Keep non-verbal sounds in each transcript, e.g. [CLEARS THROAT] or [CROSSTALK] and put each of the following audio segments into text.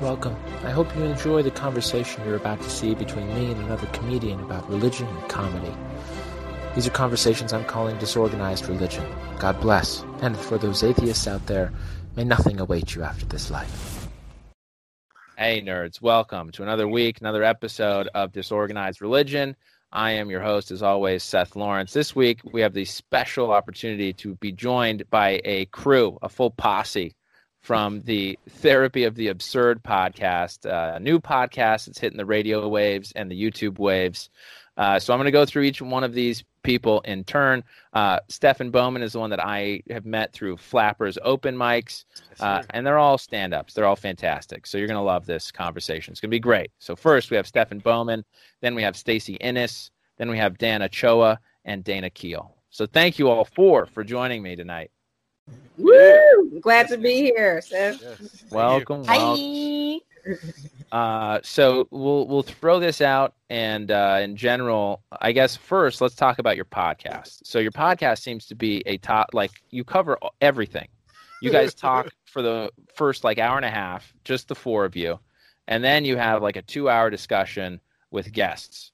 Welcome. I hope you enjoy the conversation you're about to see between me and another comedian about religion and comedy. These are conversations I'm calling disorganized religion. God bless. And for those atheists out there, may nothing await you after this life. Hey, nerds, welcome to another week, another episode of Disorganized Religion. I am your host, as always, Seth Lawrence. This week, we have the special opportunity to be joined by a crew, a full posse from the Therapy of the Absurd podcast, uh, a new podcast that's hitting the radio waves and the YouTube waves. Uh, so I'm going to go through each one of these people in turn. Uh, Stefan Bowman is the one that I have met through Flappers open mics, uh, and they're all stand ups. They're all fantastic. So you're going to love this conversation. It's going to be great. So first we have Stefan Bowman, then we have Stacy Innes, then we have Dan Ochoa and Dana Keel. So thank you all four for joining me tonight. Woo! Glad to be here, Seth. Yes. Welcome. welcome. Uh, so we'll we'll throw this out, and uh, in general, I guess first let's talk about your podcast. So your podcast seems to be a top, like you cover everything. You guys [LAUGHS] talk for the first like hour and a half, just the four of you, and then you have like a two-hour discussion with guests,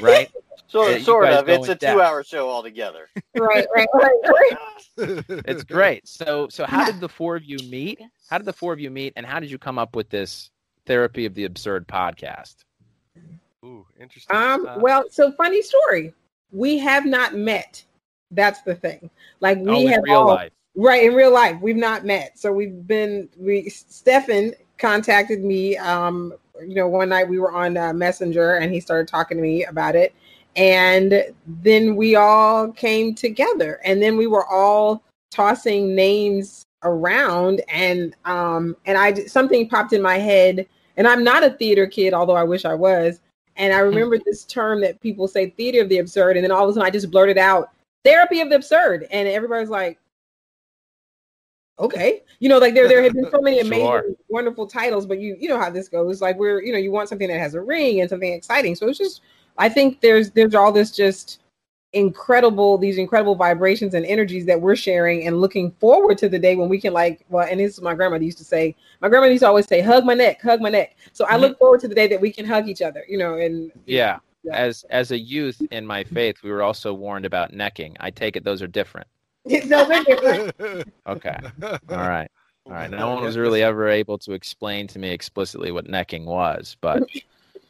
right? [LAUGHS] Sort, sort of. It's a two-hour show altogether. [LAUGHS] [LAUGHS] right, right, right. [LAUGHS] it's great. So, so how did the four of you meet? How did the four of you meet, and how did you come up with this therapy of the absurd podcast? Ooh, interesting. Um, uh, well, so funny story. We have not met. That's the thing. Like we oh, have real all, life. right in real life. We've not met. So we've been. We Stefan contacted me. Um, you know, one night we were on uh, Messenger, and he started talking to me about it and then we all came together and then we were all tossing names around and um and i something popped in my head and i'm not a theater kid although i wish i was and i remember this term that people say theater of the absurd and then all of a sudden i just blurted out therapy of the absurd and everybody's like okay you know like there there have been so [LAUGHS] many amazing sure. wonderful titles but you you know how this goes like we're you know you want something that has a ring and something exciting so it's just I think there's there's all this just incredible these incredible vibrations and energies that we're sharing and looking forward to the day when we can like well and this is my grandmother used to say. My grandmother used to always say hug my neck hug my neck. So i look mm-hmm. forward to the day that we can hug each other you know and yeah, yeah. as as a youth in my faith we were also warned about necking. I take it those are different. [LAUGHS] No they're different. [LAUGHS] Okay. All right. All right. No [LAUGHS] one was really ever able to explain to me explicitly what necking was but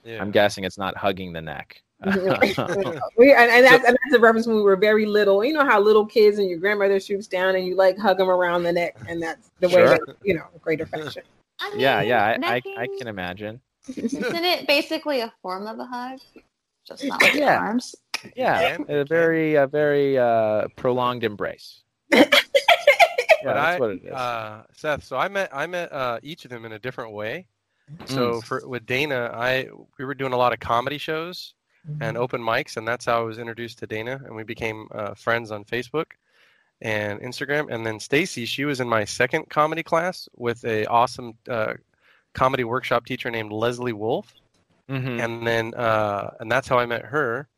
yeah. I'm guessing it's not hugging the neck. [LAUGHS] we, and, and, that's, and that's a reference when we were very little. You know how little kids and your grandmother shoots down and you like hug them around the neck, and that's the way that you know greater affection. I mean, yeah, yeah, I, necking, I, I, can imagine. Isn't it basically a form of a hug? Just not with yeah. arms. Yeah, a very, a very uh, prolonged embrace. [LAUGHS] yeah, but I, uh, Seth. So I met I met uh, each of them in a different way. So mm. for with Dana, I we were doing a lot of comedy shows mm-hmm. and open mics, and that's how I was introduced to Dana, and we became uh, friends on Facebook and Instagram. And then Stacy, she was in my second comedy class with a awesome uh, comedy workshop teacher named Leslie Wolf, mm-hmm. and then uh, and that's how I met her.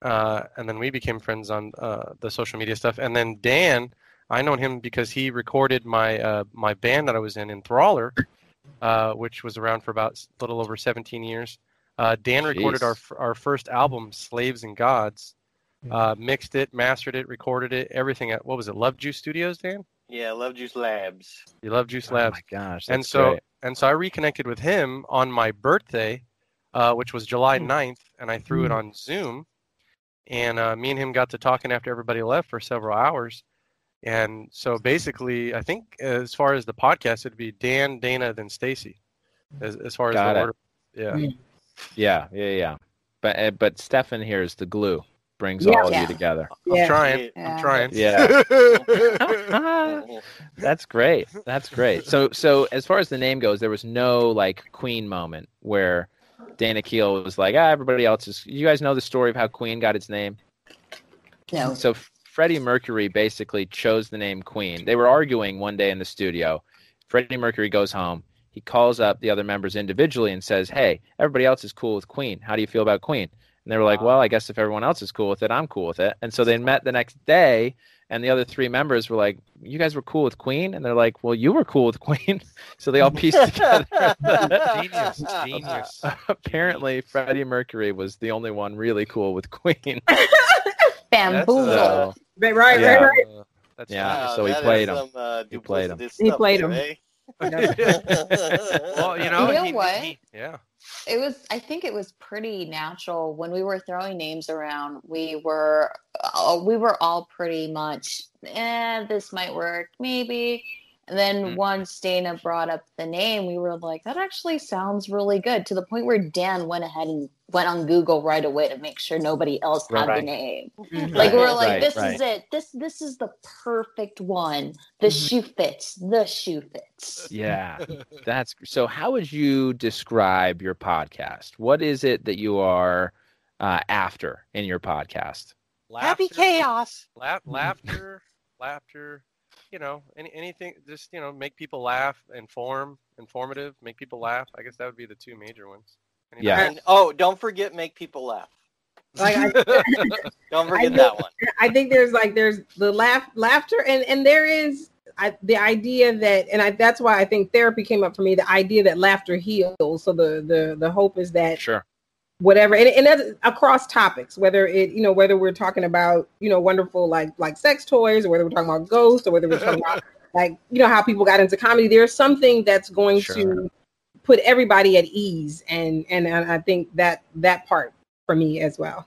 Uh, and then we became friends on uh, the social media stuff. And then Dan, I know him because he recorded my uh, my band that I was in, Enthraller uh, which was around for about a little over 17 years. Uh, Dan Jeez. recorded our our first album, Slaves and Gods, uh, mixed it, mastered it, recorded it, everything at what was it, Love Juice Studios, Dan? Yeah, Love Juice Labs. You Love Juice Labs. Oh my gosh! and so great. and so I reconnected with him on my birthday, uh, which was July 9th, hmm. and I threw it hmm. on Zoom, and uh, me and him got to talking after everybody left for several hours, and so basically, I think as far as the podcast, it'd be Dan, Dana, then Stacy. As, as far as the it. order, yeah, mm. yeah, yeah, yeah. But uh, but Stefan here is the glue, brings yeah, all of yeah. you together. I'm yeah. trying. I'm trying. Yeah, [LAUGHS] that's great. That's great. So so as far as the name goes, there was no like Queen moment where Dana Keel was like, ah, everybody else is. You guys know the story of how Queen got its name. No. So Freddie Mercury basically chose the name Queen. They were arguing one day in the studio. Freddie Mercury goes home. He calls up the other members individually and says, Hey, everybody else is cool with Queen. How do you feel about Queen? And they were like, well, I guess if everyone else is cool with it, I'm cool with it. And so they met the next day, and the other three members were like, you guys were cool with Queen? And they're like, well, you were cool with Queen. [LAUGHS] so they all pieced together. [LAUGHS] genius, [LAUGHS] genius. Apparently, Freddie Mercury was the only one really cool with Queen. Bamboozle. So, Right, right, Yeah. right, right. Uh, that's Yeah, Wow, so he that is played 'em. some, uh, He played him. He stuff played there, 'em. eh? [LAUGHS] well, you know, You know he- what? he- yeah. it was i think it was pretty natural when we were throwing names around we were uh, we were all pretty much eh this might work maybe and then Mhm. once dana brought up the name we were like that actually sounds really good to the point where dan went ahead and went on google right away to make sure nobody else had Right. the name Mhm. like we were like right, this right. is it this this is the perfect one the Mhm. shoe fits the shoe fits yeah, that's so. How would you describe your podcast? What is it that you are uh, after in your podcast? Happy chaos. laugh, laughter, laughter. You know, any anything. Just you know, make people laugh, inform, informative, make people laugh. I guess that would be the two major ones. Anything Yeah. And oh, don't forget, make people laugh. Like I, [LAUGHS] Don't forget I that one. I think there's like there's the laugh laughter and and there is I, the idea that and I, that's why I think therapy came up for me the idea that laughter heals so the the the hope is that Sure. Whatever and, and that's across topics whether it you know whether we're talking about you know wonderful like like sex toys or whether we're talking about ghosts or whether we're talking about [LAUGHS] like you know how people got into comedy there's something that's going Sure. to put everybody at ease and and I I think that that part for me as well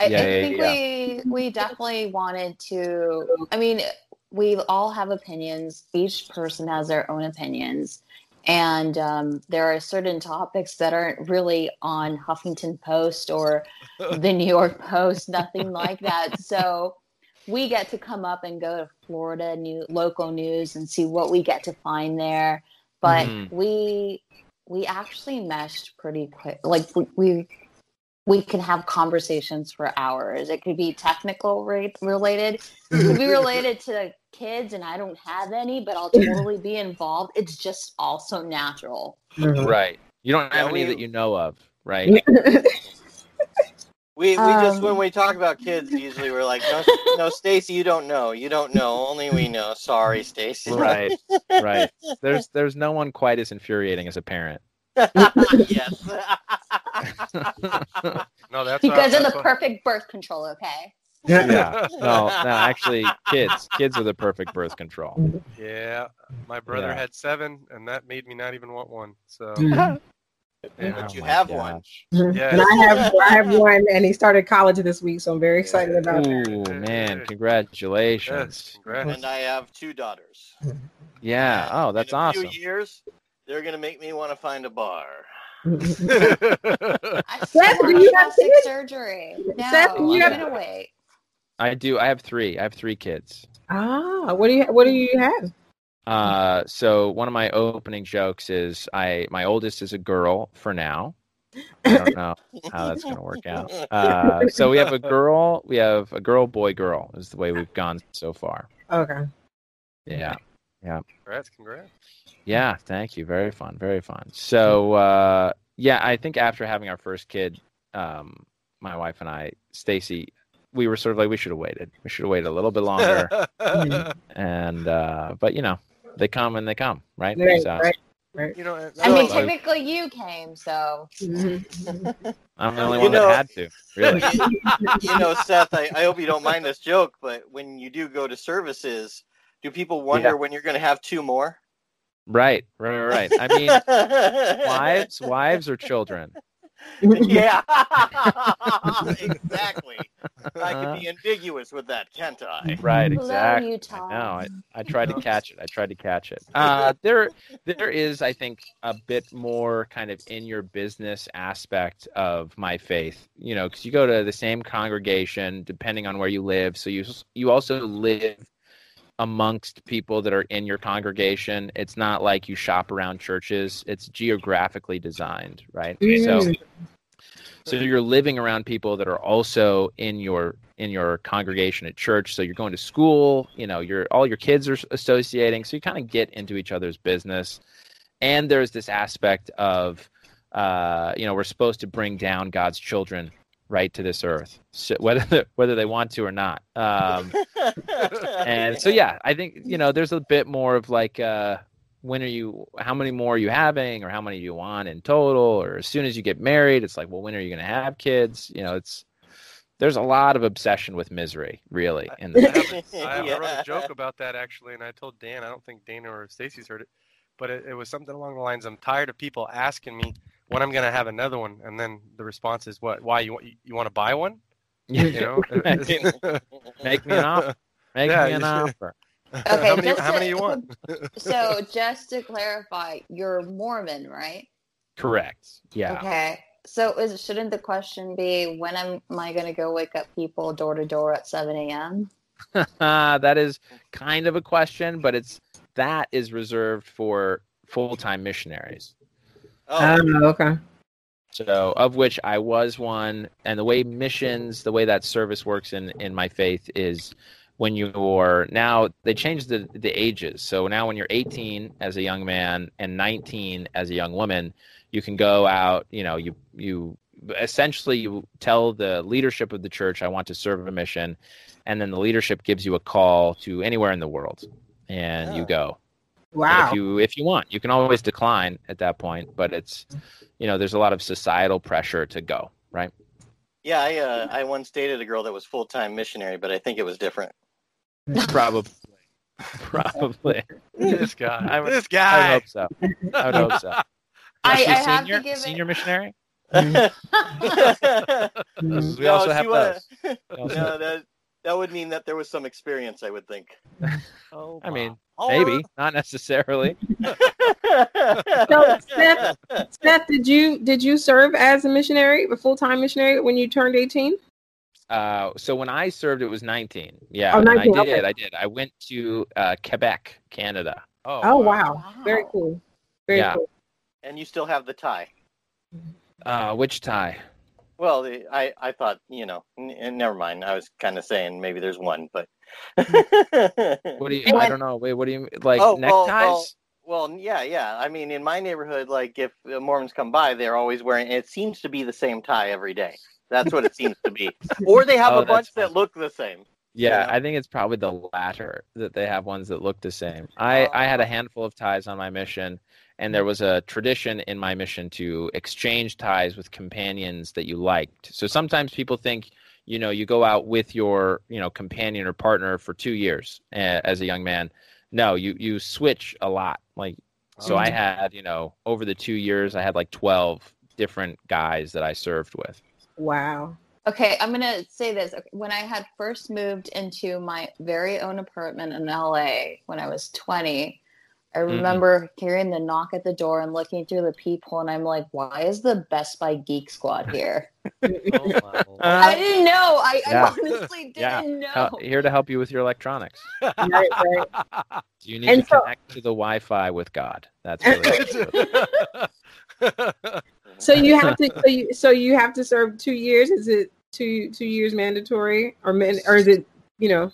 I, Yeah, I yeah, think we we definitely wanted to. I mean, we all have opinions. Each person has their own opinions, and um, there are certain topics that aren't really on Huffington Post or [LAUGHS] the New York Post. Nothing like that. [LAUGHS] So we get to come up and go to Florida new local news and see what we get to find there. But Mhm. we we actually meshed pretty quick. Like we, we we can have conversations for hours. It could be technical rate related. It could be [LAUGHS] related to kids, and I don't have any, but I'll [LAUGHS] totally be involved. It's just also natural. Right. You don't Yeah, have any we- that you know of, right? [LAUGHS] We we just when Um, we talk about kids, usually we're like, no, no, Stacy, you don't know. You don't know. Only we know. Sorry, Stacy. right. Right. There's there's no one quite as infuriating as a parent. yes. No, that's You not- guys are the what- perfect birth control, okay? yeah. [LAUGHS] No, no, actually kids. Kids are the perfect birth control. Yeah, my brother Yeah. had seven, and that made me not even want one. So Mhm. [LAUGHS] yeah. But you my have one. gosh. Yeah. and I have I have one and he started college this week so I'm very excited about that. Ooh, man, congratulations. yes, congrats. and I have two daughters. Yeah. Oh, that's In a awesome. few years, they're gonna make me want to find a bar. I Seth, still do you have plastic kids? surgery. No, Seth, do you I'm have- gonna wait. I do. I have three. I have three kids. ah what do you what do you have Uh, so one of my opening jokes is I my oldest is a girl for now. I don't know how that's going to work out. [LAUGHS] Uh, so we have a girl, we have a girl, boy, girl is the way we've gone so far. okay Yeah, congrats, congrats. yeah. Thank you. Very fun. Very fun. So uh, yeah, I think after having our first kid, um, my wife and I, Stacy, we were sort of like we should have waited. We should have waited a little bit longer. [LAUGHS] and uh, but you know, they come and they come, right? right, So- right. you know, I mean, technically, you came, so. [LAUGHS] I'm the only You one know- that had to, really. [LAUGHS] you know, Seth, I, I hope you don't mind this joke, but when you do go to services, do people wonder Yeah. when you're going to have two more? right, right, right, right. I mean, [LAUGHS] wives, wives or children. yeah, [LAUGHS] exactly. I can be ambiguous with that, can't I? Right, Hello, exactly. Utah. No, I, I tried to catch it. I tried to catch it. Uh, there, there is, I think, a bit more kind of in your business aspect of my faith. You know, because you go to the same congregation, depending on where you live. So you you also live amongst people that are in your congregation. It's not like you shop around churches. It's geographically designed, right? So Mm. so you're living around people that are also in your in your congregation at church so you're going to school you know your all your kids are associating so you kind of get into each other's business and there's this aspect of uh, you know we're supposed to bring down god's children right to this earth, so whether whether they want to or not. Um, [LAUGHS] and so yeah, I think you know there's a bit more of like uh, when are you how many more are you having or how many do you want in total or as soon as you get married it's like well when are you going to have kids you know it's there's a lot of obsession with misery really in the [LAUGHS] I, I, yeah. I wrote a joke about that actually and i told dan i don't think dana or stacy's heard it but it, it was something along the lines i'm tired of people asking me when i'm going to have another one and then the response is what why you want you, you want to buy one [LAUGHS] you know [LAUGHS] [LAUGHS] make me an offer make yeah, me an offer Okay, how many, how many you want? so just to clarify, you're Mormon, right? Correct. Yeah. Okay. So is shouldn't the question be when am I going to go wake up people door to door at 7 a.m.? that is kind of a question, but it's that is reserved for full time missionaries. Oh, oh okay. So, of which I was one, and the way missions, the way that service works in in my faith is when you're now they changed the the ages. So now when you're 18 as a young man and 19 as a young woman, you can go out. You know, you you essentially you tell the leadership of the church, "I want to serve a mission," and then the leadership gives you a call to anywhere in the world, and oh. you ah. go. Wow. if you if you want, you can always decline at that point, but it's you know there's a lot of societal pressure to go, right? Yeah, I uh, I once dated a girl that was full time missionary, but I think it was different. [LAUGHS] Probably. Probably. this guy. I would, this guy. I hope so. I would hope so. I, I senior, have to give senior it... missionary. [LAUGHS] [LAUGHS] We no, also have those. no, that that would mean that there was some experience. I would think. [LAUGHS] Oh, I mean, maybe not necessarily. [LAUGHS] so, Seth, Seth, did you did you serve as a missionary, a full time missionary, when you turned eighteen? Uh, so when I served, it was 19. Yeah, oh, 19, I did. Okay. I did. I went to uh, Quebec, Canada. Oh, oh wow. wow. Very cool. Very yeah. cool. And you still have the tie. Uh, which tie? Well, I, I thought, you know, n- never mind. I was kind of saying maybe there's one, but. what do you, [LAUGHS] I don't know. Wait, what do you, like oh, neckties? Well, yeah, yeah. I mean, in my neighborhood, like if Mormons come by, they're always wearing, it seems to be the same tie every day. That's what it seems to be. [LAUGHS] Or they have oh, a bunch that look the same. Yeah, know? I think it's probably the latter that they have ones that look the same. I, I had a oh. handful of ties on my mission, and there was a tradition in my mission to exchange ties with companions that you liked. So sometimes people think, you know, you go out with your, you know, companion or partner for two years uh, as a young man. No, you you switch a lot. Like, so oh. I had, you know, over the two years, I had like twelve different guys that I served with. Wow. Okay, I'm gonna say this. When I had first moved into my very own apartment in LA when I was 20, I mm-hmm. remember mm hearing the knock at the door and looking through the peephole, and I'm like, "Why is the Best Buy Geek Squad here?" [LAUGHS] oh, [LAUGHS] I didn't know. I, yeah. I honestly [LAUGHS] didn't yeah. know. here to help you with your electronics. right, right. You need and to so- connect to the Wi-Fi with God. That's really so you have to [LAUGHS] so you, so you have to serve two years? Is it two two years mandatory? Or men or is it you know?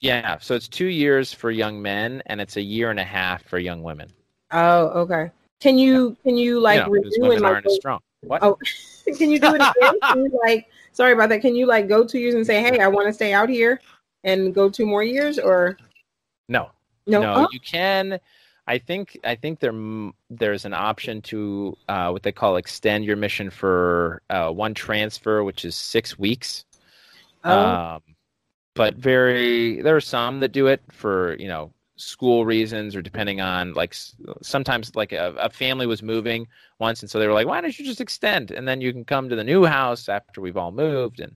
Yeah so it's two years for young men and it's a year and a half for young women. Oh okay. Can you can you like you know, renew aren't as strong. What? Oh [LAUGHS] can you do it again? You, [LAUGHS] like sorry about that. Can you like go two years and say hey i want to stay out here and go two more years or? No. No, no oh. you can I think I think there there's an option to uh, what they call extend your mission for uh, one transfer, which is six weeks. Oh. Um, but very there are some that do it for you know school reasons or depending on like sometimes like a, a, family was moving once and so they were like why don't you just extend and then you can come to the new house after we've all moved and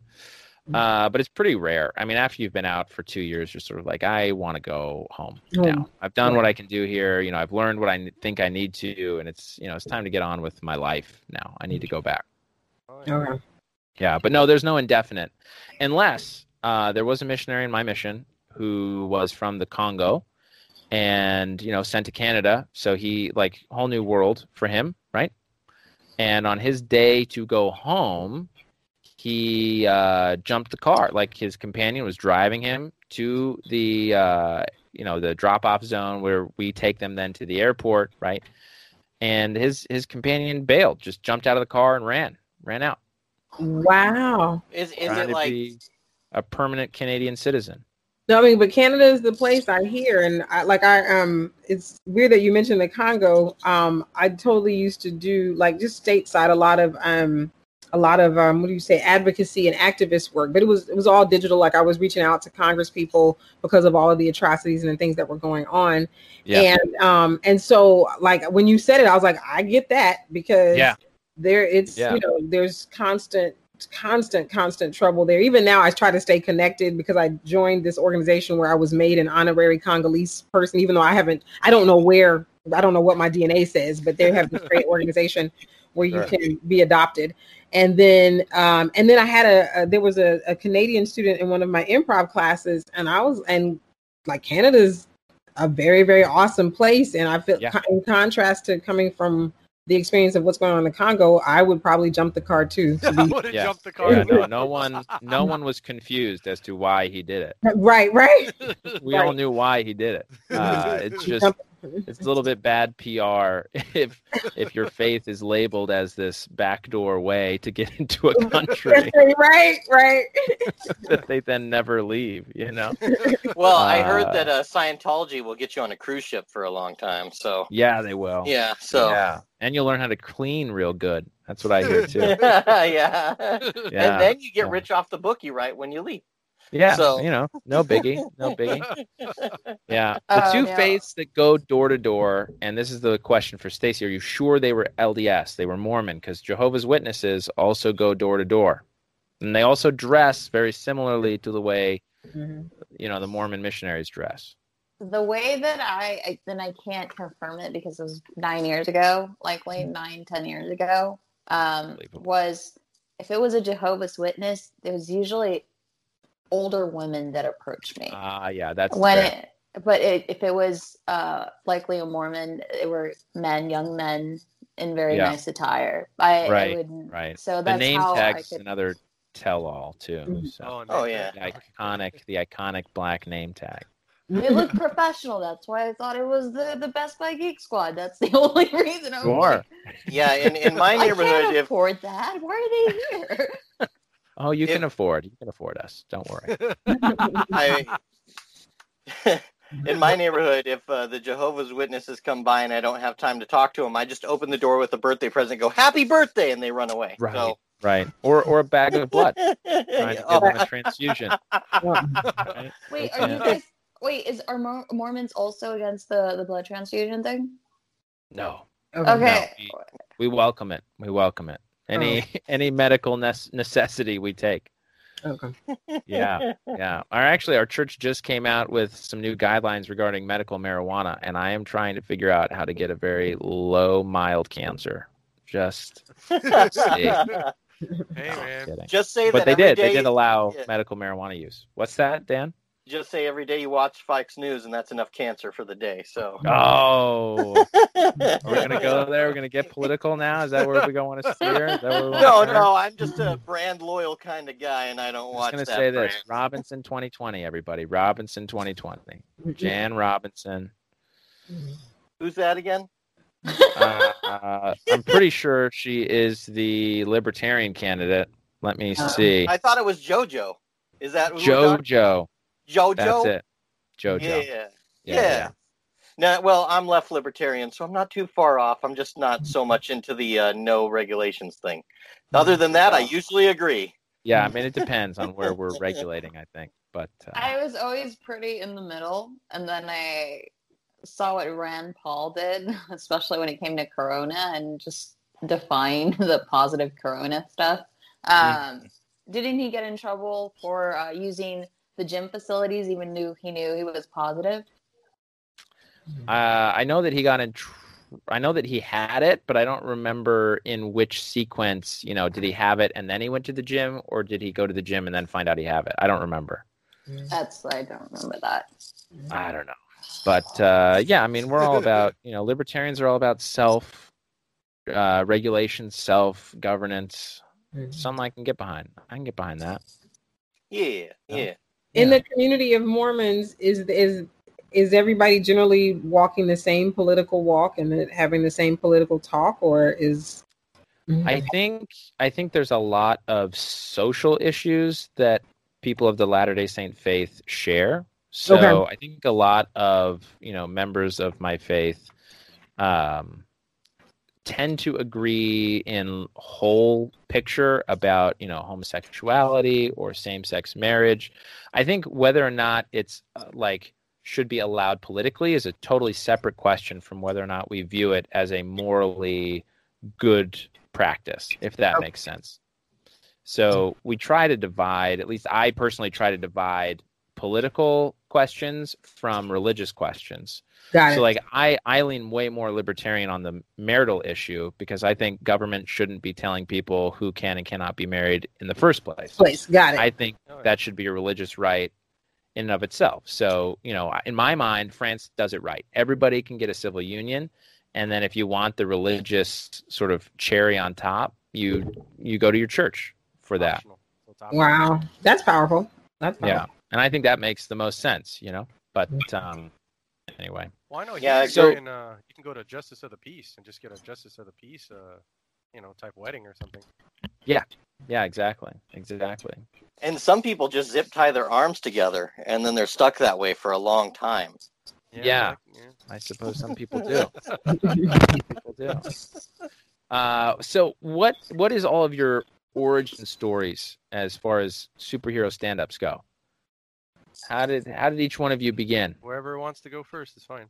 uh, but it's pretty rare. I mean, after you've been out for two years, you're sort of like, I want to go home now. I've done what I can do here. You know, I've learned what I think I need to, and it's you know, it's time to get on with my life now. I need to go back. Okay. Yeah, but no, there's no indefinite, unless uh, there was a missionary in my mission who was from the Congo, and you know, sent to Canada. So he like whole new world for him, right? And on his day to go home, he uh, jumped the car. Like his companion was driving him to the uh, you know the drop off zone where we take them then to the airport, right? And his his companion bailed, just jumped out of the car and ran, ran out. Wow. Is is it like a permanent Canadian citizen? No, I mean, but Canada is the place I hear, and I, like I um, it's weird that you mentioned the Congo. Um, I totally used to do like just stateside a lot of um, a lot of um, what do you say, advocacy and activist work, but it was it was all digital. Like I was reaching out to Congress people because of all of the atrocities and the things that were going on, yeah. and um, and so like when you said it, I was like, I get that because yeah. there it's yeah. you know there's constant constant, constant trouble there. Even now, I try to stay connected because I joined this organization where I was made an honorary Congolese person, even though I haven't, I don't know where, I don't know what my DNA says, but they have this great [LAUGHS] organization where you can be adopted. And then, um, and then I had a, a there was a, a Canadian student in one of my improv classes, and I was, and like Canada's a very, very awesome place. And I feel yeah. in contrast to coming from the experience of what's going on in the Congo, I would probably jump the car too. To [LAUGHS] be- yeah. the car. Yeah, no, no one, [LAUGHS] no one was confused as to why he did it. Right, right. We right. all knew why he did it. [LAUGHS] Uh, it's just it's a little bit bad PR [LAUGHS] if if your faith is labeled as this backdoor way to get [LAUGHS] into a [LAUGHS] country. right, right. that they then never leave, you know. Well, I heard that uh, Scientology will get you on a cruise ship for a long time. So yeah, they will. Yeah. So yeah, and you'll learn how to clean real good. That's what I hear too. yeah. yeah. And then you get yeah. rich off the book you write when you leave. Yeah, so you know, no biggie, no biggie. [LAUGHS] Yeah, the two yeah. faiths that go door to door, and this is the question for Stacy: Are you sure they were LDS? They were Mormon because Jehovah's Witnesses also go door to door, and they also dress very similarly to the way mm-hmm. you know the Mormon missionaries dress. The way that I, I then I can't confirm it because it was nine years ago, likely mm-hmm. nine, ten years ago. Um, was if it was a Jehovah's Witness, there was usually older women that approached me. Ah, uh, yeah, that's when fair. it. But it, if it was uh, likely a Mormon, it were men, young men in very yeah. nice attire. I, right, I would, right. So that's the name how tag's could... another tell-all too. Mm-hmm. So. Oh, oh yeah, the iconic, the iconic black name tag. They look professional. That's why I thought it was the, the Best Buy Geek Squad. That's the [LAUGHS] only reason. I sure. Like, yeah, in, in my [LAUGHS] neighborhood, I can't afford that. Why are they here? [LAUGHS] Oh, you if, can afford. You can afford us. Don't worry. [LAUGHS] I, in my neighborhood, if uh, the Jehovah's Witnesses come by and I don't have time to talk to them, I just open the door with a birthday present, go "Happy birthday," and they run away. Right. So, right. Or or a bag of blood. [LAUGHS] trying to give them a transfusion. right? [LAUGHS] Wait, are you guys? Wait, is are Mormons also against the the blood transfusion thing? No. Okay. No, we, we welcome it. We welcome it. Any oh. [LAUGHS] any medical ne- necessity we take. Okay. [LAUGHS] yeah, yeah. Our actually, our church just came out with some new guidelines regarding medical marijuana, and I am trying to figure out how to get a very low, mild cancer. Just see. [LAUGHS] Hey man. Just say but that. But they did. Day... They did allow yeah. medical marijuana use. What's that, Dan? Just say every day you watch Fox News, and that's enough cancer for the day. So. Oh. we're we gonna go [LAUGHS] there? We're gonna get political now. Is that where we want to steer? No, no. I'm just a brand loyal kind of guy, and I don't watch. I'm gonna say brand. this: Robinson 2020. Everybody, Robinson 2020. Jan Robinson. Who's that again? Uh, uh, I'm pretty sure she is the libertarian candidate. Let me uh, see. I thought it was JoJo. Is that JoJo? JoJo. That's it. JoJo. Yeah. Yeah. yeah. yeah. Now, well, I'm left libertarian, so I'm not too far off. I'm just not so much into the uh, no regulations thing. Other than that, I usually agree. Yeah, I mean, it depends on where we're regulating, I think. But uh... I was always pretty in the middle, and then I saw what Rand Paul did, [LAUGHS] especially when it came to Corona and just define [LAUGHS] the positive Corona stuff. Mm-hmm. Um, mm. Didn't he get in trouble for uh, using the gym facilities, even knew he knew he was positive? Uh, I know that he got in. Tr- I know that he had it, but I don't remember in which sequence. You know, did he have it and then he went to the gym, or did he go to the gym and then find out he have it? I don't remember. That's I don't remember that. I don't know, but uh, yeah, I mean, we're all about you know, libertarians are all about self uh, regulation, self governance. Mm-hmm. Something I can get behind. I can get behind that. Yeah, yeah in the community of Mormons, is is is everybody generally walking the same political walk and having the same political talk, or is Mm-hmm. I think I think there's a lot of social issues that people of the Latter Day Saint faith share. So okay. I think a lot of you know members of my faith um, tend to agree in whole picture about you know homosexuality or same-sex marriage. I think whether or not it's uh, like should be allowed politically is a totally separate question from whether or not we view it as a morally good practice, if that makes sense. So we try to divide, at least I personally try to divide political questions from religious questions. Got so it. like I, I lean way more libertarian on the marital issue because I think government shouldn't be telling people who can and cannot be married in the first place. Place, got it. I think that should be a religious right in and of itself. So, you know, in my mind, France does it right. Everybody can get a civil union and then if you want the religious sort of cherry on top you you go to your church for that wow that's powerful that's powerful. yeah and i think that makes the most sense you know? But um anyway. Well i know yeah so can, uh, you can go to justice of the peace and just get a justice of the peace uh you know type wedding or something. Yeah. Yeah exactly. Exactly. And some people just zip tie their arms together and then they're stuck that way for a long time. Yeah, yeah. I suppose some [LAUGHS] people do. people do. [LAUGHS] Uh, so what what is all of your origin stories as far as superhero stand-ups go? How did how did each one of you begin? Whoever wants to go first is fine.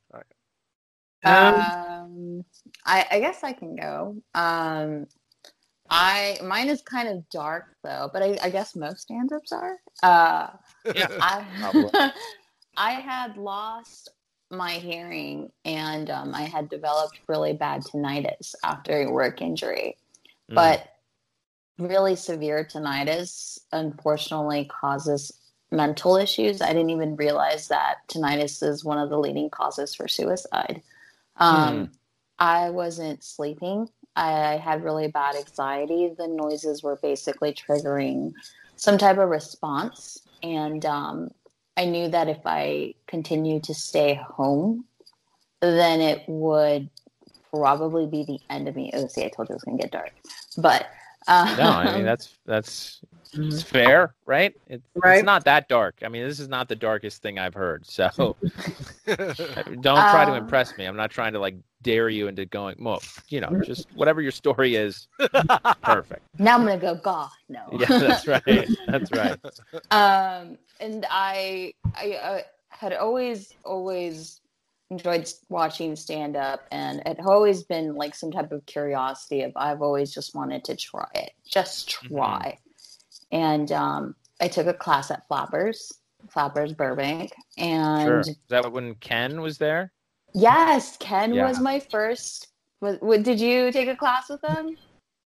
Um, I, I guess I can go. Um, I mine is kind of dark though, but I, I guess most stand-ups are. Uh, yeah, [LAUGHS] I, [LAUGHS] I had lost my hearing and um, I had developed really bad tinnitus after a work injury. Mm. But really severe tinnitus unfortunately causes mental issues. I didn't even realize that tinnitus is one of the leading causes for suicide. Um, mm. I wasn't sleeping. I had really bad anxiety. The noises were basically triggering some type of response. And um, I knew that if I continued to stay home, then it would probably be the end of me. Oh, see, I told you it was going to get dark. But um, no, I mean that's that's it's fair, right? It's, right? it's not that dark. I mean, this is not the darkest thing I've heard. So [LAUGHS] [LAUGHS] don't try um, to impress me. I'm not trying to like dare you into going. Well, you know, just whatever your story is, [LAUGHS] perfect. Now I'm gonna go goth. No. yeah, that's right. That's right. Um, and I I uh, had always always enjoyed watching stand up and it had always been like some type of curiosity of I've always just wanted to try it. Just mm-hmm. try. And um I took a class at Flappers, Flappers Burbank and sure. Is that when Ken was there? Yes, Ken yeah. was my first was, did you take a class with him?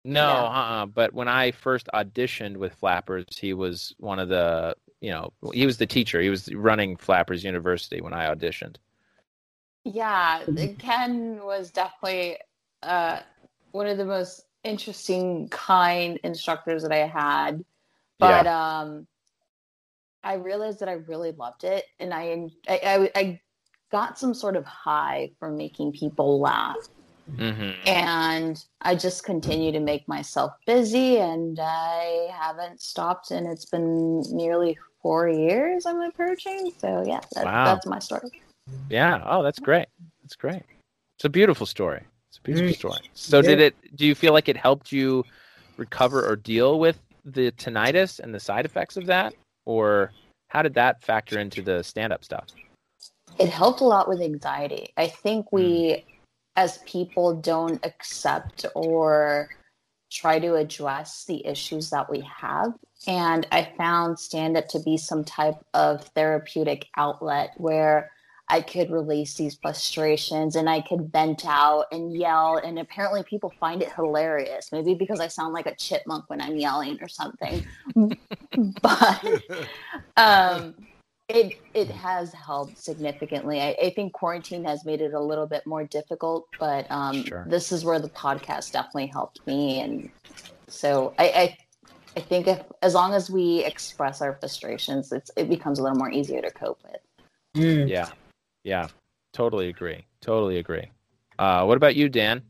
No, yeah. uh-uh. But when I first auditioned with Flappers, he was one of the you know, he was the teacher. He was running Flappers University when I auditioned. Yeah, Ken was definitely uh, one of the most interesting, kind instructors that I had. But yeah. um, I realized that I really loved it, and I, I, I, I got some sort of high from making people laugh. Mm-hmm. And I just continue to make myself busy, and I haven't stopped. And it's been nearly four years I'm approaching. So yeah, that, wow. that's my story. Yeah. Oh, that's great. That's great. It's a beautiful story. It's a beautiful story. So yeah. did it? Do you feel like it helped you recover or deal with the tinnitus and the side effects of that, or how did that factor into the stand-up stuff? It helped a lot with anxiety. I think we, mm. as people, don't accept or try to address the issues that we have. And I found stand up to be some type of therapeutic outlet where I could release these frustrations and I could vent out and yell. And apparently, people find it hilarious. Maybe because I sound like a chipmunk when I'm yelling or something. [LAUGHS] but [LAUGHS] um, it it has helped significantly. I, I, think quarantine has made it a little bit more difficult, but um, sure. this is where the podcast definitely helped me. And so I, I I think if as long as we express our frustrations, it's it becomes a little more easier to cope with. Mm. Yeah, yeah, totally agree. Totally agree. Uh, what about you, Dan?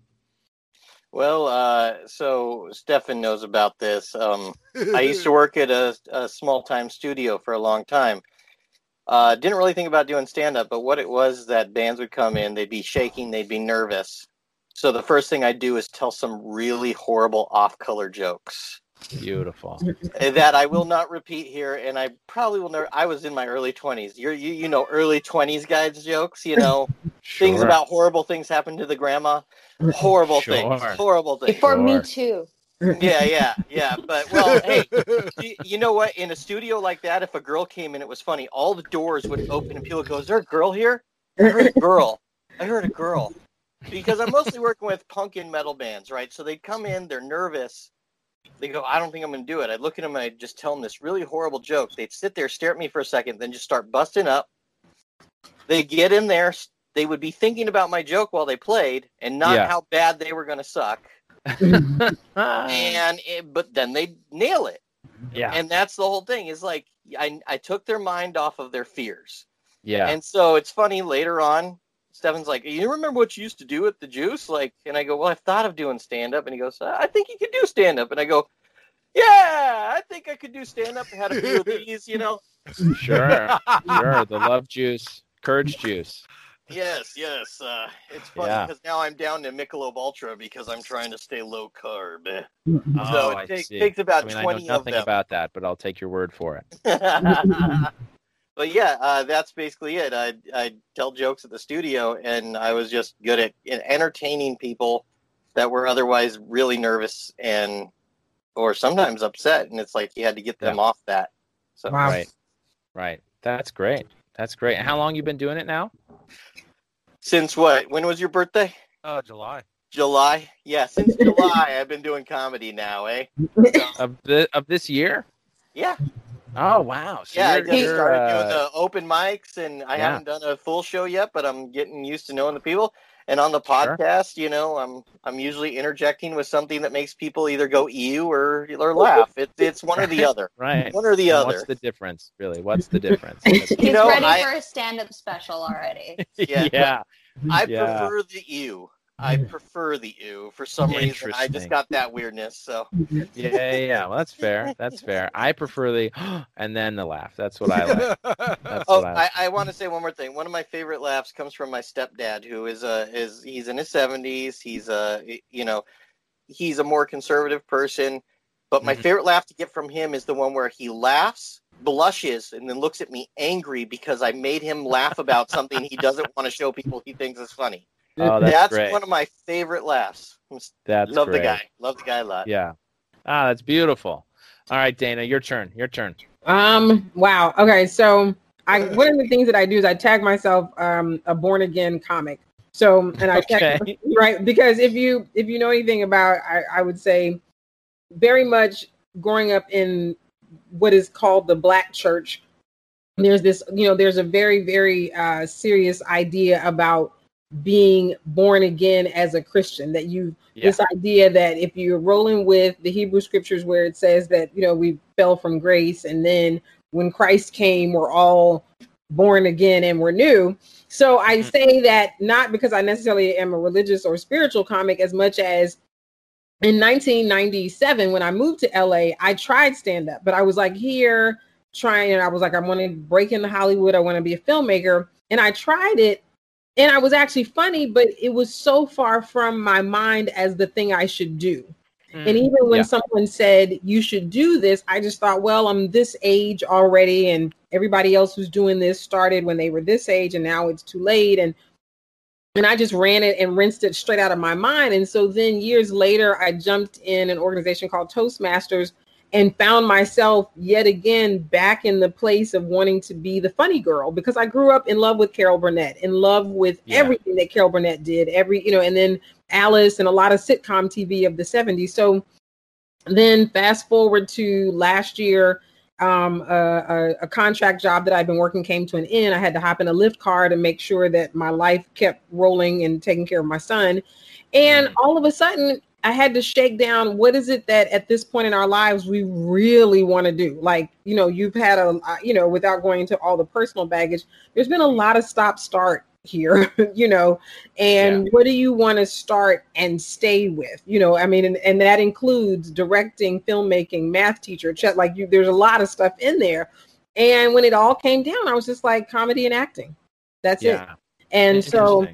Well, uh, so Stefan knows about this. Um, I used to work at a, a small time studio for a long time. Uh, didn't really think about doing stand up, but what it was that bands would come in, they'd be shaking, they'd be nervous. So the first thing I'd do is tell some really horrible off color jokes. Beautiful. that I will not repeat here, and I probably will never. I was in my early twenties. You're you you know early twenties guys jokes. You know [LAUGHS] sure. things about horrible things happen to the grandma. Horrible sure. things. Horrible things. Before sure. me too. Yeah, yeah, yeah. But well, hey, you, [LAUGHS] you, know what? In a studio like that, if a girl came in, it was funny. All the doors would open, and people would go, "Is there a girl here?" I heard a girl. I heard a girl. Because I'm mostly working with punk and metal bands, right? So they come in, they're nervous they go, I don't think I'm going to do it. I'd look at them and I'd just tell them this really horrible joke. They'd sit there, stare at me for a second, then just start busting up. They get in there. They would be thinking about my joke while they played and not yeah. how bad they were going to suck. [LAUGHS] and it, but then they nail it. Yeah. And that's the whole thing is like I I took their mind off of their fears. Yeah. And so it's funny later on Stefan's like, you remember what you used to do at the Juice? Like, and I go, well, I've thought of doing stand up, and he goes, I think you could do stand up, and I go, yeah, I think I could do stand up. I had a few of [LAUGHS] these, you know. Sure, [LAUGHS] sure. The love juice, courage juice. Yes, yes. Uh, it's funny because yeah. now I'm down to Michelob Ultra because I'm trying to stay low carb. Oh, so it take, takes about I mean, 20 I know nothing about that, but I'll take your word for it. [LAUGHS] but yeah, uh, that's basically it. I I tell jokes at the studio, and I was just good at entertaining people that were otherwise really nervous and or sometimes upset, and it's like you had to get them yeah. off that. So wow. right, right. That's great. That's great. And how long you been doing it now? Since what? When was your birthday? Uh, July. July. Yeah, since July I've been doing comedy now, eh? [LAUGHS] of the of this year? Yeah. Oh wow! So yeah, I just started uh, doing the open mics, and I yeah. haven't done a full show yet, but I'm getting used to knowing the people. And on the podcast, sure. you know, I'm I'm usually interjecting with something that makes people either go ew or or laugh. It's it's one or the other. [LAUGHS] right. One or the and other. What's the difference, really? What's the difference? [LAUGHS] He's you know, ready I, for a stand-up special already. [LAUGHS] Yeah. yeah. I yeah. prefer the ew. I mm-hmm. prefer the ew for some reason. I just got that weirdness. So mm-hmm. yeah, yeah, well, that's fair. That's fair. I prefer the [GASPS] and then the laugh. That's what I like. That's [LAUGHS] oh, I, I, I want to say one more thing. One of my favorite laughs comes from my stepdad, who is a is he's in his seventies. He's uh, a you know he's a more conservative person. But my mm-hmm. favorite laugh to get from him is the one where he laughs, blushes, and then looks at me angry because I made him laugh about something he doesn't want to show people he thinks is funny. Oh, [LAUGHS] that's, that's great. one of my favorite laughs. That's love great. the guy. Love the guy a lot. Yeah. Ah, that's beautiful. All right, Dana, your turn. Your turn. Um. Wow. Okay. So, I one of the things that I do is I tag myself um a born again comic. So, and I okay. tag, [LAUGHS] right because if you if you know anything about, I, I would say, very much growing up in what is called the black church. There's this, you know, there's a very very uh, serious idea about being born again as a Christian. That you yeah. this idea that if you're rolling with the Hebrew scriptures where it says that you know we fell from grace and then when Christ came, we're all born again and we're new. So I mm-hmm. say that not because I necessarily am a religious or spiritual comic as much as in 1997 when I moved to LA, I tried stand up, but I was like here trying and I was like I want to break into Hollywood, I want to be a filmmaker, and I tried it and I was actually funny, but it was so far from my mind as the thing I should do. Mm, and even when yeah. someone said you should do this, I just thought, well, I'm this age already, and everybody else who's doing this started when they were this age, and now it's too late. And and I just ran it and rinsed it straight out of my mind. And so then years later, I jumped in an organization called Toastmasters, and found myself yet again back in the place of wanting to be the funny girl because I grew up in love with Carol Burnett, in love with yeah. everything that Carol Burnett did, every, you know, and then Alice and a lot of sitcom TV of the 70s. So then fast forward to last year, um, a, a, a, contract job that I've been working came to an end. I had to hop in a Lyft car to make sure that my life kept rolling and taking care of my son. And mm. all of a sudden, I had to shake down what is it that at this point in our lives we really want to do. Like, you know, you've had a, uh, you know, without going into all the personal baggage, there's been a lot of stop start here [LAUGHS] you know and yeah. what do you want to start and stay with you know i mean and, and that includes directing filmmaking math teacher chat. like you there's a lot of stuff in there and when it all came down i was just like comedy and acting that's yeah. it and so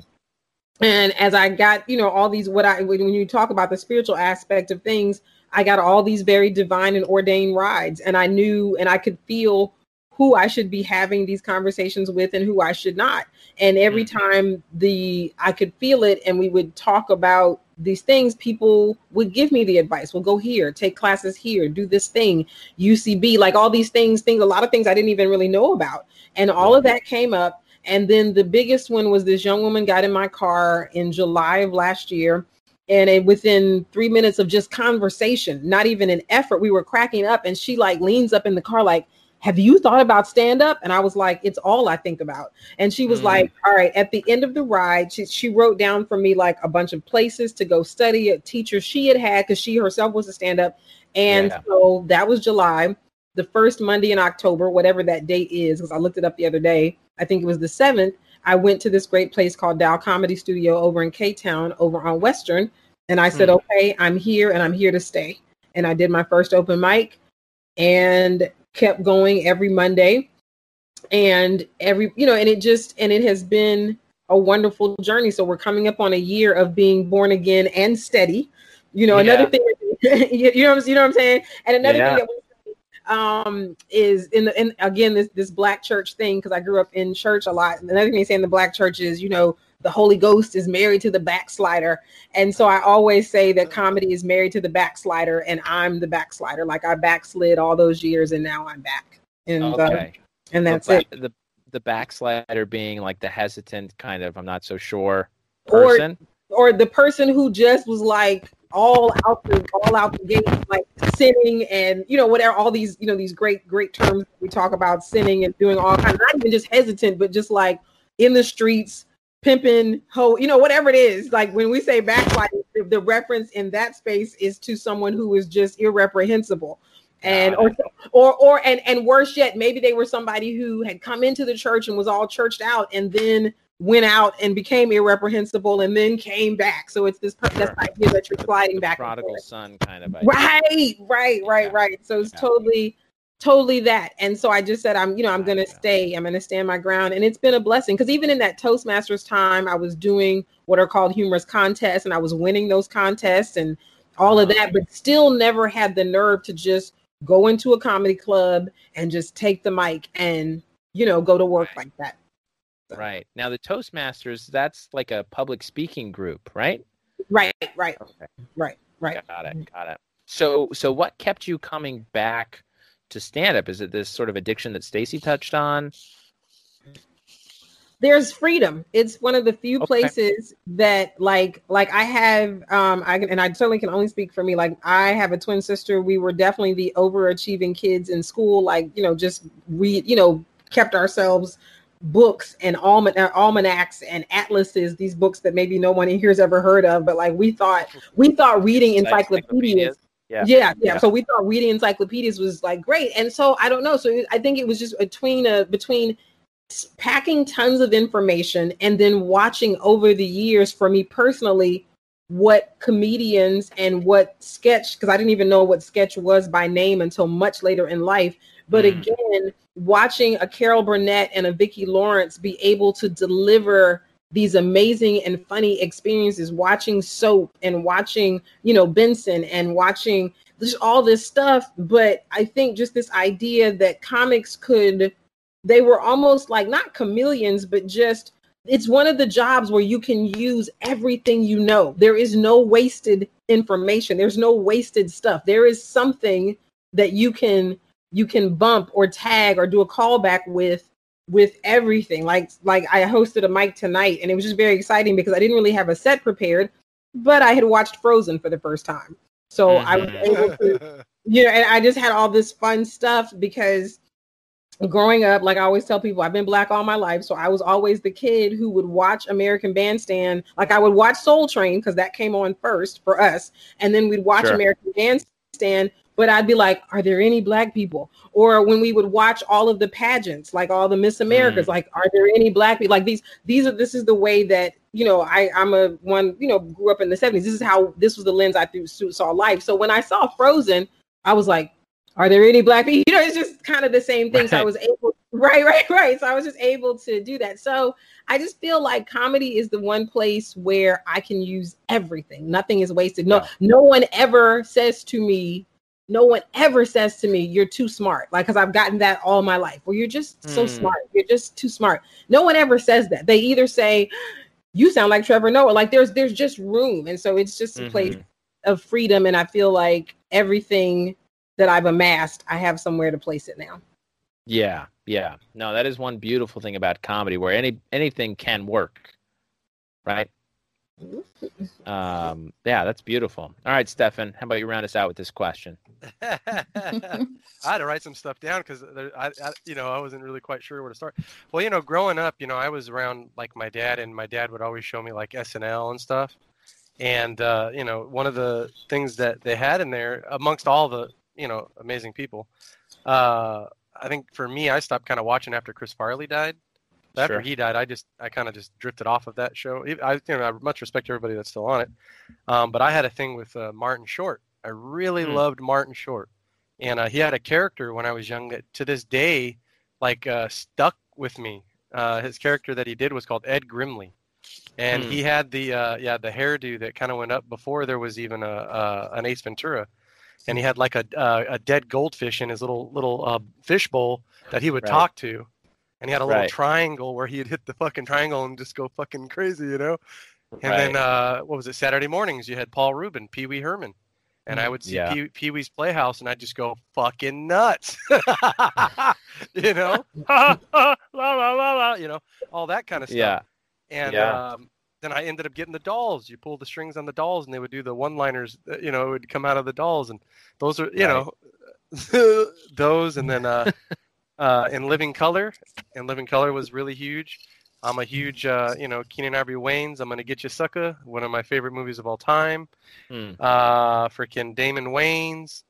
and as i got you know all these what i when you talk about the spiritual aspect of things i got all these very divine and ordained rides and i knew and i could feel who I should be having these conversations with and who I should not. And every mm-hmm. time the I could feel it and we would talk about these things, people would give me the advice. Well, go here, take classes here, do this thing, UCB, like all these things, things, a lot of things I didn't even really know about. And all of that came up. And then the biggest one was this young woman got in my car in July of last year. And it, within three minutes of just conversation, not even an effort, we were cracking up. And she like leans up in the car, like, have you thought about stand up? And I was like, it's all I think about. And she was mm. like, all right, at the end of the ride, she, she wrote down for me like a bunch of places to go study, a teacher she had had because she herself was a stand up. And yeah. so that was July, the first Monday in October, whatever that date is, because I looked it up the other day. I think it was the 7th. I went to this great place called Tao Comedy Studio over in K Town over on Western. And I said, mm. okay, I'm here and I'm here to stay. And I did my first open mic. And kept going every Monday and every you know and it just and it has been a wonderful journey so we're coming up on a year of being born again and steady you know yeah. another thing [LAUGHS] you know you know what i'm saying and another yeah. thing that we um is in the and again this this black church thing because i grew up in church a lot And another thing they say in the black church is you know the Holy Ghost is married to the backslider. And so I always say that comedy is married to the backslider, and I'm the backslider. Like I backslid all those years, and now I'm back. And uh, okay. uh, and that's the, it. The the backslider being like the hesitant kind of I'm not so sure person, or or the person who just was like all out the all out the gate, like sinning and you know whatever all these you know these great great terms we talk about sinning and doing all kinds. Not even just hesitant, but just like in the streets pimping, ho, you know, whatever it is. Like when we say backsliding, the, the reference in that space is to someone who is just irreprehensible and or or or and and worse yet maybe they were somebody who had come into the church and was all churched out and then went out and became irreprehensible and then came back so it's this per- sure. idea that you're sliding back prodigal son kind of idea. right right right yeah. right so it's yeah. totally totally that and so i just said i'm you know i'm going to stay i'm going to stand my ground and it's been a blessing because even in that toastmasters time i was doing what are called humorous contests and i was winning those contests and all of uh-huh. that but still never had the nerve to just go into a comedy club and just take the mic and you know go to work right. like that. Right now the toastmasters that's like a public speaking group right right right okay. right right got it got it so so what kept you coming back to stand up? Is it this sort of addiction that Stacy touched on? There's freedom. It's one of the few okay. places that like like I have um I can and I certainly can only speak for me. Like I have a twin sister. We were definitely the overachieving kids in school, like, you know, just we you know, kept ourselves books and alman- uh, almanacs and atlases these books that maybe no one in here's ever heard of but like we thought we thought reading encyclopedias yeah. yeah. yeah yeah so we thought reading encyclopedias was like great and so i don't know so i think it was just between a between packing tons of information and then watching over the years for me personally what comedians and what sketch because i didn't even know what sketch was by name until much later in life but mm. again watching a carol burnett and a vicki lawrence be able to deliver these amazing and funny experiences watching soap and watching you know benson and watching just all this stuff. But i think just this idea that comics could they were almost like not chameleons but just it's one of the jobs where you can use everything you know. There is no wasted information. There's no wasted stuff. There is something that you can you can bump or tag or do a callback with with everything. Like like I hosted a mic tonight and it was just very exciting because I didn't really have a set prepared, but I had watched Frozen for the first time. So mm-hmm. I was mm-hmm. able to [LAUGHS] you know, and I just had all this fun stuff because growing up, like I always tell people, I've been black all my life. So I was always the kid who would watch American Bandstand. Like I would watch Soul Train because that came on first for us. And then we'd watch sure. American Bandstand but I'd be like, are there any black people? Or when we would watch all of the pageants, like all the Miss Americas, mm. like, are there any black people? Like these, these are this is the way that you know I I'm a one you know grew up in the 70s. This is how this was the lens I through saw life. So when I saw Frozen, I was like, are there any black people? [LAUGHS] You know, it's just kind of the same thing. Right. So I was able, [LAUGHS] right, right, right. So I was just able to do that. So I just feel like comedy is the one place where I can use everything. Nothing is wasted. No, no one ever says to me, no one ever says to me, you're too smart. Like, cause I've gotten that all my life where you're just mm. so smart. You're just too smart. No one ever says that. They either say, you sound like Trevor Noah. Like there's, there's just room. And so it's just a mm-hmm. place of freedom. And I feel like everything that I've amassed, I have somewhere to place it now. Yeah, yeah. No, that is one beautiful thing about comedy where any anything can work. Right? Um, yeah, that's beautiful. All right, Stefan, how about you round us out with this question? [LAUGHS] [LAUGHS] I had to write some stuff down because I, I, you know, I wasn't really quite sure where to start. Well, you know, growing up, you know, I was around like my dad, and my dad would always show me like SNL and stuff. And uh, you know, one of the things that they had in there, amongst all the you know amazing people, uh, I think for me, I stopped kind of watching after Chris Farley died. After sure. he died, I just I kind of just drifted off of that show. I you know I much respect everybody that's still on it, um, but I had a thing with uh, Martin Short. I really mm. loved Martin Short, and uh, he had a character when I was young that to this day, like uh, stuck with me. Uh, his character that he did was called Ed Grimley, and mm. he had the uh, yeah the hairdo that kind of went up before there was even a, a an Ace Ventura and he had like a uh, a dead goldfish in his little little uh, fish bowl that he would right. talk to, and he had a little right. triangle where he'd hit the fucking triangle and just go fucking crazy, you know. And right. then uh, what was it? Saturday mornings you had Paul Reubens, Pee Wee Herman, and I would see yeah. Pee Wee's Playhouse, and I'd just go fucking nuts, [LAUGHS] you know, [LAUGHS] [LAUGHS] la la la la, you know, all that kind of stuff. Yeah. And yeah. Um, then I ended up getting the dolls. You pull the strings on the dolls, and they would do the one-liners. Uh, you know, it would come out of the dolls, and those are you right. know those. And then uh, uh, in Living Color, and Living Color was really huge. I'm a huge, uh, you know, Keenen Ivory Wayans. I'm gonna get you, sucker. One of my favorite movies of all time. Hmm. Uh, freaking Damon Wayans.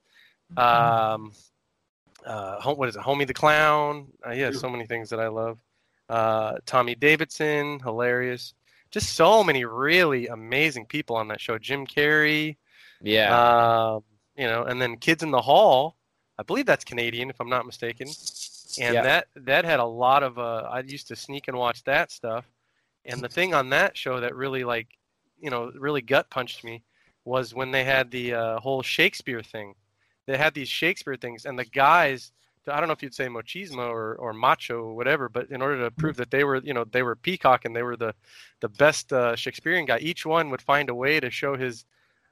Um, uh, what is it? Homie the Clown. Uh, yeah, so many things that I love. Uh, Tommy Davidson, hilarious just so many really amazing people on that show. Jim Carrey, yeah, um, you know, and then Kids in the Hall. I believe that's Canadian, if I'm not mistaken. And yeah. that that had a lot of. Uh, I used to sneak and watch that stuff. And the thing on that show that really like, you know, really gut punched me was when they had the uh, whole Shakespeare thing. They had these Shakespeare things, and the guys I don't know if you'd say machismo or, or macho or whatever, but in order to prove that they were, you know, they were peacock and they were the, the best uh, Shakespearean guy, each one would find a way to show his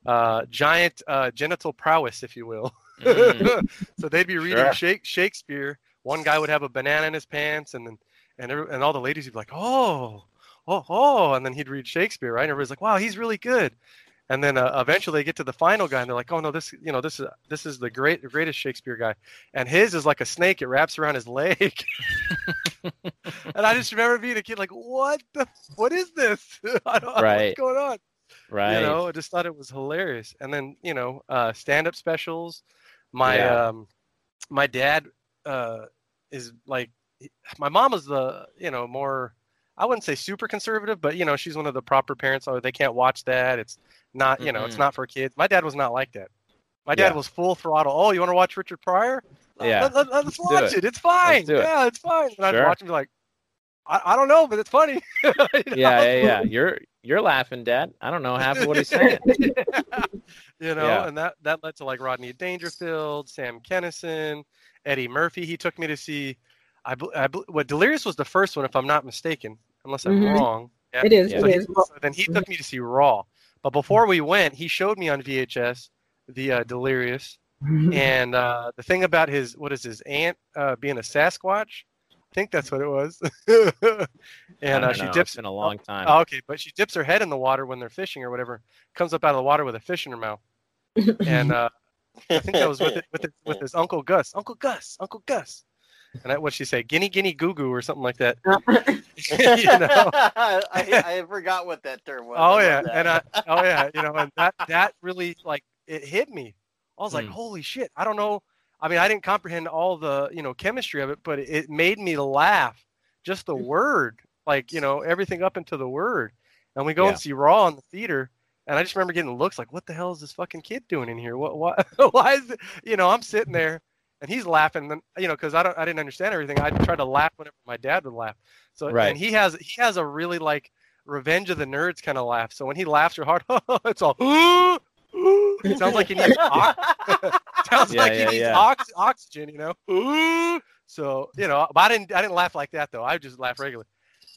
uh, giant uh, genital prowess, if you will. Mm. [LAUGHS] so they'd be reading sure. Shakespeare. One guy would have a banana in his pants, and then and and all the ladies would be like, oh, oh, oh, and then he'd read Shakespeare, right? And everybody's like, wow, he's really good. And then uh, eventually they get to the final guy and they're like oh no this you know this is this is the great the greatest shakespeare guy. And his is like a snake it wraps around his leg. [LAUGHS] And i just remember being a kid like what the what is this? [LAUGHS] I don't, right. what's going on? Right. you know i just thought it was hilarious. And then you know uh, stand-up specials. My yeah. um my dad uh is like my mom was the you know more I wouldn't say super conservative, but you know, she's one of the proper parents. Oh, they can't watch that. It's not, you know, mm-hmm. it's not for kids. My dad was not like that. My dad yeah. was full throttle. Oh, you want to watch Richard Pryor? Yeah, let, us watch it. it. It's fine. It. Yeah, it's fine. And I'd watch him like, I, I don't know, but it's funny. [LAUGHS] you know? Yeah, yeah, yeah. You're you're laughing, Dad. I don't know half of what he's [LAUGHS] saying. You know, yeah. and that that led to like Rodney Dangerfield, Sam Kinison, Eddie Murphy. He took me to see. I, I what Delirious was the first one, if I'm not mistaken, unless I'm mm-hmm. wrong. Yeah. It is. So it he, is. So then he took me to see Raw. But before we went, he showed me on VHS the uh, Delirious, and uh, the thing about his what is his aunt uh, being a Sasquatch. I think that's what it was. [LAUGHS] and uh, she know. dips in a long time. Oh, okay, but she dips her head in the water when they're fishing or whatever. Comes up out of the water with a fish in her mouth. [LAUGHS] and uh, I think that was with it, with, it, with [LAUGHS] his uncle Gus. Uncle Gus. Uncle Gus. And I, what she say? Guinea, guinea, goo goo, or something like that. [LAUGHS] [LAUGHS] you know, I, I forgot what that term was. Oh yeah, and I, oh yeah, you know, and that that really like it hit me. I was like, mm. holy shit! I don't know. I mean, I didn't comprehend all the you know chemistry of it, but it made me laugh. Just the mm. word, like you know, everything up into the word. And we go yeah. and see Raw in the theater, and I just remember getting looks like, what the hell is this fucking kid doing in here? What, what, [LAUGHS] why is it? You know, I'm sitting there and he's laughing. And you know, because I don't, I didn't understand everything. I tried to laugh whenever my dad would laugh. So, right. and he has, he has a really like Revenge of the Nerds kind of laugh. So when he laughs real hard, [LAUGHS] it's all. [GASPS] it sounds like he needs [LAUGHS] ox- sounds yeah, like he needs yeah. Ox- oxygen, you know. So you know, but I didn't I didn't laugh like that though. I just laugh regularly.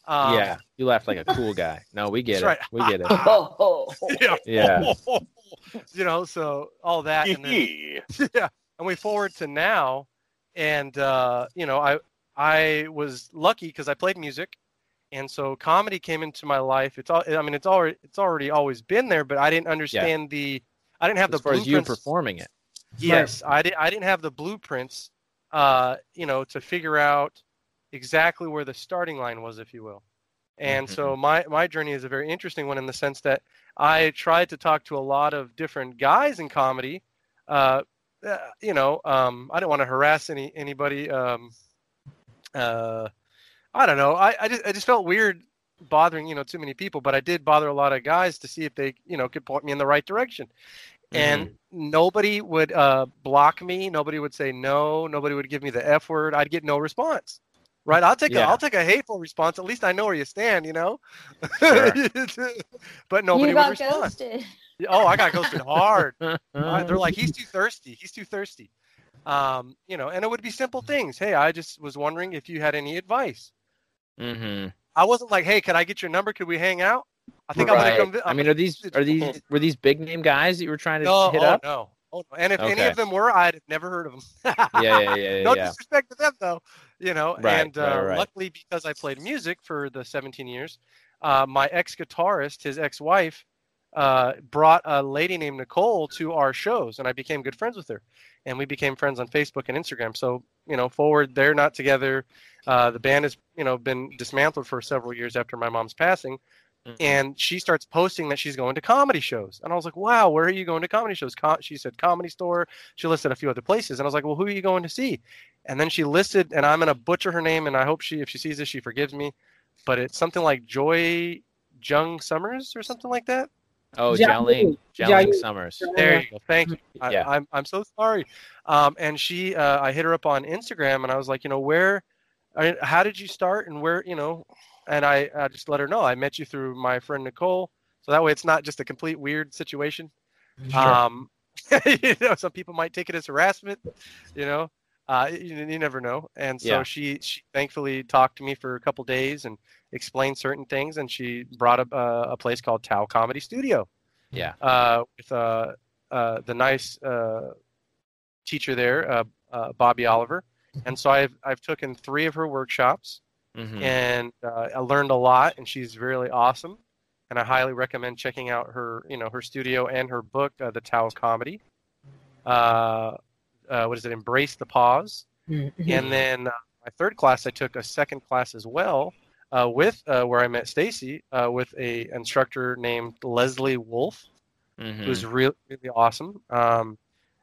Um, yeah, you laughed like a cool guy. No, we get it. Right. We get it. [LAUGHS] yeah. yeah. [LAUGHS] you know, so all that. And then, [LAUGHS] yeah. And we forward to now, and uh, you know, I I was lucky because I played music, and so comedy came into my life. It's all. I mean, it's already it's already always been there, but I didn't understand yeah. the. I didn't have as the far as you performing it. Yes, right. I did. I didn't have the blueprints. Uh, you know, to figure out exactly where the starting line was, if you will. And mm-hmm. so my my journey is a very interesting one in the sense that I tried to talk to a lot of different guys in comedy. Uh, uh you know, um, I didn't want to harass any anybody. Um, uh, I don't know. I, I just I just felt weird bothering you know too many people, but I did bother a lot of guys to see if they you know could point me in the right direction. Mm-hmm. And nobody would uh, block me. Nobody would say no. Nobody would give me the F word. I'd get no response right? I'll take yeah. a I'll take a hateful response. At least I know where you stand, you know. Sure. [LAUGHS] but nobody would respond. Ghosted. Oh, I got ghosted hard. [LAUGHS] they're like, he's too thirsty. He's too thirsty. Um, you know, and it would be simple things. Hey, I just was wondering if you had any advice. Mm-hmm. I wasn't like, hey, can I get your number? Could we hang out? I think right. I'm gonna come. i mean, are these are these were these big name guys that you were trying to no, hit oh, up? No, Oh, no. And if okay. any of them were, I'd never heard of them. yeah, yeah, [LAUGHS] yeah. no yeah. disrespect to them, though. You know, right, and uh, right, luckily because I played music for the 17 years, uh, my ex guitarist, his ex wife, uh, brought a lady named Nicole to our shows, and I became good friends with her. And we became friends on Facebook and Instagram. So, you know, forward, they're not together. Uh, the band has, you know, been dismantled for several years after my mom's passing. Mm-hmm. And she starts posting that she's going to comedy shows. And I was like, wow, where are you going to comedy shows? Co- she said comedy store. She listed a few other places. And I was like, well, who are you going to see? And then she listed, and I'm going to butcher her name. And I hope she, if she sees this, she forgives me. But it's something like Joy Jung Summers or something like that. Oh, Jiaoying, Jiaoying Summers. There you go. Thank you. I, yeah. I'm, I'm so sorry. Um, and she, uh, I hit her up on Instagram and I was like, you know, where, I mean, how did you start and where, you know, and I, I just let her know I met you through my friend Nicole, so that way it's not just a complete weird situation. Sure. Um, [LAUGHS] you know, some people might take it as harassment. You know, uh, you, you never know. And so yeah. she, she thankfully talked to me for a couple days and explained certain things, and she brought up a, a place called Tao Comedy Studio. Yeah. Uh, with uh, uh, the nice uh, teacher there, uh, uh, Bobbie Oliver. And so I've I've taken three of her workshops mm-hmm. and uh, I learned a lot. And she's really awesome, and I highly recommend checking out her, you know, her studio and her book, uh, The Tao Comedy. Uh, uh, what is it? Embrace the pause. Mm-hmm. And then uh, my third class, I took a second class as well. Uh, with where I met Stacy, with a instructor named Leslie Wolf, mm-hmm. who's really really awesome. Um,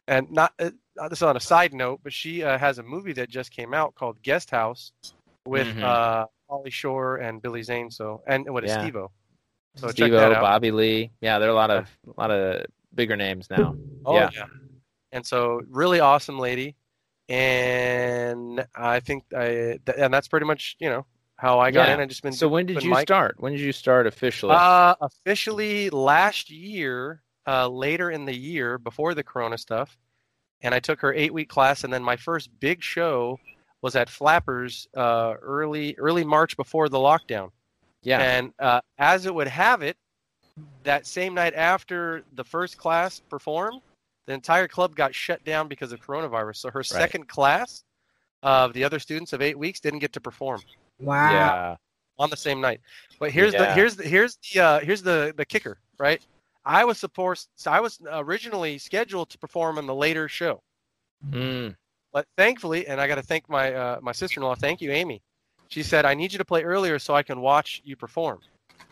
and not uh, this is on a side note, but she uh, has a movie that just came out called Guest House, with mm-hmm. uh, Pauly Shore and Billy Zane. So and what is yeah. Steve-O? So Steve-O, Bobby Lee. Yeah, there are a lot of a lot of bigger names now. Oh yeah. yeah. And so really awesome lady, and I think I and that's pretty much you know how I got yeah. in. I just been. So when did you start? When did you start officially? Uh, officially last year, uh, later in the year before the Corona stuff, and I took her eight week class, and then my first big show was at Flappers uh, early early March before the lockdown. Yeah. And uh, as it would have it, that same night after the first class performed, the entire club got shut down because of coronavirus. So her right. second class of the other students of eight weeks didn't get to perform. Wow. Yeah. On the same night. But here's yeah. the here's the here's the uh, here's the the kicker, right? I was supposed so I was originally scheduled to perform in the later show. Mm. But thankfully, and I got to thank my uh, my sister-in-law. Thank you, Amy. She said, "I need you to play earlier so I can watch you perform."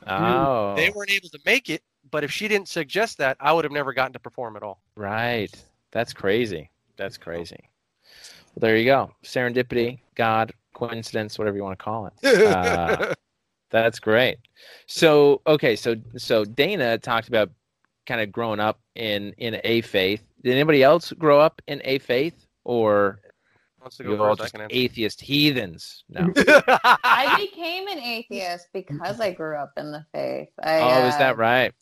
Oh. They weren't able to make it, but if she didn't suggest that, I would have never gotten to perform at all. Right. That's crazy. That's crazy. Well, there you go. Serendipity, God, coincidence, whatever you want to call it. Uh, [LAUGHS] that's great. So, okay, so so Dana talked about kind of growing up in in a faith. Did anybody else grow up in a faith, or you all just atheist heathens? No. [LAUGHS] I became an atheist because I grew up in the faith. I, oh, uh, is that right?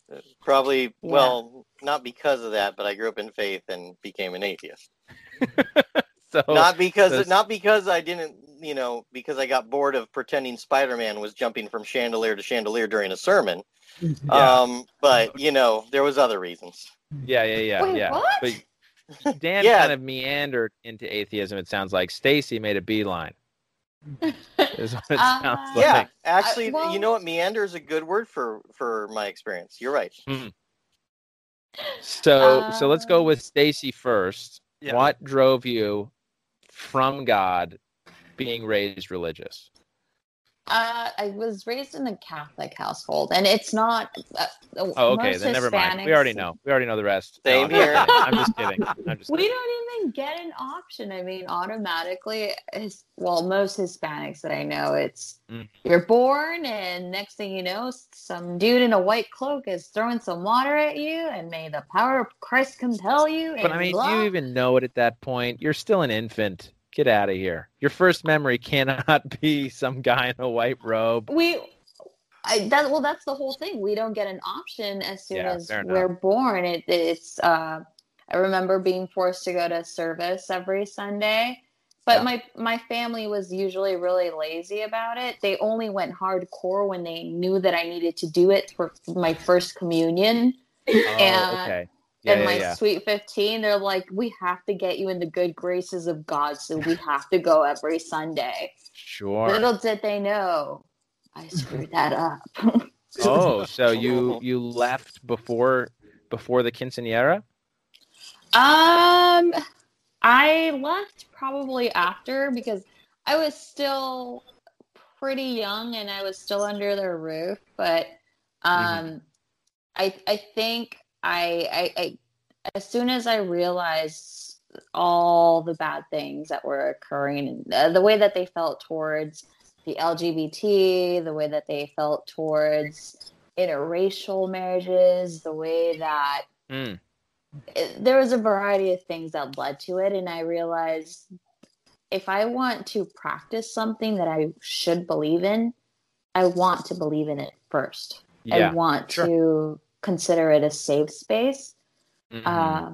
Probably. Yeah. Well, not because of that, but I grew up in faith and became an atheist. [LAUGHS] so not because this... not because I didn't, you know, because I got bored of pretending Spider-Man was jumping from chandelier to chandelier during a sermon. [LAUGHS] Yeah. Um, but you know, there was other reasons. Yeah, yeah, yeah, Wait, yeah. What? But Dan yeah. kind of meandered into atheism. It sounds like Stacy made a beeline. is what it [LAUGHS] uh, sounds like. Yeah, actually, I, well, you know what? Meander is a good word for for my experience. You're right. Mm-hmm. So so let's go with Stacy first. Yeah. What drove you from God being raised religious? Uh, I was raised in a Catholic household, and it's not. Uh, oh, okay. Then never mind. We already know. We already know the rest. Same no, here. I'm just kidding. I'm just. [LAUGHS] We kidding. don't even get an option. I mean, automatically, well, most Hispanics that I know, it's mm. you're born, and next thing you know, some dude in a white cloak is throwing some water at you, and may the power of Christ compel you. But I mean, blah. do you even know it at that point? You're still an infant. Get out of here. Your first memory cannot be some guy in a white robe. We I, that well, that's the whole thing. We don't get an option as soon yeah, as we're born. It, it's. Uh, I remember being forced to go to service every Sunday, but yeah. my my family was usually really lazy about it. They only went hardcore when they knew that I needed to do it for my first communion. Oh, and, okay yeah, and yeah, my yeah. sweet 15 they're like we have to get you in the good graces of god so we have to go every sunday sure little did they know i screwed [LAUGHS] that up oh so [LAUGHS] you you left before before the quinceanera um i left probably after because i was still pretty young and i was still under their roof but mm-hmm. um mm-hmm. i i think I, I, I, as soon as I realized all the bad things that were occurring, uh, the way that they felt towards the LGBT, the way that they felt towards interracial marriages, the way that mm. it, there was a variety of things that led to it, and I realized if I want to practice something that I should believe in, I want to believe in it first. Yeah, I want sure. to consider it a safe space. Mm-hmm. Uh,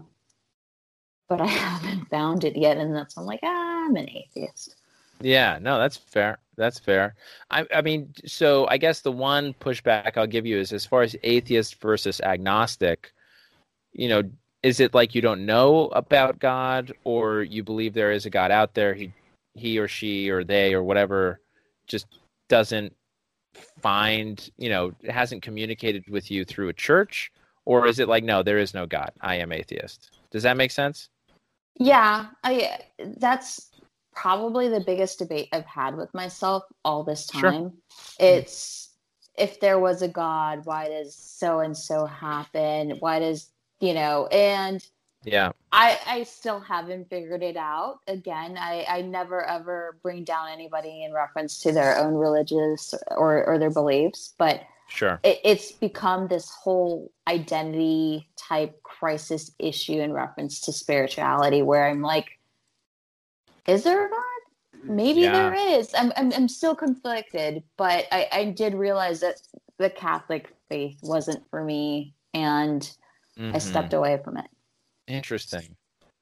but I [LAUGHS] haven't found it yet, and that's I'm like, ah, I'm an atheist. Yeah, no, that's fair. That's fair. I, I mean, so I guess the one pushback I'll give you is as far as atheist versus agnostic. You know, is it like you don't know about God, or you believe there is a God out there? He, he or she or they or whatever, just doesn't find you know hasn't communicated with you through a church or is it like no there is no god. I am atheist. Does that make sense? Yeah i that's probably the biggest debate i've had with myself all this time. Sure. it's if there was a god why does so and so happen? Why does you know and yeah. I i still haven't figured it out. Again i i never ever bring down anybody in reference to their own religious or or their beliefs but sure. it, it's become this whole identity type crisis issue in reference to spirituality where i'm like is there a god? Maybe yeah. there is. I'm, I'm i'm still conflicted but i i did realize that the catholic faith wasn't for me and mm-hmm. i stepped away from it Interesting.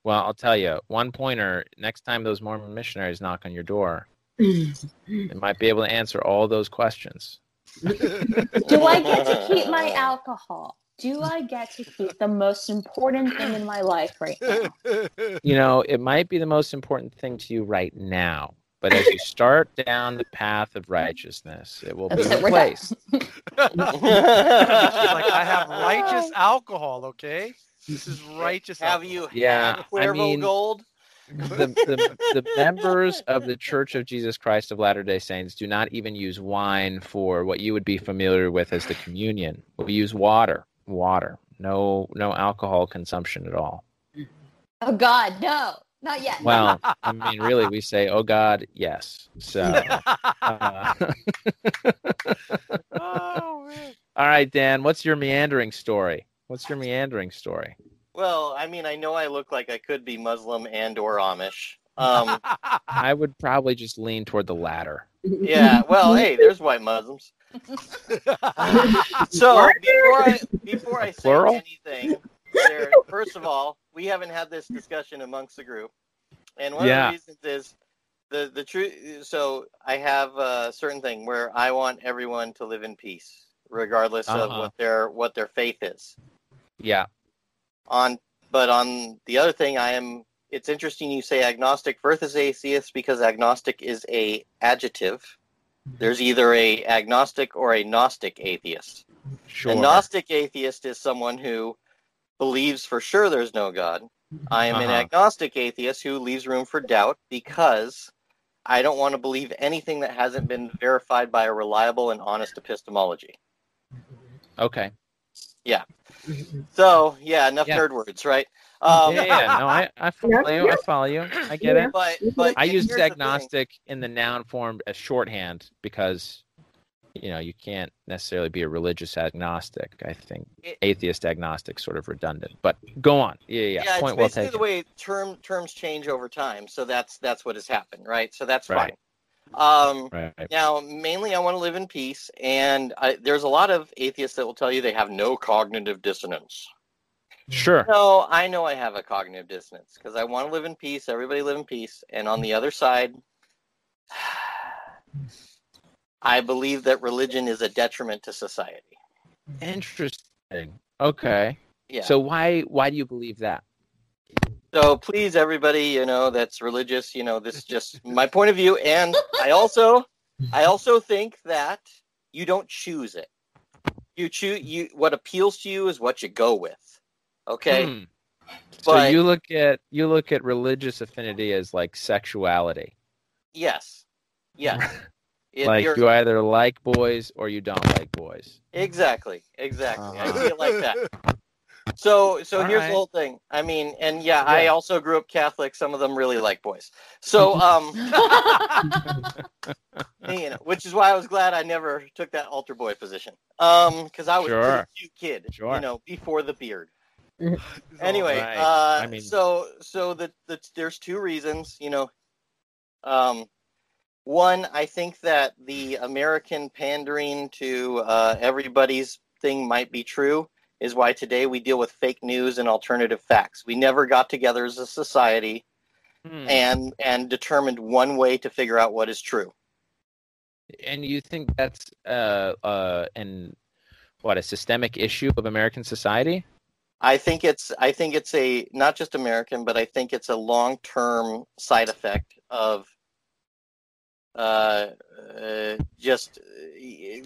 Well, I'll tell you, one pointer next time those Mormon missionaries knock on your door, [LAUGHS] they might be able to answer all those questions. [LAUGHS] Do I get to keep my alcohol? Do I get to keep the most important thing in my life right now? You know, it might be the most important thing to you right now, but as you start down the path of righteousness, it will be replaced. [LAUGHS] like I have righteous alcohol, okay? This is righteous. Have you yeah, Cuervo I mean, Gold? The, the, the members of the Church of Jesus Christ of Latter day Saints do not even use wine for what you would be familiar with as the communion. We use water. Water. No no alcohol consumption at all. Oh God, no, not yet. Well, I [LAUGHS] mean, really, we say, "Oh God, yes." So. [LAUGHS] Uh, [LAUGHS] oh man. All right, Dan. What's your meandering story? What's your meandering story? Well, I mean, I know I look like I could be Muslim and or Amish. [LAUGHS] Um, I would probably just lean toward the latter. Yeah. Well, hey, there's white Muslims. [LAUGHS] so before I before I say anything, there, first of all, we haven't had this discussion amongst the group, and one Yeah. of the reasons is the the truth. So I have a certain thing where I want everyone to live in peace, regardless of Uh-huh. what their what their faith is. Yeah. On but on the other thing, I am. It's interesting you say agnostic versus atheist because agnostic is a adjective. There's either a agnostic or a gnostic atheist. Sure. A Gnostic atheist is someone who believes for sure there's no God. I am an Uh-huh. agnostic atheist who leaves room for doubt because I don't want to believe anything that hasn't been verified by a reliable and honest epistemology. Okay. So, yeah, enough Yeah. nerd words, right? Um, yeah, yeah. No, I, I [LAUGHS] follow you. I follow you. I get it. But, but I and use here's the agnostic in the noun form as shorthand because you know you can't necessarily be a religious agnostic. I think It- atheist agnostic sort of redundant. But go on. Yeah, yeah. yeah, Point it's well basically taken. the way term terms change over time. So that's that's what has happened, right? So that's Right. fine. Um, Right. Now, mainly, I want to live in peace, and I, there's a lot of atheists that will tell you they have no cognitive dissonance. Sure. No, I know I have a cognitive dissonance because I want to live in peace. Everybody live in peace, and on the other side, [SIGHS] I believe that religion is a detriment to society. Interesting. Okay. Yeah. So why why do you believe that? So please, everybody, you know that's religious. You know this is just [LAUGHS] my point of view, and I also, I [LAUGHS] also think that you don't choose it. You choose you. What appeals to you is what you go with. Okay. Hmm. So you look at you look at religious affinity as like sexuality. Yes. Yes. [LAUGHS] It- like you're- either like boys or you don't like boys. Exactly. Exactly. I Uh-huh. see it like that. So so All here's right. the whole thing. I mean, and yeah, I also grew up Catholic. Some of them really like boys. So um [LAUGHS] [LAUGHS] you know, which is why I was glad I never took that altar boy position. Um because I was a Sure. pretty cute kid, Sure. you know, before the beard. Oh, [LAUGHS] Anyway, Right. uh I mean- so so the, the there's two reasons, you know. Um one, I think that the American pandering to uh, everybody's thing might be true, is why today we deal with fake news and alternative facts. We never got together as a society Hmm. and and determined one way to figure out what is true. And you think that's uh uh an what a systemic issue of American society? I think it's I think it's a not just American, but I think it's a long term side effect of uh, uh, just uh,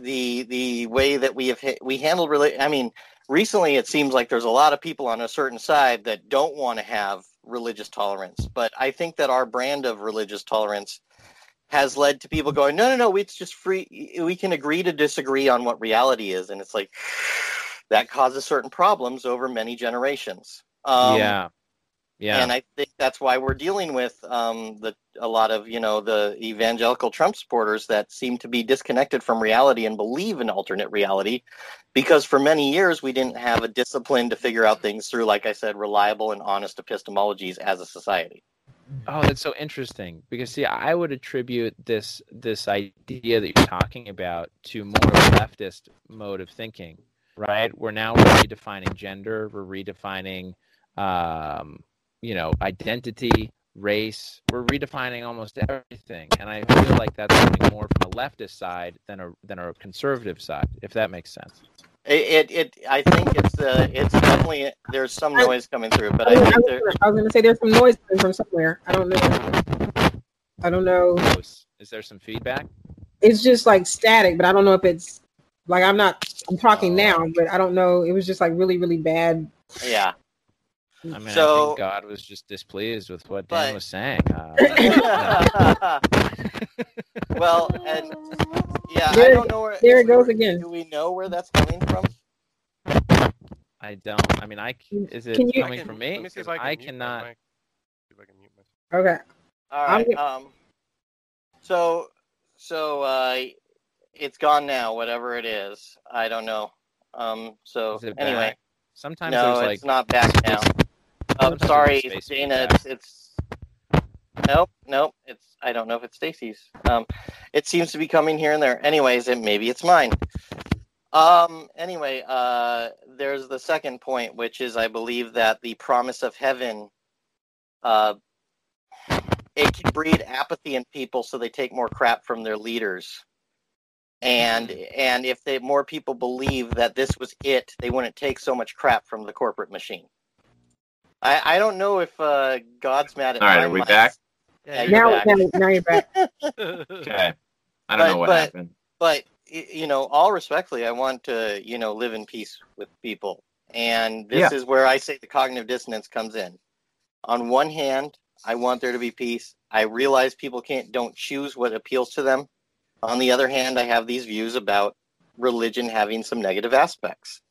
the the way that we have ha- we handled rela- I mean, recently it seems like there's a lot of people on a certain side that don't want to have religious tolerance, but I think that our brand of religious tolerance has led to people going, no, no, no, it's just free. We can agree to disagree on what reality is, and it's like [SIGHS] that causes certain problems over many generations. Um, yeah. Yeah. and I think that's why we're dealing with um, the a lot of you know the evangelical Trump supporters that seem to be disconnected from reality and believe in alternate reality, because for many years we didn't have a discipline to figure out things through, like I said, reliable and honest epistemologies as a society. Oh, that's so interesting because see, I would attribute this this idea that you're talking about to more leftist mode of thinking, right? We're now redefining gender, we're redefining, um, you know, identity, race. We're redefining almost everything, and I feel like that's coming more from a leftist side than a than a conservative side, if that makes sense. It, it, it I think it's uh, it's definitely there's some noise coming through, but I, I was- I was there, gonna- I was going to say there's some noise coming from somewhere. I don't know. I don't know. Oh, is, is there some feedback? It's just like static, but I don't know if it's like I'm not. I'm talking now, but I don't know. It was just like really, really bad. yeah. I mean, I So- think God was just displeased with what But- Dan was saying. Uh, [LAUGHS] well, and yeah, I There- don't know where there it goes again. Do we know where that's coming from? I don't. I mean, I c- is it you- coming can- from me? Let me see if 'Cause I can. I mute my cannot. mic. if I can mute myself. Okay. All right. Um. So, so uh, it's gone now. Whatever it is, I don't know. Um. So anyway, back? sometimes no, there's it's not back now. I'm sorry, Dana. It's, it's nope, nope. It's I don't know if it's Stacy's. Um, it seems to be coming here and there. Anyways, it maybe it's mine. Um. Anyway, uh, there's the second point, which is I believe that the promise of heaven, uh, it can breed apathy in people, so they take more crap from their leaders. And and if they more people believe that this was it, they wouldn't take so much crap from the corporate machine. I, I don't know if uh, God's mad at All right, my are we mics. back? Yeah, Now, back. now, now you're back. [LAUGHS] Okay. I don't But- know what but- happened. but you know all respectfully i want to you know live in peace with people and this Yeah. is where i say the cognitive dissonance comes in on one hand i want there to be peace i realize people can't don't choose what appeals to them on the other hand i have these views about religion having some negative aspects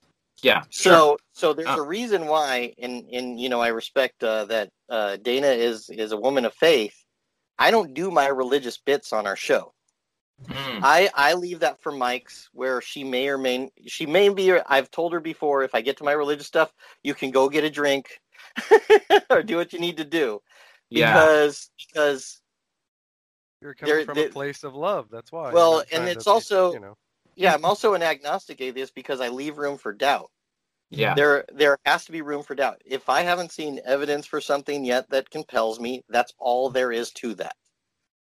Yeah. so so there's Uh. a reason why and and you know i respect uh, that uh, dana is is a woman of faith i don't do my religious bits on our show Mm. I I leave that for mics, where she may or may she may be. I've told her before, if I get to my religious stuff, you can go get a drink [LAUGHS] or do what you need to do Yeah. because because You're coming There- from there- a place of love. That's why. Well, and trying it's to also- you know. Yeah, I'm also an agnostic atheist because I leave room for doubt. Yeah. There there has to be room for doubt. If I haven't seen evidence for something yet that compels me, that's all there is to that.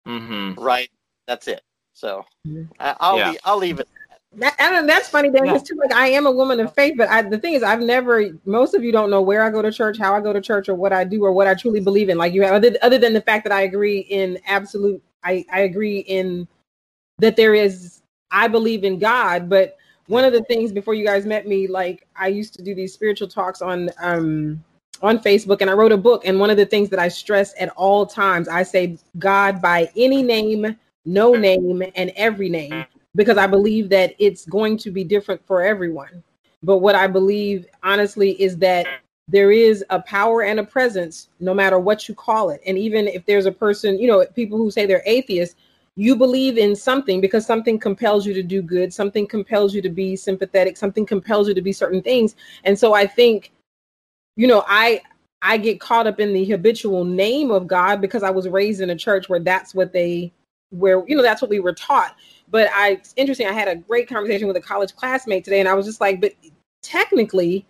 Mm-hmm. Right? That's it. So Mhm. I, I'll Yeah. be, I'll leave it. That, and that's funny, Dan, Yeah. because too, like I am a woman of faith, but I, the thing is, I've never. Most of you don't know where I go to church, how I go to church, or what I do, or what I truly believe in. Like you have, other, other than the fact that I agree in absolute, I, I agree in that there is. I believe in God, but one of the things before you guys met me, like I used to do these spiritual talks on um on Facebook, and I wrote a book. And one of the things that I stress at all times, I say God by any name, no name, and every name because I believe that it's going to be different for everyone. But what I believe, honestly, is that there is a power and a presence, no matter what you call it. And even if there's a person, you know, people who say they're atheists, you believe in something because something compels you to do good, something compels you to be sympathetic, something compels you to be certain things. And so I think, you know, I I get caught up in the habitual name of God because I was raised in a church where that's what they where you know that's what we were taught but I it's interesting. I had a great conversation with a college classmate today, and I was just like, but technically,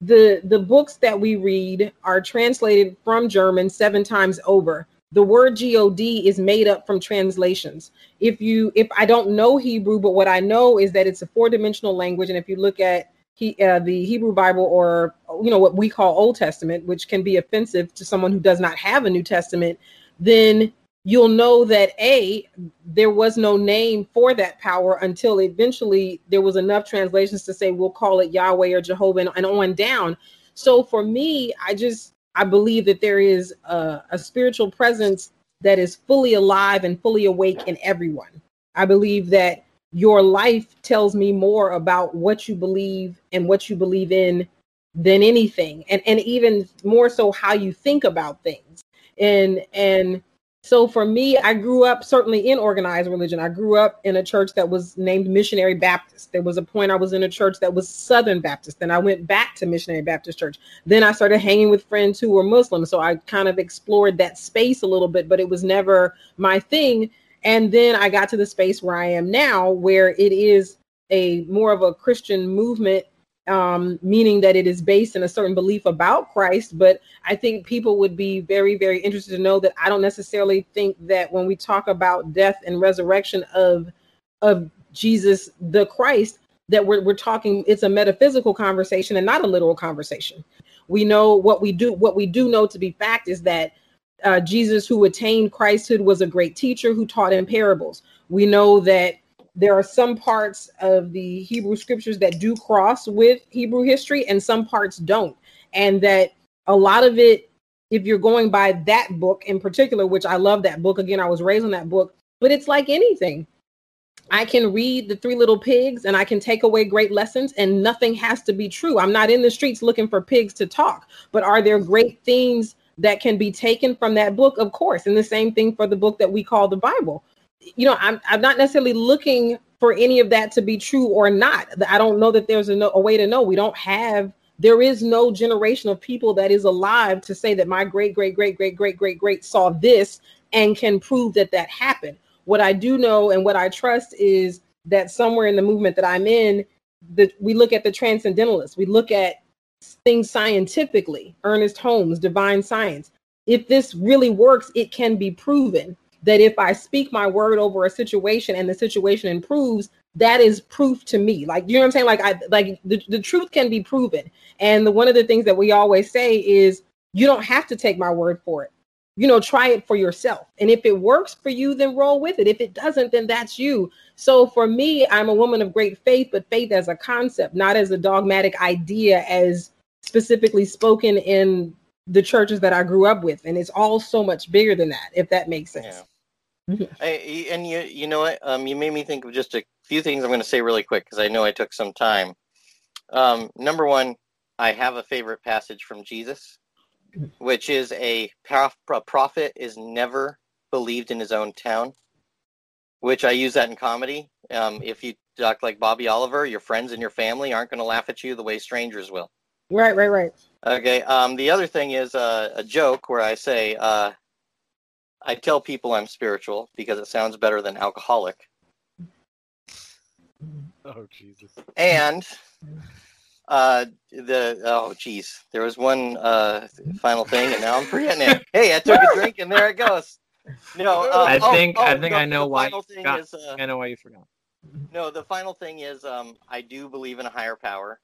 the the books that we read are translated from German seven times over. The word God is made up from translations. If you if I don't know Hebrew, but what I know is that it's a four dimensional language, and if you look at he, uh, the Hebrew Bible or you know what we call Old Testament, which can be offensive to someone who does not have a New Testament, then you'll know that a there was no name for that power until eventually there was enough translations to say we'll call it Yahweh or Jehovah and, and on down. So for me, I just I believe that there is a, a spiritual presence that is fully alive and fully awake in everyone. I believe that your life tells me more about what you believe and what you believe in than anything and and even more so how you think about things and and so for me i grew up certainly in organized religion. I grew up in a church that was named missionary baptist. There was a point i was in a church that was southern baptist. Then i went back to missionary baptist church. Then i started hanging with friends who were muslim. So i kind of explored that space a little bit but it was never my thing. And then i got to the space where i am now where it is a more of a christian movement um, meaning that it is based in a certain belief about Christ. But I think people would be very, very interested to know that I don't necessarily think that when we talk about death and resurrection of of Jesus the Christ, that we're we're talking it's a metaphysical conversation and not a literal conversation. We know what we do. What we do know to be fact is that uh, Jesus, who attained Christhood, was a great teacher who taught in parables. We know that there are some parts of the Hebrew scriptures that do cross with Hebrew history and some parts don't. And that a lot of it, if you're going by that book in particular, which I love that book, again, I was raised on that book, but it's like anything. I can read the Three Little Pigs and I can take away great lessons, and nothing has to be true. I'm not in the streets looking for pigs to talk, but are there great themes that can be taken from that book, of course. And the same thing for the book that we call the Bible. You know, I'm I'm not necessarily looking for any of that to be true or not. I don't know that there's a, no, a way to know. We don't have there is no generation of people that is alive to say that my great great great great great great great saw this and can prove that that happened. What I do know and what I trust is that somewhere in the movement that I'm in, that we look at the transcendentalists, we look at things scientifically, Ernest Holmes, divine science. If this really works, it can be proven that if I speak my word over a situation and the situation improves, that is proof to me. Like, you know what I'm saying? Like, I like the, the truth can be proven. And the, one of the things that we always say is you don't have to take my word for it. You know, try it for yourself. And if it works for you, then roll with it. If it doesn't, then that's you. So for me, I'm a woman of great faith, but faith as a concept, not as a dogmatic idea, as specifically spoken in the churches that I grew up with. And it's all so much bigger than that, if that makes sense. Yeah. I, and you you know what? Um, you made me think of just a few things I'm going to say really quick because I know I took some time. Um, number one, I have a favorite passage from Jesus, which is a, prof- a prophet is never believed in his own town, which I use that in comedy. Um, if you talk like Bobbie Oliver, your friends and your family aren't going to laugh at you the way strangers will. Right, right, right. Okay. Um, the other thing is uh, a joke where I say, uh, I tell people I'm spiritual because it sounds better than alcoholic. [LAUGHS] Oh Jesus! And uh, the oh geez, there was one uh, final thing, and now I'm forgetting it. [LAUGHS] Hey, I took a drink, and there it goes. No, uh, I oh, think oh, I think the, I know why. final thing forgot. is, uh, I know why you forgot. no, the final thing is um, I do believe in a higher power,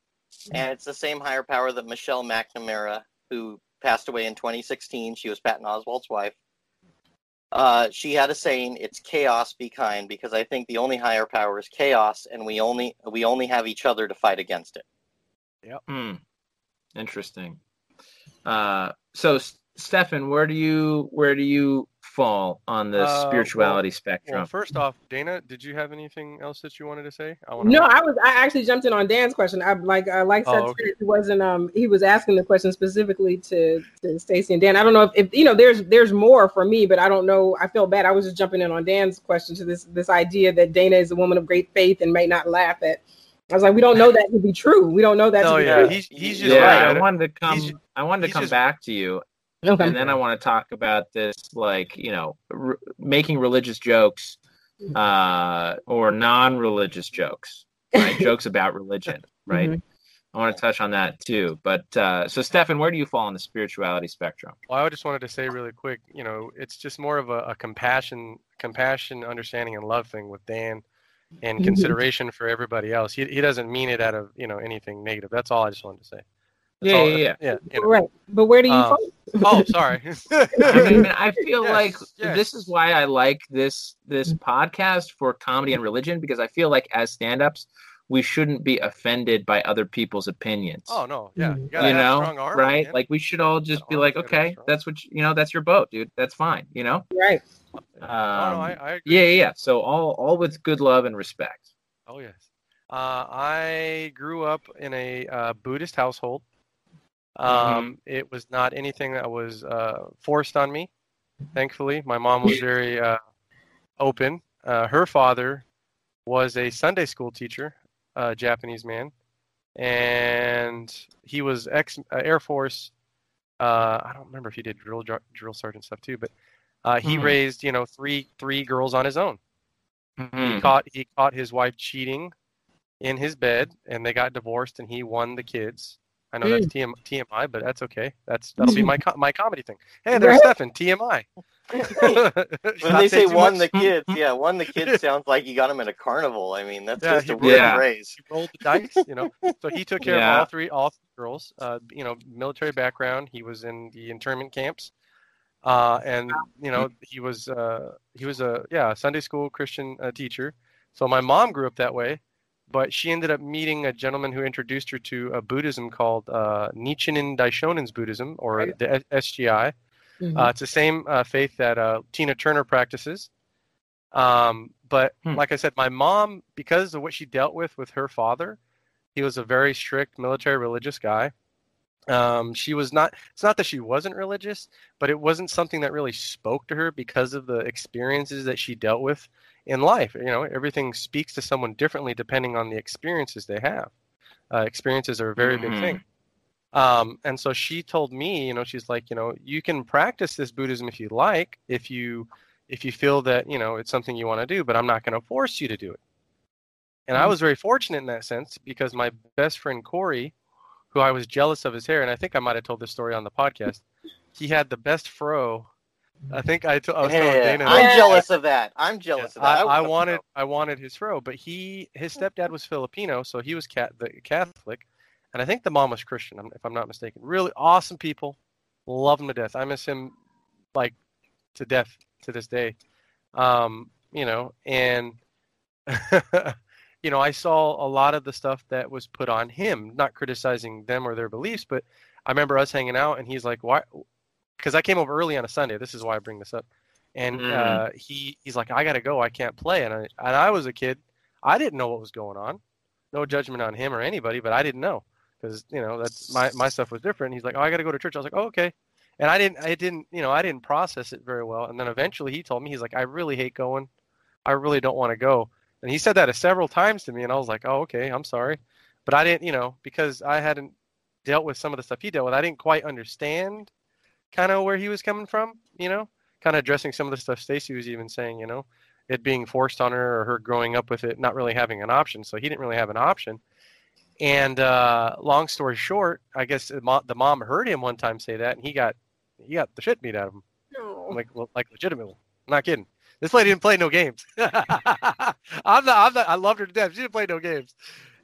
and it's the same higher power that Michelle McNamara, who passed away in 2016, she was Patton Oswalt's wife. Uh, she had a saying, "It's chaos, be kind," because I think the only higher power is chaos, and we only we only have each other to fight against it. Hmm. Interesting. Uh, so, Stefan, where do you where do you fall on the Uh, spirituality Well, spectrum? first off, Dana, did you have anything else that you wanted to say? I wanna No, I was. I actually jumped in on Dan's question. I like. I like Oh, said okay. he wasn't. Um, he was asking the question specifically to to Stacy and Dan. I don't know if, if you know. There's there's more for me, but I don't know. I feel bad. I was just jumping in on Dan's question to this this idea that Dana is a woman of great faith and may not laugh at. I was like, we don't know that to be true. We don't know that. No, to be yeah, true. he's he's just yeah, right. I wanted to come. he's- I wanted to come just- back to you, okay. and then I want to talk about this, like you know, r- making religious jokes, uh, or non-religious jokes, right? [LAUGHS] jokes about religion, right? Mhm. I want to touch on that too. But uh, so, Stefan, where do you fall on the spirituality spectrum? Well, I just wanted to say really quick, you know, it's just more of a, a compassion, compassion, understanding, and love thing with Dan, and Mhm. consideration for everybody else. He he doesn't mean it out of you know anything negative. That's all I just wanted to say. That's Yeah, all- yeah, yeah. yeah. You know. Right, but where do you Um, fall? Oh, sorry. [LAUGHS] I mean, [LAUGHS] I feel Yes, like yes. this is why I like this this podcast for comedy and religion because I feel like as stand-ups, we shouldn't be offended by other people's opinions. oh no, yeah. You You, gotta you have know, strong armor, right? man. Like we should all just That be like, gotta be okay, that's what you, you know, that's your boat, dude. That's fine, you know. Right. oh, no, Um, I, I agree. yeah, yeah, yeah. So all all with good love and respect. Oh yes. Uh, I grew up in a uh, Buddhist household. Um, It was not anything that was uh, forced on me. Thankfully, my mom was very uh, open. Uh, her father was a Sunday school teacher, a Japanese man, and he was ex uh, Air Force. Uh, I don't remember if he did drill drill sergeant stuff too, but uh, he Mhm. raised you know three three girls on his own he Mhm. caught he caught his wife cheating in his bed and they got divorced and he won the kids i know that's TM, tmi but that's okay that's that'll be my [LAUGHS] co- my comedy thing hey there's Right. stefan tmi [LAUGHS] When they say "won the kids," yeah, "won the kids" [LAUGHS] sounds like you got them at a carnival. I mean, that's Yeah, just he- a weird Yeah. phrase. he rolled the dice you know so he took care Yeah. of all three all three girls uh, you know military background he was in the internment camps uh, and you know he was uh, he was a yeah Sunday school Christian uh, teacher. So my mom grew up that way, but she ended up meeting a gentleman who introduced her to a Buddhism called uh, Nichiren Daishonin's Buddhism or Right. the SGI. Mhm. Uh, it's the same uh, faith that uh, Tina Turner practices. Um, but Hmm. like I said, my mom, because of what she dealt with with her father, he was a very strict military religious guy. Um, she was not. It's not that she wasn't religious, but it wasn't something that really spoke to her because of the experiences that she dealt with in life. You know, everything speaks to someone differently depending on the experiences they have. Uh, experiences are a very Mhm. big thing. Um, and so she told me, you know, she's like, you know, you can practice this Buddhism if you like, if you if you feel that you know it's something you want to do, but I'm not going to force you to do it. And I was very fortunate in that sense because my best friend Corey, who I was jealous of his hair, and I think I might have told this story on the podcast. He had the best fro. I think I, t- I was telling Dana. I'm Yeah. jealous of that. I'm jealous of I, that. I wanted I wanted his fro, but he his stepdad was Filipino, so he was cat the Catholic, and I think the mom was Christian, if I'm not mistaken. Really awesome people, love him to death. I miss him like to death to this day. Um, you know, and [LAUGHS] you know, I saw a lot of the stuff that was put on him, not criticizing them or their beliefs, but I remember us hanging out, and he's like, "Why?" Because I came over early on a Sunday. This is why I bring this up. And Mm. uh, he he's like, "I gotta go. I can't play." And I and I was a kid. I didn't know what was going on. No judgment on him or anybody, but I didn't know because you know that's my my stuff was different. He's like, "Oh, I gotta go to church." I was like, "Oh, okay." And I didn't I didn't you know I didn't process it very well. And then eventually he told me he's like, "I really hate going. I really don't want to go." And he said that several times to me, and I was like, "Oh, okay. I'm sorry." But I didn't, you know, because I hadn't dealt with some of the stuff he dealt with. I didn't quite understand kind of where he was coming from, you know, kind of addressing some of the stuff Stacy was even saying, you know, it being forced on her or her growing up with it, not really having an option. So he didn't really have an option. And uh, long story short, I guess the mom heard him one time say that, and he got he got the shit beat out of him, No. like like legitimately. I'm not kidding. This lady didn't play no games. [LAUGHS] I'm not. I'm not. I loved her to death. She didn't play no games.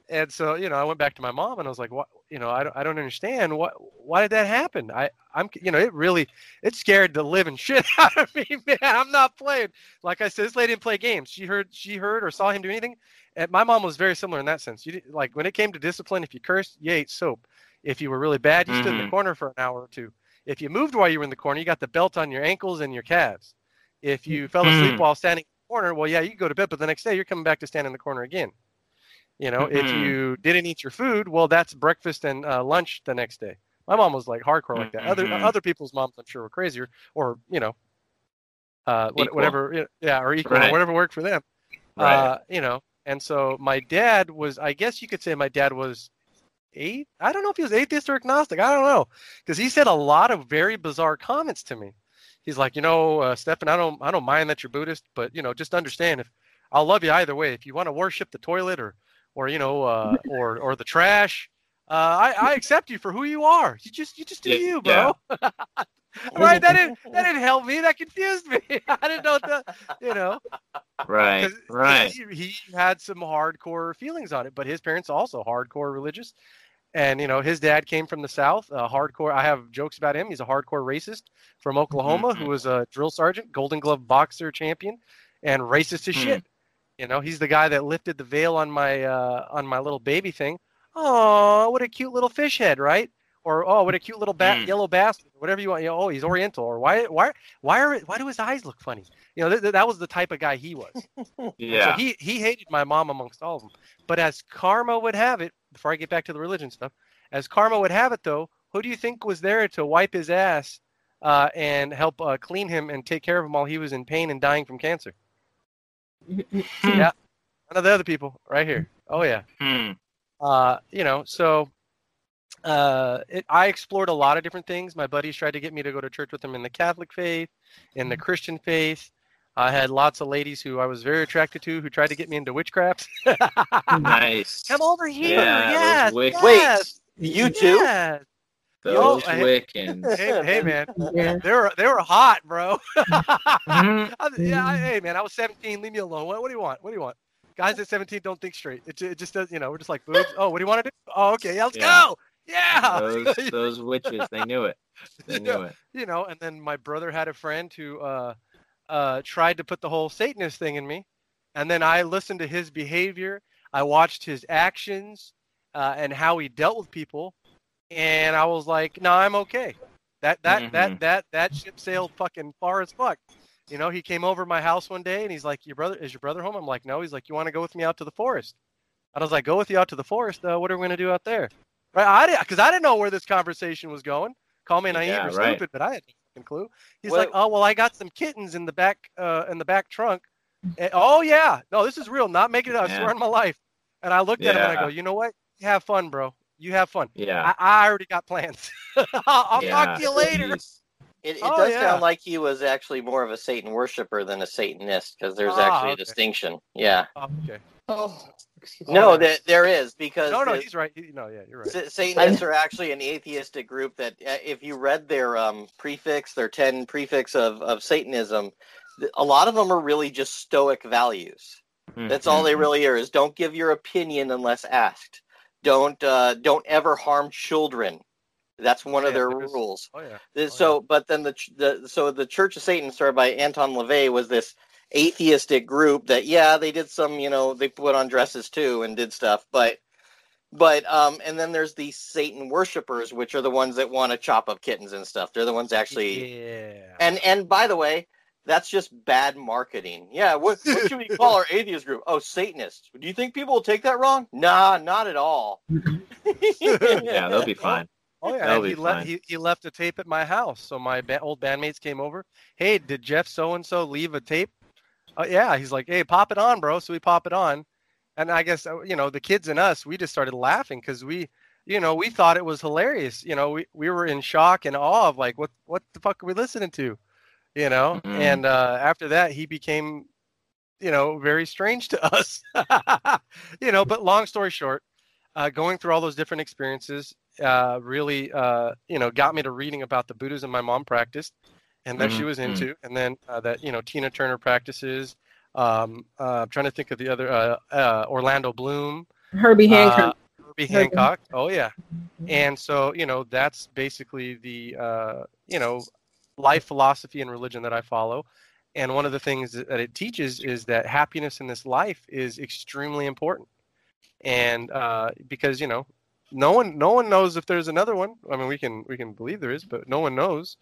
And so, you know, I went back to my mom and I was like, "What? You know, I don't, I don't understand. What? Why did that happen? I, I'm, you know, it really, it scared the living [LAUGHS] shit out of me, man. I'm not playing. Like I said, this lady didn't play games. She heard, she heard or saw him do anything. And my mom was very similar in that sense. You like when it came to discipline, if you cursed, you ate soap. If you were really bad, you stood in the Mhm. corner for an hour or two. If you moved while you were in the corner, you got the belt on your ankles and your calves. If you fell asleep Mhm. while standing in the corner, well, yeah, you go to bed, but the next day you're coming back to stand in the corner again. You know, if Mhm. you didn't eat your food, well, that's breakfast and uh, lunch the next day. My mom was like hardcore like that. Other Mhm. other people's moms, I'm sure, were crazier, or you know, uh, Equal. whatever, yeah, or equal, Right. or whatever worked for them. Right. Uh, you know, and so my dad was, I guess you could say, my dad was eight. I don't know if he was atheist or agnostic. I don't know, because he said a lot of very bizarre comments to me. He's like, you know, uh, Stefan, I don't, I don't mind that you're Buddhist, but you know, just understand if I'll love you either way. If you want to worship the toilet or, or you know, uh, [LAUGHS] or or the trash, uh, I, I accept you for who you are. You just, you just do Yeah, you, bro. [LAUGHS] right? That didn't, that didn't help me. That confused me. [LAUGHS] I didn't know what the, you know. right. Right. He, he had some hardcore feelings on it, but his parents also hardcore religious, and you know his dad came from the south. Uh, hardcore. I have jokes about him. He's a hardcore racist from Oklahoma who Mhm. was a drill sergeant, Golden Glove boxer champion, and racist as Hmm. shit. You know, he's the guy that lifted the veil on my uh, on my little baby thing. Oh, what a cute little fish head, right? Or oh, what a cute little bat, Mm. yellow bass, whatever you want. You know, oh, he's Oriental, or why, why, why are why do his eyes look funny? You know, th- th- that was the type of guy he was. [LAUGHS] Yeah. So he he hated my mom amongst all of them. But as karma would have it, before I get back to the religion stuff, as karma would have it though, who do you think was there to wipe his ass uh, and help uh, clean him and take care of him while he was in pain and dying from cancer? yeah, one of the other people right here. Oh yeah. Hmm. Uh, you know, so uh, it, I explored a lot of different things. My buddies tried to get me to go to church with them in the Catholic faith, in the Christian faith. I had lots of ladies who I was very attracted to who tried to get me into witchcraft. Nice. [LAUGHS] Come over here. Yeah, yes. those Wic- Wait, You too? yes. Those Yo, Wiccans. Hey, hey, man. Yeah. They were they were hot, bro. [LAUGHS] Mhm. I- yeah, I, hey man, I was 17. Leave me alone. What, what do you want? What do you want? Guys at 17 don't think straight. It, it just does. You know, we're just like boobs. Oh, what do you want to do? Oh, okay, yeah, let's Yeah. go. Yeah. Those [LAUGHS] those witches, they knew it. They knew it. you know, and then my brother had a friend who uh, uh, tried to put the whole Satanist thing in me, and then I listened to his behavior. I watched his actions uh, and how he dealt with people, and I was like, "No, I'm okay." That that Mhm. that that that ship sailed fucking far as fuck. You know, he came over my house one day and he's like, "Your brother is your brother home?" I'm like, "No." He's like, "You want to go with me out to the forest?" I was like, "Go with you out to the forest. Uh, what are we gonna do out there?" right? I did because I didn't know where this conversation was going. Call me naive Yeah, or right. stupid, but I had fucking clue. He's Well- like, oh well, I got some kittens in the back uh, in the back trunk. And- [LAUGHS] oh yeah, no, this is real. Not making it up. I swear on my life. And I looked at him and I go, you know what? You have fun, bro. You have fun. Yeah. I, I already got plans. [LAUGHS] I'll, I'll yeah. talk to you later. Jeez. It, it Oh, does yeah. sound like he was actually more of a Satan worshiper than a Satanist, because there's Ah, actually okay. a distinction. Yeah. Oh, okay. Oh, excuse me. No, that there is because No, no, the- he's right. He, no, yeah, you're right. Satanists are actually an atheistic group that, uh, if you read their um, prefix, their 10 prefix of, of Satanism, a lot of them are really just stoic values. That's all they Mhm. really are, is don't give your opinion unless asked. Don't uh, don't ever harm children. That's one of their rules. Oh yeah. Oh, so, but then the, the so the Church of Satan, started by Anton LaVey, was this atheistic group that yeah, they did some, you know, they put on dresses too and did stuff, but but um, and then there's the Satan worshippers, which are the ones that want to chop up kittens and stuff. They're the ones actually. Yeah. And and by the way, that's just bad marketing. Yeah, what what should we call our atheist group? Oh, Satanists. Do you think people will take that wrong? Nah, not at all. [LAUGHS] [LAUGHS] Yeah, they'll be fine. Oh yeah, That'll and be he, le- fine. he he left a tape at my house. So my ba- old bandmates came over. Hey, did Jeff so and so leave a tape? Uh, yeah, he's like, hey, pop it on, bro. So we pop it on, and I guess uh, you know the kids and us, we just started laughing because we, you know, we thought it was hilarious. You know, we we were in shock and awe of like, what what the fuck are we listening to? You know, Mhm. and uh, after that, he became, you know, very strange to [LAUGHS] us. you know, but long story short, uh, going through all those different experiences uh, really, uh, you know, got me to reading about the Buddhism my mom practiced and that she was Mhm. into, and then uh, that you know Tina Turner practices. Um, uh, I'm trying to think of the other uh, uh, Orlando Bloom, Herbie Hancock. uh, Herbie Hancock. Oh yeah, and so you know that's basically the uh, you know life philosophy and religion that I follow. And one of the things that it teaches is that happiness in this life is extremely important. And uh, because you know, no one no one knows if there's another one. I mean, we can we can believe there is, but no one knows.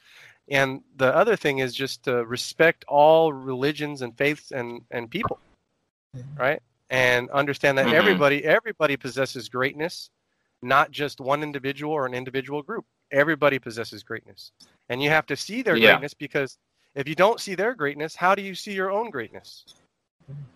And the other thing is just to respect all religions and faiths and and people, right? And understand that Mhm. everybody everybody possesses greatness, not just one individual or an individual group. Everybody possesses greatness, and you have to see their Yeah. greatness because if you don't see their greatness, how do you see your own greatness?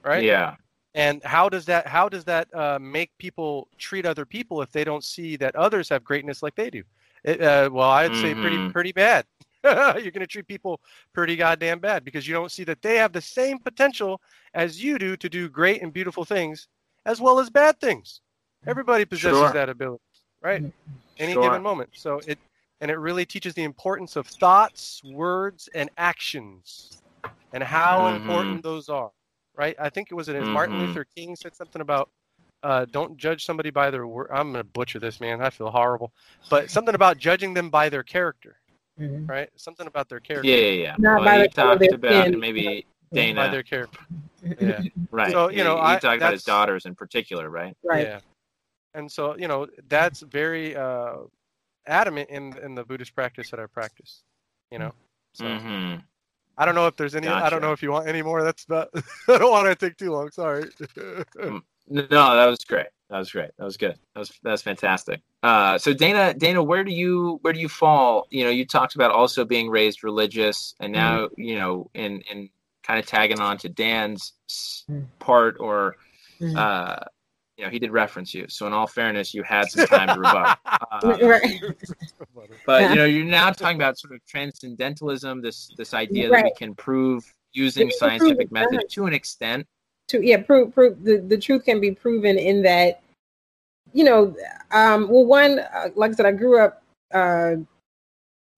Right? Yeah. and how does that how does that uh, make people treat other people if they don't see that others have greatness like they do it, uh, well i'd say pretty Mhm. pretty bad [LAUGHS] you're going to treat people pretty goddamn bad because you don't see that they have the same potential as you do to do great and beautiful things as well as bad things. Everybody possesses Sure. that ability right? Any Sure. given moment. So it and it really teaches the importance of thoughts words and actions and how Mhm. important those are right? I think it was, it was martin luther king said something about uh, don't judge somebody by their word i'm going to butcher this man i feel horrible but something about judging them by their character Mhm. right something about their character Yeah, yeah, yeah. Not well, by you the talked about skin. maybe by Dana, their character [LAUGHS] yeah right? So, you He- know, he I- talked about his daughters in particular, right? Right. Yeah. And so, you know, that's very uh, adamant in in the Buddhist practice that I practice. You know, so hmm I don't know if there's any. I don't know if you want any more. That's not. [LAUGHS] I don't want to take too long. Sorry. [LAUGHS] No, that was great. That was great. That was good. That was that's fantastic. Uh, so Dana, Dana, where do you where do you fall? You know, you talked about also being raised religious, and now you know, in in kind of tagging on to Dan's Mhm. part, or Mhm. uh, you know, he did reference you. So in all fairness, you had some time to rebut. [LAUGHS] Uh, Right. but you know, you're now talking about sort of transcendentalism, this this idea that we can prove using prove scientific it, methods to an extent. to yeah prove prove the, the truth can be proven in that you know um well one uh, like i said i grew up uh,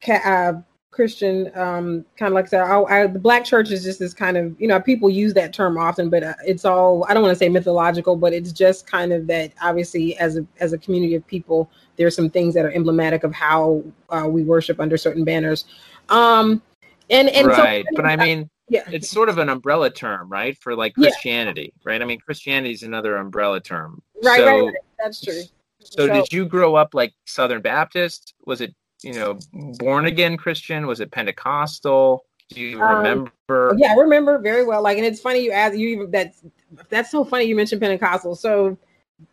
ca- uh christian um kind of like i said I, I, the black church is just this kind of you know people use that term often but uh, it's all i don't want to say mythological but it's just kind of that obviously as a as a community of people there's some things that are emblematic of how uh, we worship under certain banners um and and right. so but I mean, yeah it's sort of an umbrella term, right? For like Yeah. Christianity, right? I mean, Christianity is another umbrella term. Right, so, right right that's true So, So- did you grow up like Southern Baptist? Was it, you know, born again Christian? Was it Pentecostal? Do you Um, remember? Yeah, I remember very well. Like, and it's funny you ask you even that's that's so funny you mentioned Pentecostal. So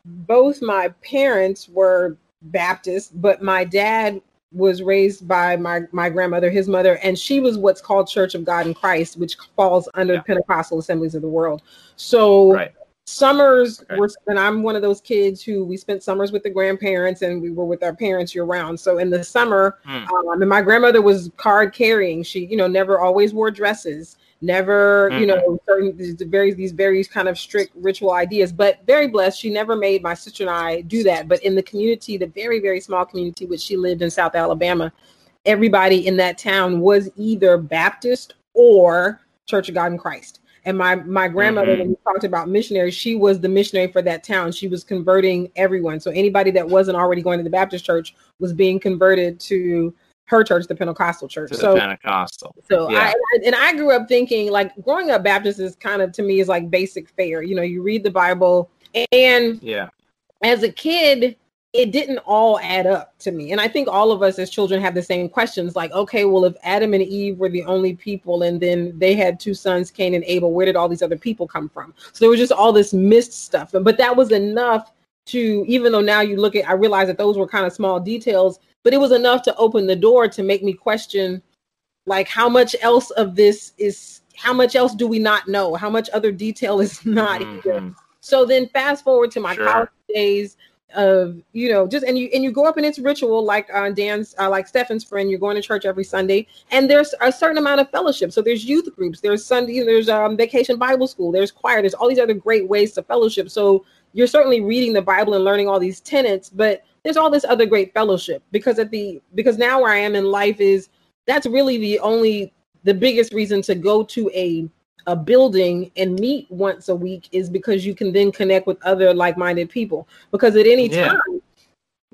both my parents were Baptist, but my dad was raised by my my grandmother, his mother, and she was what's called Church of God in Christ, which falls under yeah. Pentecostal Assemblies of the World. So right. Summers okay. were, and I'm one of those kids who we spent summers with the grandparents, and we were with our parents year round. So in the summer, hmm. um, and my grandmother was card carrying. She, you know, never always wore dresses never mm-hmm. you know certain these very these very kind of strict ritual ideas but very blessed she never made my sister and i do that but in the community the very very small community which she lived in south alabama everybody in that town was either baptist or church of god in christ and my my grandmother mm-hmm. when we talked about missionaries she was the missionary for that town she was converting everyone so anybody that wasn't already going to the baptist church was being converted to her church, the Pentecostal church. To so Pentecostal. So yeah. I, and I grew up thinking like growing up Baptist is kind of to me is like basic fare. You know, you read the Bible and yeah, as a kid, it didn't all add up to me. And I think all of us as children have the same questions like, okay, well, if Adam and Eve were the only people and then they had two sons, Cain and Abel, where did all these other people come from? So there was just all this missed stuff. But that was enough to, even though now you look at, I realize that those were kind of small details, but it was enough to open the door to make me question like how much else of this is how much else do we not know how much other detail is [LAUGHS] not mm-hmm. here so then fast forward to my sure. college days of you know just and you and you go up and it's ritual like uh, dan's uh, like stefan's friend you're going to church every sunday and there's a certain amount of fellowship. So there's youth groups there's sunday there's um, vacation bible school there's choir there's all these other great ways to fellowship. So you're certainly reading the bible and learning all these tenets but there's all this other great fellowship because at the because now where I am in life is that's really the only the biggest reason to go to a a building and meet once a week is because you can then connect with other like-minded people because at any yeah. time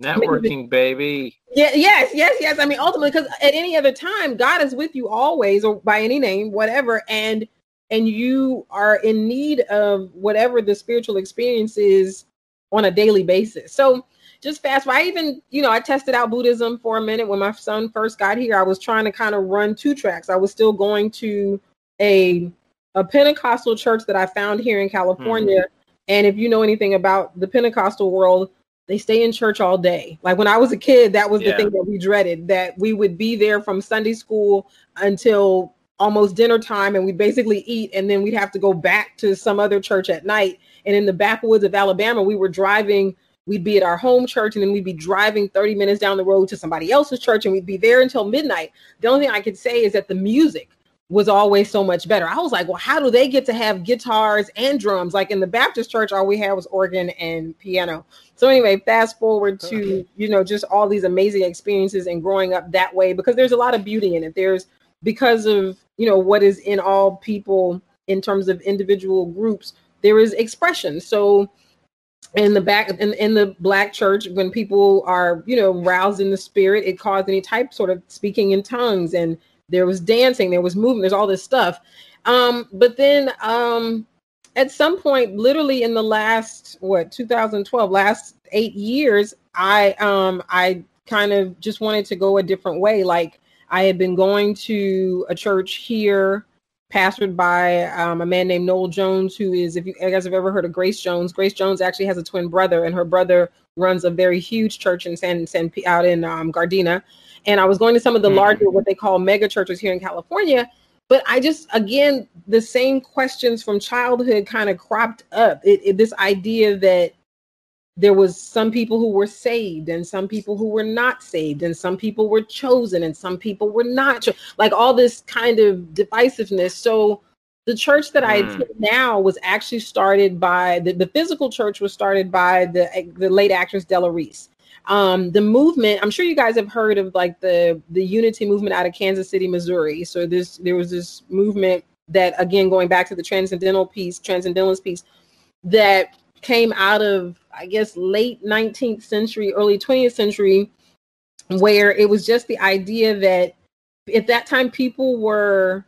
networking baby yeah yes yes yes i mean ultimately because at any other time god is with you always or by any name whatever and and you are in need of whatever the spiritual experience is on a daily basis so just fast. I even, you know, I tested out Buddhism for a minute when my son first got here. I was trying to kind of run two tracks. I was still going to a a Pentecostal church that I found here in California. Mm-hmm. And if you know anything about the Pentecostal world, they stay in church all day. Like when I was a kid, that was yeah. the thing that we dreaded that we would be there from Sunday school until almost dinner time and we'd basically eat and then we'd have to go back to some other church at night. And in the backwoods of Alabama, we were driving we'd be at our home church and then we'd be driving 30 minutes down the road to somebody else's church and we'd be there until midnight. The only thing I could say is that the music was always so much better. I was like, well, how do they get to have guitars and drums? Like in the Baptist church, all we had was organ and piano. So anyway, fast forward to, you know, just all these amazing experiences and growing up that way because there's a lot of beauty in it. There's because of, you know, what is in all people in terms of individual groups, there is expression. So in the back in, in the black church when people are you know roused in the spirit it caused any type sort of speaking in tongues and there was dancing there was movement there's all this stuff. Um but then um at some point literally in the last what 2012 last eight years i um i kind of just wanted to go a different way. Like i had been going to a church here pastored by um, a man named Noel Jones, who is, if you, guys have ever heard of Grace Jones, Grace Jones actually has a twin brother, and her brother runs a very huge church in San, San out in um, Gardena. And I was going to some of the mm-hmm. larger, what they call mega churches here in California. But I just, again, the same questions from childhood kind of cropped up. It, it, this idea that there was some people who were saved and some people who were not saved and some people were chosen and some people were not cho- like all this kind of divisiveness. So the church that i hmm. now was actually started by the, the physical church was started by the the late actress della reese. Um, the movement i'm sure you guys have heard of like the the unity movement out of kansas city missouri. So this there was this movement that again going back to the transcendental piece transcendentalist piece that came out of I guess late 19th century, early 20th century, where it was just the idea that at that time people were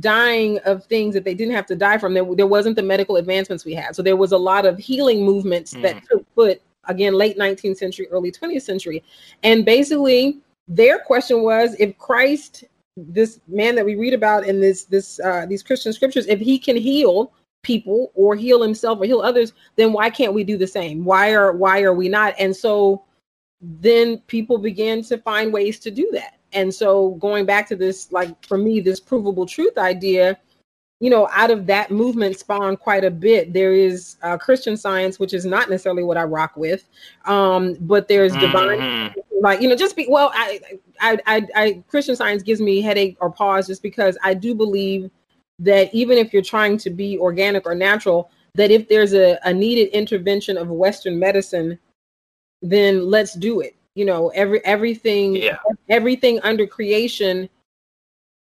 dying of things that they didn't have to die from. There, there wasn't the medical advancements we had. So there was a lot of healing movements mm. that took foot again, late 19th century, early 20th century. And basically their question was if Christ, this man that we read about in this, this, uh, these Christian scriptures, if he can heal people or heal himself or heal others then why can't we do the same why are why are we not and so then people began to find ways to do that. And so going back to this, like for me, this provable truth idea, you know, out of that movement spawned quite a bit. There is uh, Christian science, which is not necessarily what I rock with, um, but there's mm-hmm. divine, like you know, just be well. I, I, I, I, Christian science gives me headache or pause just because I do believe that even if you're trying to be organic or natural, that if there's a, a needed intervention of Western medicine, then let's do it. You know, every everything, yeah. everything under creation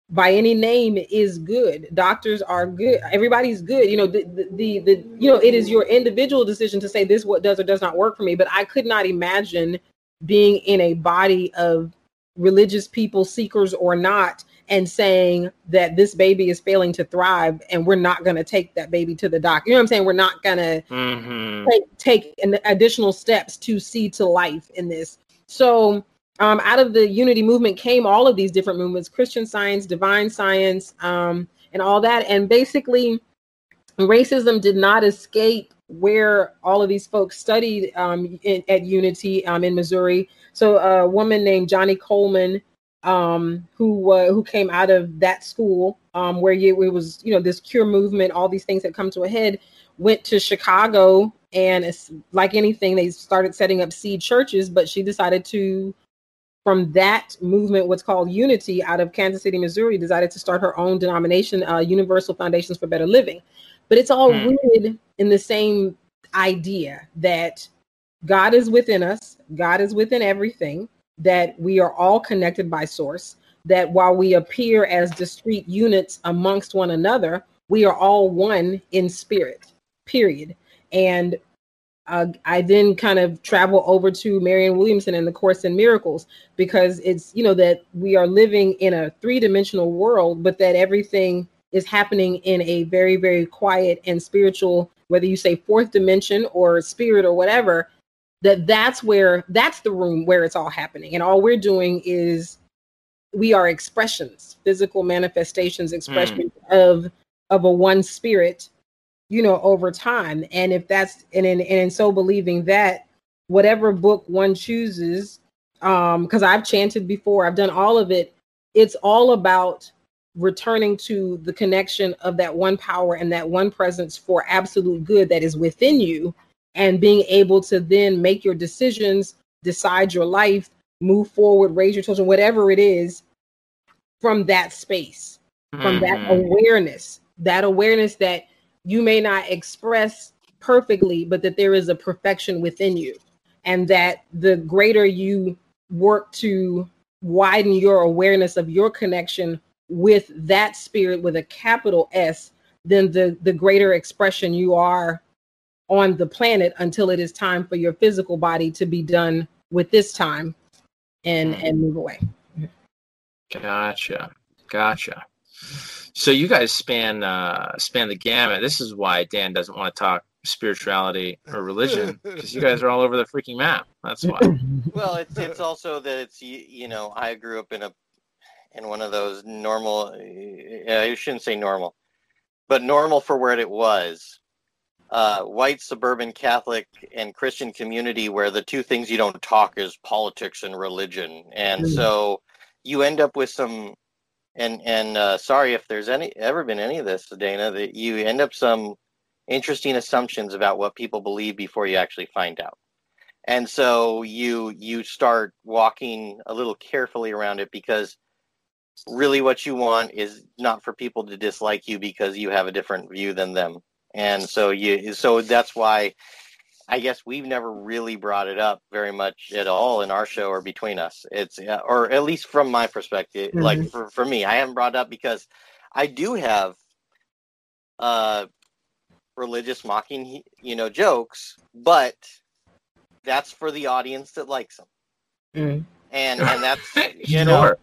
by any name is good. Doctors are good. Everybody's good. You know, the, the, the, the, you know, it is your individual decision to say this what does or does not work for me. But I could not imagine being in a body of religious people, seekers or not, and saying that this baby is failing to thrive and we're not going to take that baby to the doctor. You know what I'm saying? We're not going to mm-hmm. take, take an additional steps to see to life in this. So um, out of the unity movement came all of these different movements Christian science, divine science, um, and all that. And basically, racism did not escape where all of these folks studied um, in, at Unity um, in Missouri. So, a woman named Johnnie Colemon, um, who uh, who came out of that school um, where you, it was, you know, this cure movement, all these things had come to a head, went to Chicago. And it's like anything, they started setting up seed churches, but she decided to from that movement, what's called Unity out of Kansas City, Missouri, decided to start her own denomination, uh, Universal Foundations for Better Living. But it's all hmm. rooted in the same idea that God is within us, God is within everything, that we are all connected by source, that while we appear as discrete units amongst one another, we are all one in spirit, period. And uh, I then kind of travel over to Marianne Williamson and the Course in Miracles because it's, you know, that we are living in a three dimensional world, but that everything is happening in a very, very quiet and spiritual, whether you say fourth dimension or spirit or whatever, that that's where, that's the room where it's all happening. And all we're doing is we are expressions, physical manifestations, expressions mm. of, of a one spirit you know, over time. And if that's and in and in so believing that whatever book one chooses, um, because I've chanted before, I've done all of it, it's all about returning to the connection of that one power and that one presence for absolute good that is within you and being able to then make your decisions, decide your life, move forward, raise your children, whatever it is, from that space, from mm-hmm. that awareness, that awareness that you may not express perfectly, but that there is a perfection within you. And that the greater you work to widen your awareness of your connection with that spirit with a capital S, then the, the greater expression you are on the planet until it is time for your physical body to be done with this time and and move away. Gotcha. Gotcha. So you guys span uh, span the gamut. This is why Dan doesn't want to talk spirituality or religion [LAUGHS] because you guys are all over the freaking map. That's why. [LAUGHS] Well, it's it's also that it's you know I grew up in a in one of those normal. I shouldn't say normal, but normal for where it was. Uh, white suburban Catholic and Christian community where the two things you don't talk is politics and religion, and mm. so you end up with some and and uh, sorry if there's any ever been any of this, Dana, that you end up some interesting assumptions about what people believe before you actually find out. And so you you start walking a little carefully around it because really what you want is not for people to dislike you because you have a different view than them. And so you so that's why I guess we've never really brought it up very much at all in our show or between us. It's or at least from my perspective, mm-hmm. like for, for me, I haven't brought up because I do have uh religious mocking, you know, jokes, but that's for the audience that likes them. Mm-hmm. And and that's [LAUGHS] you sure. know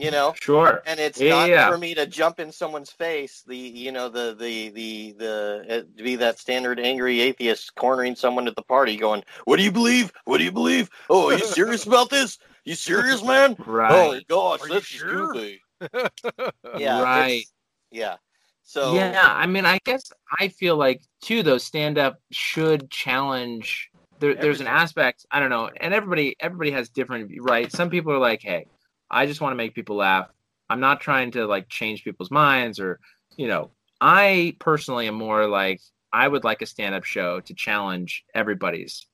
you know? Sure. And it's yeah, not yeah. for me to jump in someone's face the you know the the the the uh, to be that standard angry atheist cornering someone at the party going what do you believe? What do you believe? Oh are you [LAUGHS] serious about this? You serious man? Right. Oh gosh are that's sure? [LAUGHS] yeah right. Yeah. So yeah i mean i guess i feel like too though stand up should challenge there, there's an aspect I don't know, and everybody everybody has different right. Some people are like, hey, I just want to make people laugh. I'm not trying to like change people's minds or you know. I personally am more like I would like a stand up show to challenge everybody's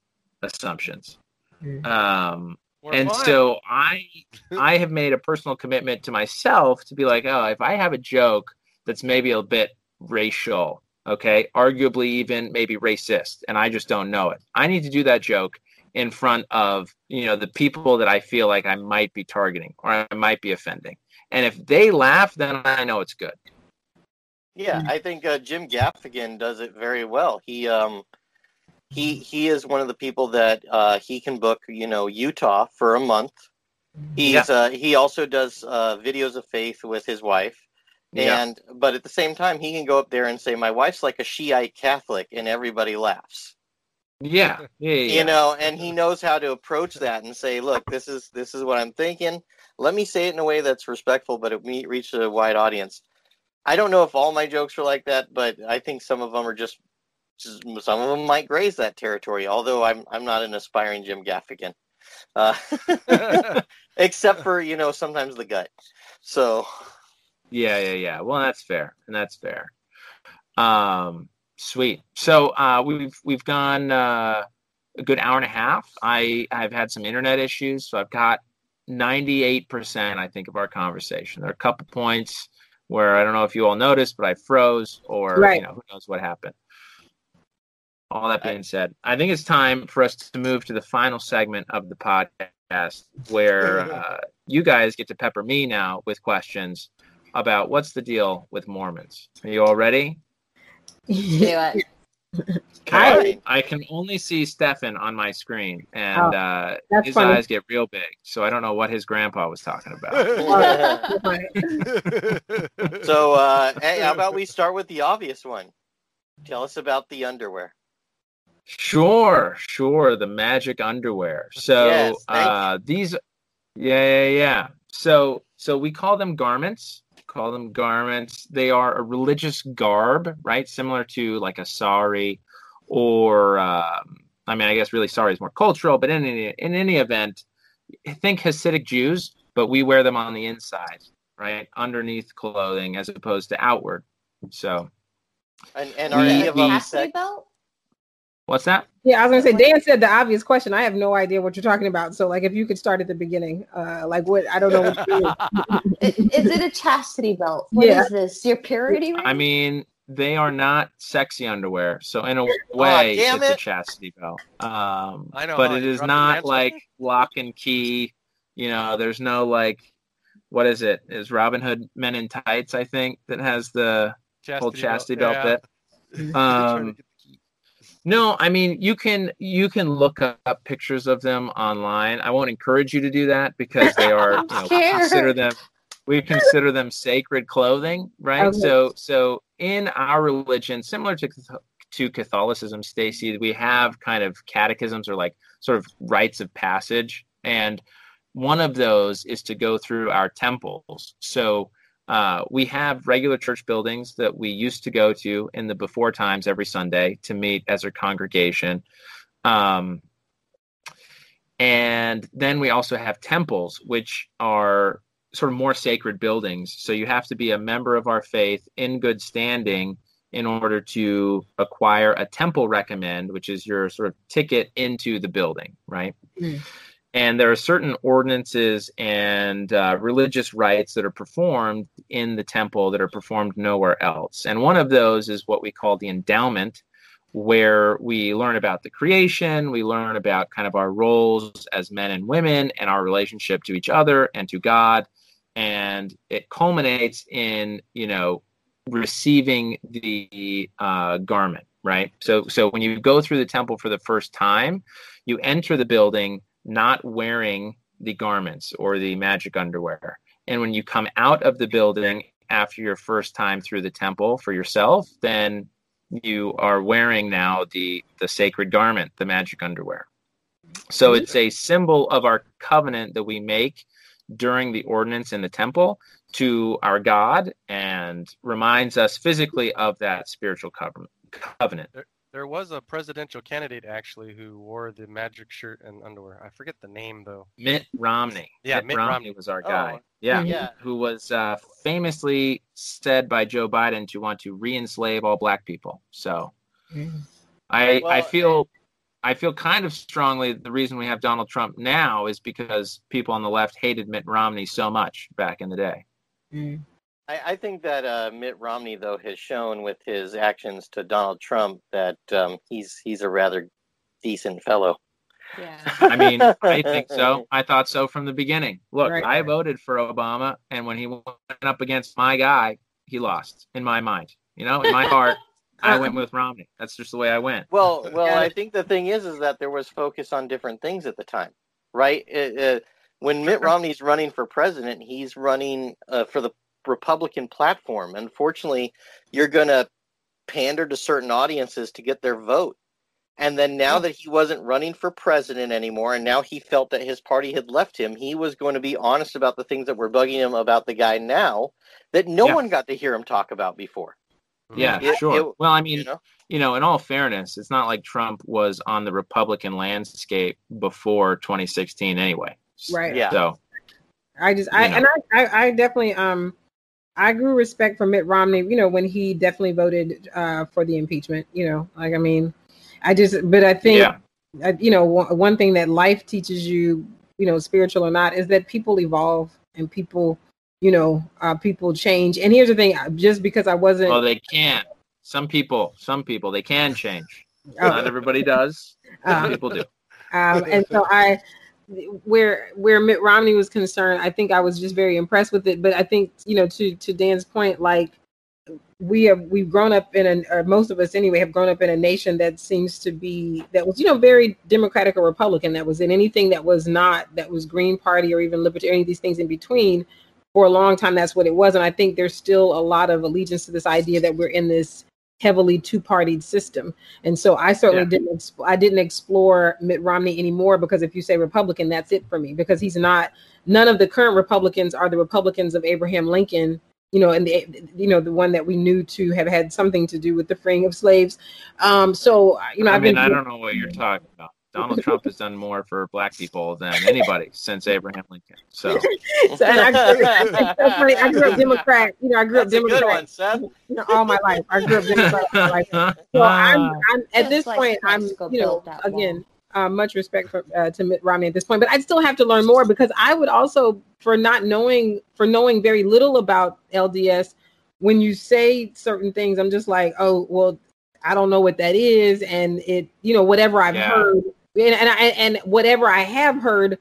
assumptions. Mm. Um, and fun. so I [LAUGHS] I have made a personal commitment to myself to be like, oh, if I have a joke that's maybe a bit racial, okay, arguably even maybe racist, and I just don't know it, I need to do that joke in front of you know the people that I feel like I might be targeting or I might be offending. And if they laugh, then I know it's good. Yeah, I think uh, Jim Gaffigan does it very well. He um he he is one of the people that uh, he can book you know Utah for a month. He's yeah. uh, he also does uh, videos of faith with his wife, and yeah. but at the same time he can go up there and say my wife's like a Shiite Catholic, and everybody laughs. Yeah. [LAUGHS] yeah, yeah you know, and he knows how to approach that and say, look, this is this is what I'm thinking. Let me say it in a way that's respectful, but it reach a wide audience. I don't know if all my jokes are like that, but I think some of them are just some of them might graze that territory. Although I'm I'm not an aspiring Jim Gaffigan, uh, [LAUGHS] except for you know sometimes the gut. So yeah, yeah, yeah. Well, that's fair, and that's fair. Um, sweet. So uh, we've we've gone uh, a good hour and a half. I I've had some internet issues, so I've got ninety eight percent. I think of our conversation. There are a couple points where I don't know if you all noticed, but I froze, or right. you know who knows what happened all that being said, I think it's time for us to move to the final segment of the podcast where uh, you guys get to pepper me now with questions about what's the deal with Mormons. Are you all ready? Yeah. Okay. [LAUGHS] I can only see Stefan on my screen, and oh, uh, his funny. eyes get real big. So I don't know what his grandpa was talking about. [LAUGHS] [LAUGHS] so, uh, hey, how about we start with the obvious one? Tell us about the underwear. Sure, sure. The magic underwear. So yes, uh, these, yeah, yeah, yeah. So, so we call them garments. Call them garments. They are a religious garb, right? Similar to like a sari, or um, I mean, I guess really sari is more cultural. But in any in any event, think Hasidic Jews, but we wear them on the inside, right, underneath clothing, as opposed to outward. So, and and are any of them belt? What's that? Yeah, I was gonna say Dan said the obvious question. I have no idea what you're talking about. So like if you could start at the beginning, uh like what I don't know what is. [LAUGHS] is it a chastity belt? What yeah. is this? Your purity ring? I mean, they are not sexy underwear. So in a way, oh, it's it. a chastity belt. Um I know, but it is not like lock and key. You know, there's no like what is it? Is Robin Hood Men in Tights, I think, that has the chastity whole chastity belt, belt yeah. bit. [LAUGHS] Um no, I mean you can you can look up pictures of them online. I won't encourage you to do that because they are [LAUGHS] you know, consider them we consider them sacred clothing, right? Okay. So so in our religion, similar to to Catholicism, Stacy, we have kind of catechisms or like sort of rites of passage, and one of those is to go through our temples. So uh, we have regular church buildings that we used to go to in the before times every Sunday to meet as a congregation. Um, and then we also have temples, which are sort of more sacred buildings. So you have to be a member of our faith in good standing in order to acquire a temple recommend, which is your sort of ticket into the building, right? Mm and there are certain ordinances and uh, religious rites that are performed in the temple that are performed nowhere else. And one of those is what we call the endowment, where we learn about the creation, we learn about kind of our roles as men and women and our relationship to each other and to God. And it culminates in, you know, receiving the uh, garment, right? So, so when you go through the temple for the first time, you enter the building not wearing the garments or the magic underwear. And when you come out of the building after your first time through the temple for yourself, then you are wearing now the the sacred garment, the magic underwear. So it's a symbol of our covenant that we make during the ordinance in the temple to our God and reminds us physically of that spiritual covenant. There was a presidential candidate actually who wore the magic shirt and underwear. I forget the name though. Mitt Romney. Yeah, Mitt, Mitt Romney, Romney. was our Oh. guy. Yeah. Yeah. Who was uh, famously said by Joe Biden to want to re-enslave all black people. So I I Well, feel I feel kind of strongly the reason we have Donald Trump now is because people on the left hated Mitt Romney so much back in the day. Mm. I, I think that uh, Mitt Romney, though, has shown with his actions to Donald Trump that um, he's he's a rather decent fellow. Yeah. I mean, I think so. [LAUGHS] I thought so from the beginning. Look, Right. I voted for Obama, and when he went up against my guy, he lost in my mind. You know, in my heart, I [LAUGHS] went with Romney. That's just the way I went. Well, well, I think the thing is, is that there was focus on different things at the time, right? It, uh, when Mitt Romney's running for president, he's running uh, for the Republican platform. Unfortunately, you're going to pander to certain audiences to get their vote. And then now that he wasn't running for president anymore, and now he felt that his party had left him, he was going to be honest about the things that were bugging him about the guy now that no Yeah. one got to hear him talk about before. Yeah, It- sure. it- well, I mean, You know? you know, in all fairness, it's not like Trump was on the Republican landscape before 2016 anyway. Right. Yeah. So, I just I You and I, I I definitely um I grew respect for Mitt Romney, you know, when he definitely voted uh for the impeachment, you know. Like I mean, I just but I think yeah, uh, you know one, one thing that life teaches you, you know, spiritual or not, is that people evolve and people, you know, uh people change. And here's the thing, just because I wasn't well, they can't. Some people, some people, they can change. Oh. Not everybody does. Um, people do. um, and so I, where where Mitt Romney was concerned, I think I was just very impressed with it. But I think you know, to to Dan's point, like we have we've grown up in an or most of us anyway have grown up in a nation that seems to be that was you know very Democratic or Republican that was in anything that was not that was Green Party or even Libertarian, any of these things in between. For a long time, that's what it was, and I think there's still a lot of allegiance to this idea that we're in this heavily two-partied system. And so I certainly Yeah. didn't exp- I didn't explore Mitt Romney anymore because if you say Republican, that's it for me because he's not. None of the current Republicans are the Republicans of Abraham Lincoln. You know, and the you know the one that we knew to have had something to do with the freeing of slaves. Um, so you know, I I've mean, been I don't know what you're talking about. Donald Trump has done more for black people than anybody since Abraham Lincoln. So, [LAUGHS] So, and I grew, it's so funny. I grew up [LAUGHS] Democrat. You know, I grew up That's a good Democrat one, Seth. you know, all my life. I grew up Democrat all my life. [LAUGHS] So I'm, I'm at this like point, I'm, you know, built that wall. again, uh, much respect for uh, to Mitt Romney at this point, but I still have to learn more because I would also, for not knowing, for knowing very little about LDS, when you say certain things, I'm just like, oh, well, I don't know what that is, and it, you know, whatever I've Yeah. heard, and and, I, and whatever I have heard,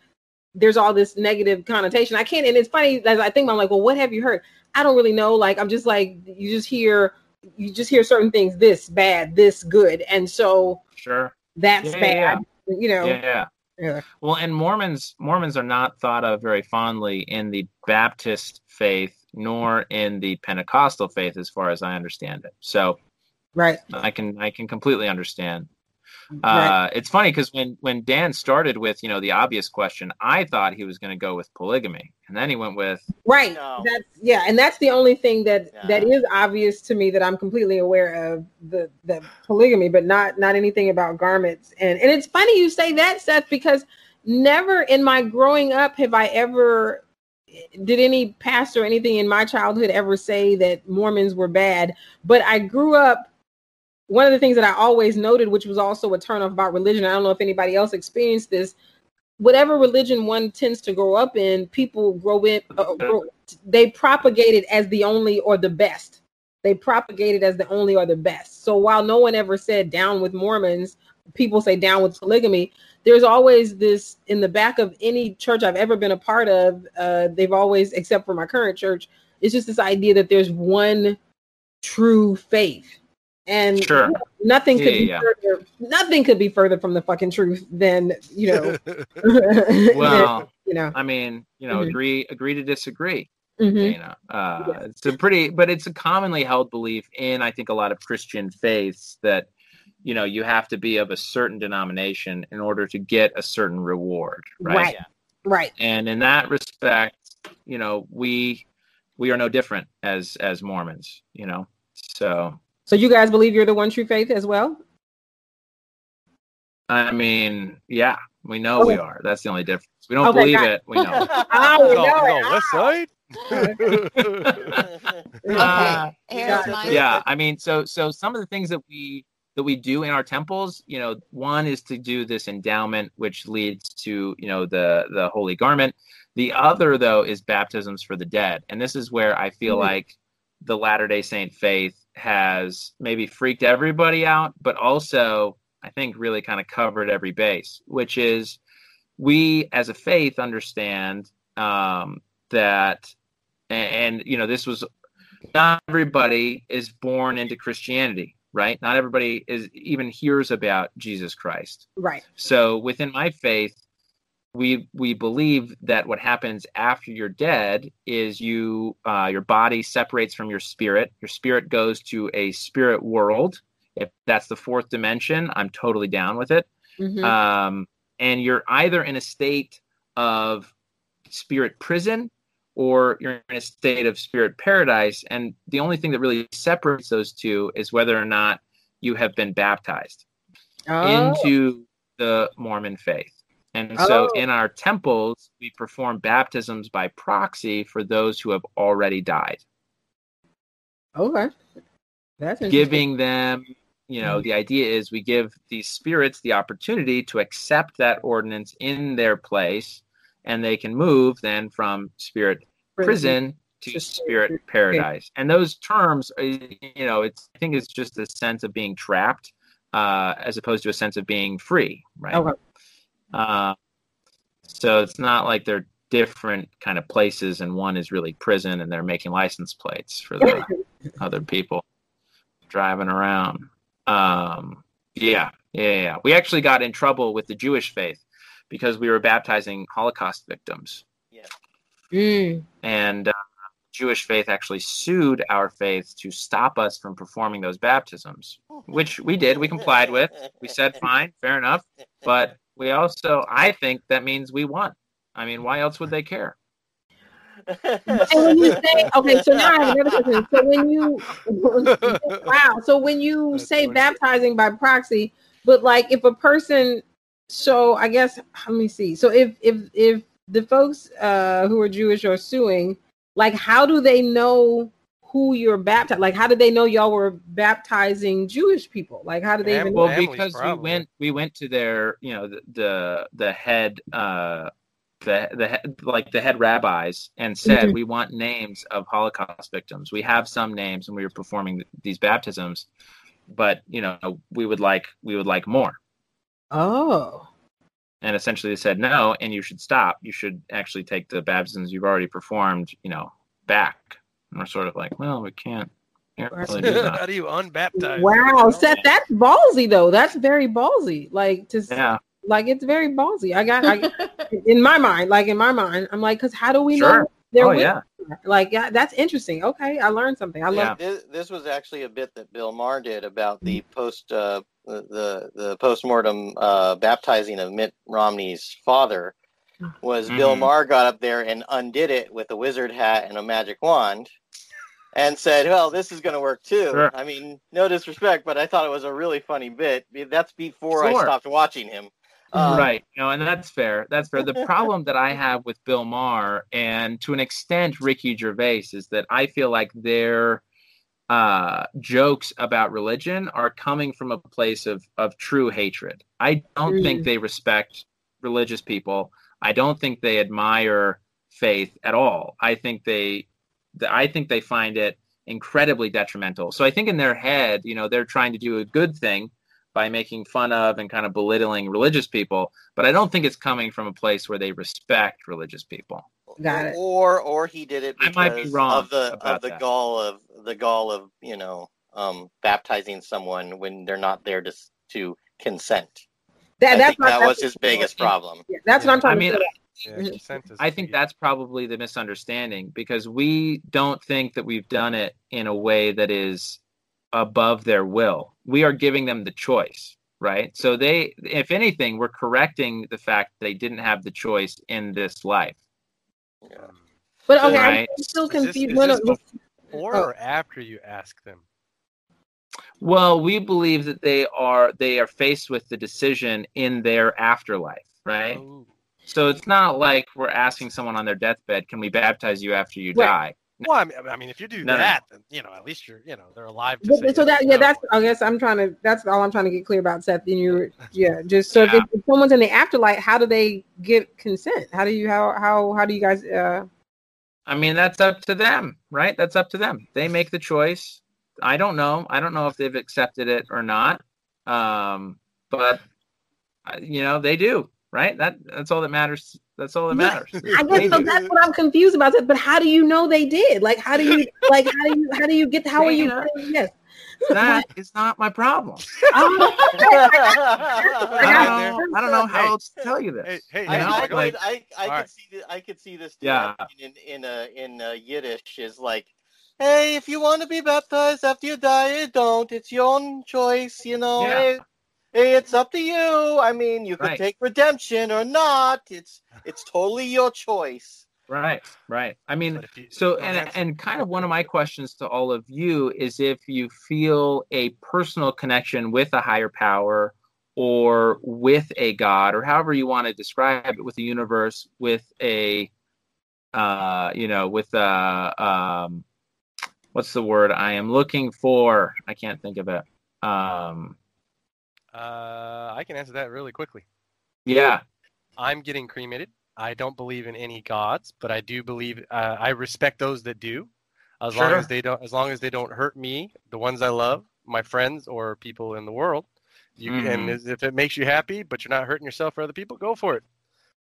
there's all this negative connotation. I can't, and it's funny as I think, I'm like, well, what have you heard? I don't really know. Like, I'm just like, you just hear, you just hear certain things, this bad, this good, and so sure. that's Yeah, bad. yeah, You know, Yeah, yeah. Yeah. Well, and Mormons Mormons are not thought of very fondly in the Baptist faith nor in the Pentecostal faith as far as I understand it. So, right, I can I can completely understand. Right. Uh, it's funny because when when Dan started with you know the obvious question, I thought he was going to go with polygamy, and then he went with Right. No. That's yeah, and that's the only thing that Yeah. that is obvious to me that I'm completely aware of the the polygamy, but not not anything about garments. And and it's funny you say that, Seth, because never in my growing up have I ever did any pastor or anything in my childhood ever say that Mormons were bad. But I grew up one of the things that I always noted, which was also a turnoff about religion. I don't know if anybody else experienced this. Whatever religion one tends to grow up in, people grow in. Uh, grow, they propagate it as the only or the best. They propagate it as the only or the best. So while no one ever said down with Mormons, people say down with polygamy. There's always this in the back of any church I've ever been a part of. Uh, they've always, except for my current church, it's just this idea that there's one true faith, and Sure. nothing could Yeah, be yeah. further. Nothing could be further from the fucking truth than you know. [LAUGHS] [LAUGHS] well, you know. I mean, you know, Mhm. agree agree to disagree. mhm. You know, uh, it's a pretty, but it's a commonly held belief in I think a lot of Christian faiths that you know you have to be of a certain denomination in order to get a certain reward, right? Right. Yeah. Right. And in that respect, you know, we we are no different as as Mormons, you know. So So you guys believe you're the one true faith as well? I mean, yeah, we know okay. we are. That's the only difference. We don't okay, believe it. We know. [LAUGHS] oh, we know it. West Side. [LAUGHS] uh, yeah, I mean, so so some of the things that we that we do in our temples, you know, one is to do this endowment, which leads to you know the the holy garment. The other, though, is baptisms for the dead, and this is where I feel mm-hmm. like the Latter Day Saint faith has maybe freaked everybody out, but also I think really kind of covered every base, which is we as a faith understand um, that, and, and you know, this was not everybody is born into Christianity, right? Not everybody is even hears about Jesus Christ, right? So within my faith, we we believe that what happens after you're dead is you uh, your body separates from your spirit. Your spirit goes to a spirit world. If that's the fourth dimension, I'm totally down with it. Mm-hmm. Um, and you're either in a state of spirit prison or you're in a state of spirit paradise. And the only thing that really separates those two is whether or not you have been baptized oh. into the Mormon faith. And so oh. in our temples, we perform baptisms by proxy for those who have already died. Okay. That's giving them, you know, mm-hmm. the idea is we give these spirits the opportunity to accept that ordinance in their place, and they can move then from spirit prison to spirit paradise. And those terms, uh, you know, it's I think it's just a sense of being trapped, uh, as opposed to a sense of being free, right? Okay. Uh, so it's not like they're different kind of places, and one is really prison, and they're making license plates for the [LAUGHS] other people driving around. Um, yeah, yeah, yeah. We actually got in trouble with the Jewish faith because we were baptizing Holocaust victims. Yeah. Mm. And uh, Jewish faith actually sued our faith to stop us from performing those baptisms, which we did. We complied with. We said, fine, fair enough. But we also, I think that means we won. I mean, why else would they care? and when you say, okay, so now I have another question. So when you, [LAUGHS] wow, so when you That's say funny. baptizing by proxy, but like if a person, so I guess let me see. So if if if the folks uh, who are Jewish are suing, like how do they know who you're baptized like how did they know y'all were baptizing jewish people? Like how did they even well because we went we went to their you know the the, the head uh the the like the head rabbis and said mm-hmm. we want names of holocaust victims. We have some names and we were performing these baptisms but you know we would like we would like more. Oh. And essentially they said no and you should stop. You should actually take the baptisms you've already performed you know back and we're sort of like, well, we can't. really do How do you unbaptize? Wow, Seth, that's ballsy though. That's very ballsy. Like to yeah. like it's very ballsy. I got I, [LAUGHS] in my mind, like in my mind, I'm like, because how do we sure. know they're oh, yeah. Like yeah, that's interesting. Okay, I learned something. I yeah. learned this, this was actually a bit that Bill Maher did about the post uh, the the post mortem uh, baptizing of Mitt Romney's father. Was mm-hmm. Bill Maher got up there and undid it with a wizard hat and a magic wand, and said, "Well, this is going to work too." Sure. I mean, no disrespect, but I thought it was a really funny bit. That's before sure. I stopped watching him. Um, right. You know, and that's fair. That's fair. The [LAUGHS] problem that I have with Bill Maher and to an extent Ricky Gervais is that I feel like their uh, jokes about religion are coming from a place of of true hatred. I don't mm. think they respect religious people. I don't think they admire faith at all. I think they I think they find it incredibly detrimental. So I think in their head, you know, they're trying to do a good thing by making fun of and kind of belittling religious people, but I don't think it's coming from a place where they respect religious people. Got it. Or or he did it because I might be wrong of the of the that. gall of the gall of, you know, um baptizing someone when they're not there to to consent. That, that's that was his biggest problem. Yeah, that's yeah. what I'm talking I mean, about. Yeah, I think that's probably the misunderstanding because we don't think that we've done it in a way that is above their will. We are giving them the choice, right? So they, if anything, we're correcting the fact they didn't have the choice in this life. Yeah. But okay, right? I'm still confused. Is this, is this before oh. or after you ask them? Well, we believe that they are they are faced with the decision in their afterlife, right? Oh. So it's not like we're asking someone on their deathbed, "Can we baptize you after you right. die?" Well, I mean, I mean, if you do no, that, no. then you know, at least you're, you know, they're alive. But, so that, yeah, that's. I guess I'm trying to. That's all I'm trying to get clear about, Seth. And you, [LAUGHS] yeah, just so yeah. If, if, someone's in the afterlife, how do they get consent? How do you how how how do you guys? uh I mean, that's up to them, right? That's up to them. They make the choice. I don't know. I don't know if they've accepted it or not. Um, but uh, you know, they do, right? That that's all that matters. That's all that matters. I guess so. That's what I'm confused about. It. But how do you know they did? Like, how do you [LAUGHS] like? How do you how do you get? How are you? Yes. That is not my problem. [LAUGHS] Oh. [LAUGHS] I, don't, I don't know how hey, else to tell you this. Hey, hey, I, I, like, I, I, I could right. see this. I could see this. Yeah. In in a, in a Yiddish is like hey, if you want to be baptized after you die, don't. It's your own choice, you know. Yeah. Hey, hey, it's up to you. I mean, you can right. take redemption or not. It's it's [LAUGHS] totally your choice. Right, right. I mean, you, so and and kind of one of my questions to all of you is if you feel a personal connection with a higher power or with a god or however you want to describe it with the universe with a uh you know with a um what's the word I am looking for? I can't think of it. Um, uh, I can answer that really quickly. Yeah. I'm getting cremated. I don't believe in any gods, but I do believe uh, I respect those that do, as sure. long as they don't as long as they don't hurt me, the ones I love, my friends or people in the world. You mm-hmm. and if it makes you happy, but you're not hurting yourself or other people, go for it.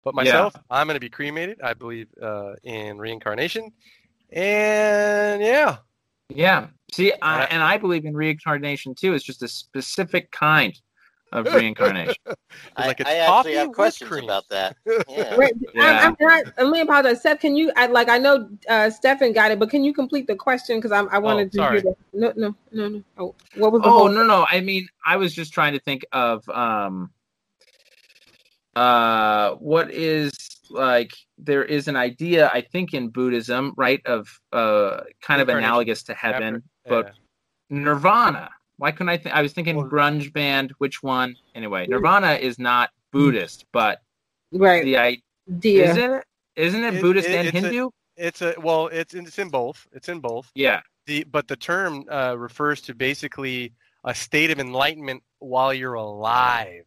But myself, yeah. I'm going to be cremated. I believe uh, in reincarnation, and yeah, yeah. See, I, and I believe in reincarnation too. It's just a specific kind of reincarnation. like I, I actually have questions cream. about that. [LAUGHS] Yeah. Wait, yeah. I, I, I, let me apologize, Seth. Can you? I, like I know uh, Stefan got it, but can you complete the question because I, I wanted oh, to hear the, no, no, no, no. Oh, what was? The oh, no, no. I mean, I was just trying to think of um, uh, what is like there is an idea I think in Buddhism, right, of uh kind of analogous to heaven, After, but yeah. Nirvana. Why couldn't I think? I was thinking well, grunge band. Which one? Anyway, Nirvana is not Buddhist, but right. The idea isn't it? Isn't it, it Buddhist it, and it's Hindu? A, it's a well, it's in, it's in both. It's in both. Yeah. The but the term uh, refers to basically a state of enlightenment while you're alive.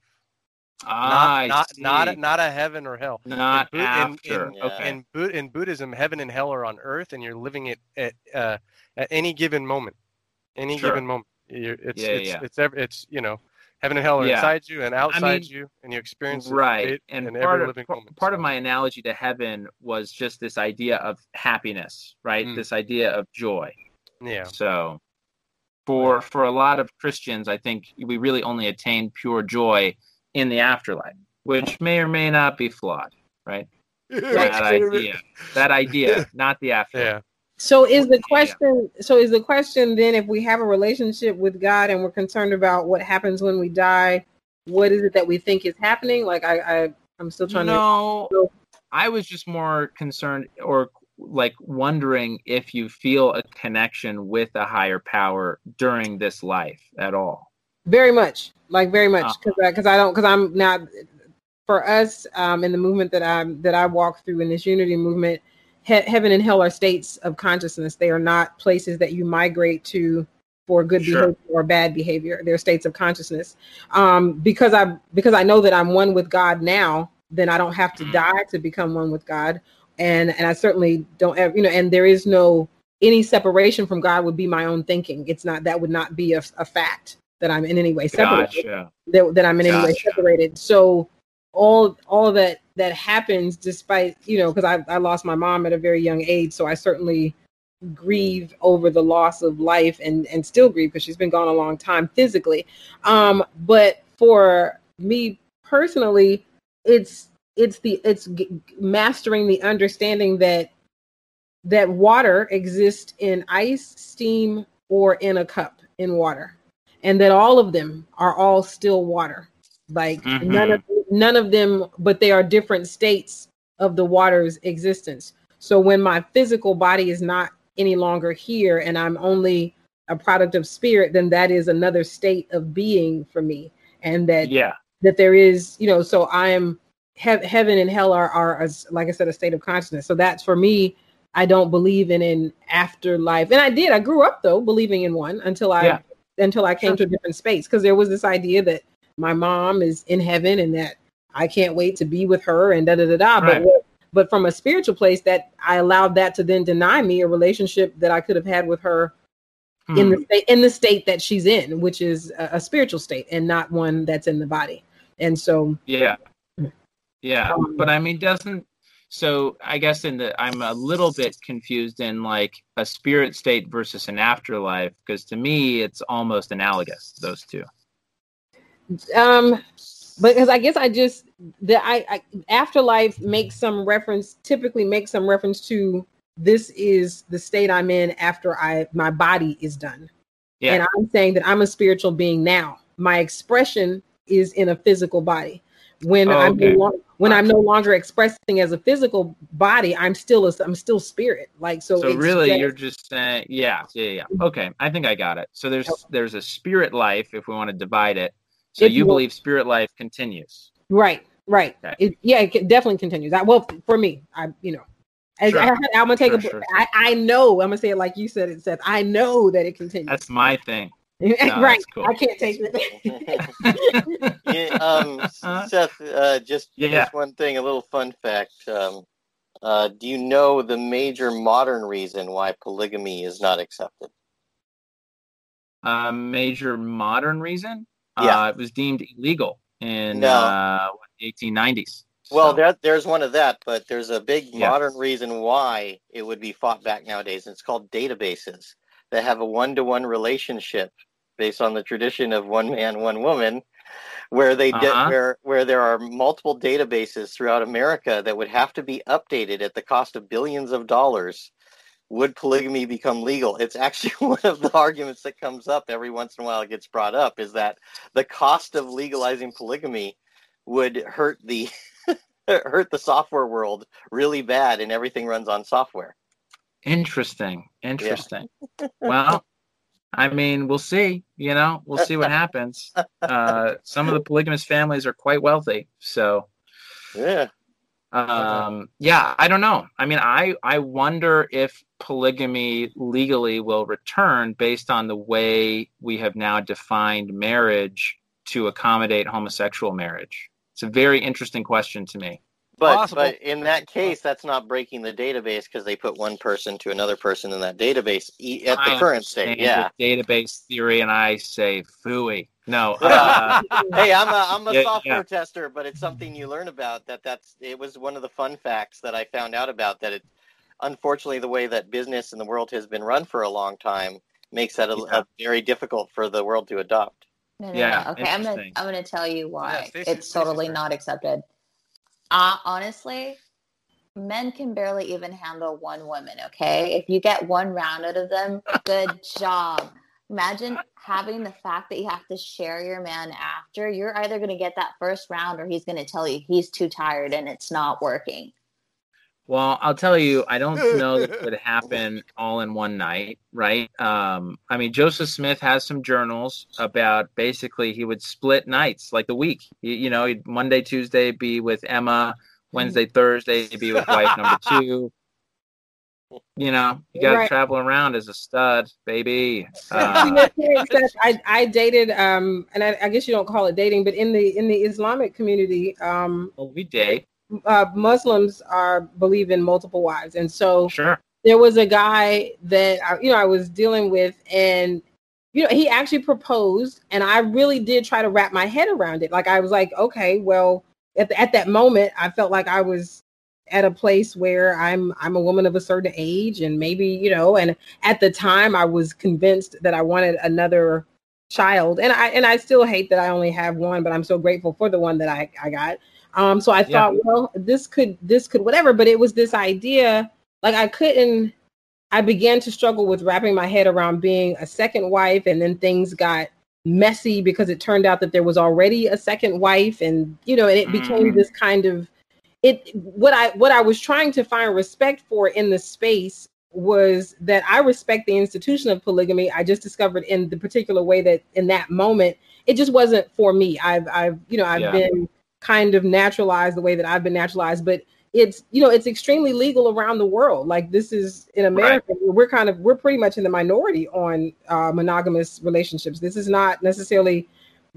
Ah, not not, not, not a heaven or hell. Not in, after. In, in, okay. in, in, Buddhism, heaven and hell are on earth, and you're living it at uh, at any given moment. Any sure. given moment. You're, it's, yeah, it's, yeah. it's, it's, it's, you know, heaven and hell are yeah. inside you and outside I mean, you, and you experience right. and part of, moment, part so. of my analogy to heaven was just this idea of happiness, right? Mm. This idea of joy. Yeah. So, for for a lot of Christians, I think we really only attain pure joy in the afterlife, which may or may not be flawed, right? [LAUGHS] that idea, that idea, not the afterlife. So is the question? So is the question then? If we have a relationship with God and we're concerned about what happens when we die, what is it that we think is happening? Like I, I I'm still trying no, to. No, I was just more concerned or like wondering if you feel a connection with a higher power during this life at all. Very much, like very much, because uh, because I, I, don't because I'm not for us um, in the movement that I that I walk through in this unity movement. He- heaven and hell are states of consciousness. They are not places that you migrate to for good sure. behavior or bad behavior. They're states of consciousness. Um, because I because I know that I'm one with God now, then I don't have to mm. die to become one with God. And and I certainly don't ever, you know, and there is no any separation from God would be my own thinking. It's not that would not be a, a fact that I'm in any way separated. Gotcha. That, that I'm in gotcha. any way separated. So all all of that that happens despite you know because I, I lost my mom at a very young age so i certainly grieve over the loss of life and and still grieve because she's been gone a long time physically um but for me personally it's it's the it's g- mastering the understanding that that water exists in ice steam or in a cup in water and that all of them are all still water. Like mm-hmm. none of none of them, but they are different states of the water's existence. So when my physical body is not any longer here and I'm only a product of spirit, then that is another state of being for me. And that yeah, that there is, you know, so I am he- heaven and hell are are as like I said, a state of consciousness. So that's for me. I don't believe in an afterlife, and I did. I grew up though believing in one until I yeah. until I came sure. to a different space because there was this idea that my mom is in heaven and that I can't wait to be with her and da da da da. Right. But but from a spiritual place, that I allowed that to then deny me a relationship that I could have had with her hmm. in the hmm. state in the state that she's in, which is a, a, spiritual state and not one that's in the body. And so yeah, yeah. Um, but I mean, doesn't so I guess in the I'm a little bit confused in like a spirit state versus an afterlife because to me it's almost analogous those two. Um, because I guess I just the I, I afterlife makes some reference typically makes some reference to this is the state I'm in after I my body is done. Yeah. And I'm saying that I'm a spiritual being now. My expression is in a physical body. When oh, I'm okay. no when I'm no longer expressing as a physical body, I'm still a, I'm still spirit. Like so. So really, just, you're just saying, yeah, yeah, yeah. Okay, I think I got it. So there's there's a spirit life if we want to divide it, so you believe spirit life continues. Right, right. Okay. It, yeah, it definitely continues. I, well, for me, I, you know, as sure. I, am gonna take sure, a. Sure. I, I know. I'm gonna say it like you said it. Seth. I know that it continues. That's my thing. [LAUGHS] No, right. Cool. I can't take it. [LAUGHS] yeah, um, [LAUGHS] uh-huh. Seth, uh, just, yeah. just one thing, a little fun fact. Um, uh, do you know the major modern reason why polygamy is not accepted? A uh, major modern reason? Yeah. Uh, it was deemed illegal in no. uh, 1890s. Well, there, there's one of that, but there's a big yeah. modern reason why it would be fought back nowadays, and it's called databases that have a one-to-one relationship based on the tradition of one man, one woman, where they uh-huh. where where there are multiple databases throughout America that would have to be updated at the cost of billions of dollars would polygamy become legal? It's actually [LAUGHS] one of the arguments that comes up every once in a while. It gets brought up is that the cost of legalizing polygamy would hurt the [LAUGHS] hurt the software world really bad, and everything runs on software. Interesting. Interesting. Yeah. [LAUGHS] well, I mean, we'll see. You know, we'll see what happens. Uh, some of the polygamous families are quite wealthy, so yeah um yeah i don't know. I mean i i wonder if polygamy legally will return based on the way we have now defined marriage to accommodate homosexual marriage. It's a very interesting question to me. But but in that case that's not breaking the database because they put one person to another person in that database at the I current state. yeah. database theory and i say fooey no. [LAUGHS] Uh, hey, I'm a I'm a yeah, software yeah. tester, but it's something you learn about. That that's it was one of the fun facts that I found out about. That it, unfortunately, the way that business in the world has been run for a long time makes that a, yeah. a very difficult for the world to adopt. No, no, yeah. No. Okay, I'm gonna I'm gonna tell you why it's totally not accepted. Uh, honestly, men can barely even handle one woman. Okay, if you get one round out of them, good job. Imagine having the fact that you have to share your man after. You're either going to get that first round or he's going to tell you he's too tired and it's not working. Well, I'll tell you, I don't [LAUGHS] know that would happen all in one night, right? Um, I mean, Joseph Smith has some journals about basically he would split nights, like the week. You, you know, Monday, Tuesday be with Emma, Wednesday, [LAUGHS] Thursday be with wife number two, you know, you got to right. travel around as a stud, baby. [LAUGHS] Uh, I, I dated, um, and I, I, guess you don't call it dating, but in the in the Islamic community, um, well, we date. Uh, Muslims are believe in multiple wives, and so sure. there was a guy that I, you know I was dealing with, and you know he actually proposed, and I really did try to wrap my head around it. Like I was like, okay, well, at the, at that moment, I felt like I was at a place where I'm I'm a woman of a certain age and maybe you know and at the time I was convinced that I wanted another child and I and I still hate that I only have one but I'm so grateful for the one that I I got um so I thought yeah. well this could this could whatever but it was this idea like I couldn't I began to struggle with wrapping my head around being a second wife and then things got messy because it turned out that there was already a second wife and you know and it became mm. this kind of it what I what I was trying to find respect for in the space was that I respect the institution of polygamy. I just discovered in the particular way that in that moment it just wasn't for me. I've I've you know I've yeah. been kind of naturalized the way that I've been naturalized, but it's you know it's extremely legal around the world. Like this is in America, right. we're kind of we're pretty much in the minority on uh, monogamous relationships. This is not necessarily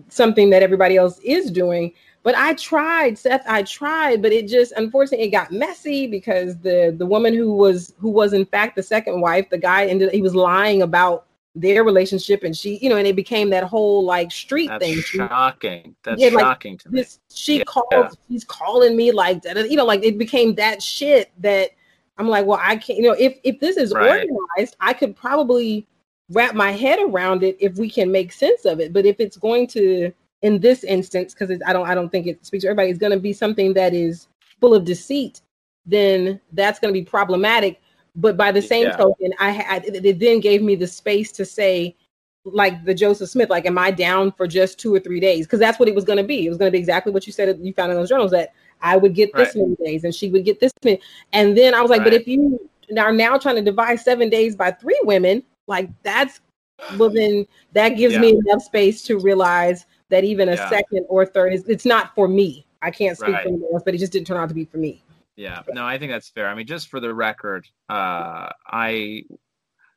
something that everybody else is doing. But I tried, Seth. I tried, but it just unfortunately it got messy because the the woman who was who was in fact the second wife, the guy ended he was lying about their relationship and she you know and it became that whole like street thing. That's thing shocking That's yeah, shocking like, to this, me she yeah. called she's calling me like that you know like it became that shit that i'm like well i can't you know if if this is right. organized i could probably wrap my head around it if we can make sense of it but if it's going to in this instance, because I don't I don't think it speaks to everybody, is going to be something that is full of deceit, then that's going to be problematic. But by the same yeah. token, I had it then gave me the space to say, like the Joseph Smith, like, am I down for just two or three days? Because that's what it was going to be. It was going to be exactly what you said you found in those journals that I would get this right. many days and she would get this many. And then I was like, right. but if you are now trying to divide seven days by three women, like that's well, then that gives yeah. me enough space to realize that even a yeah. second or third is it's not for me. I can't speak right. for anyone else, but it just didn't turn out to be for me. Yeah, no, I think that's fair. I mean, just for the record, uh, I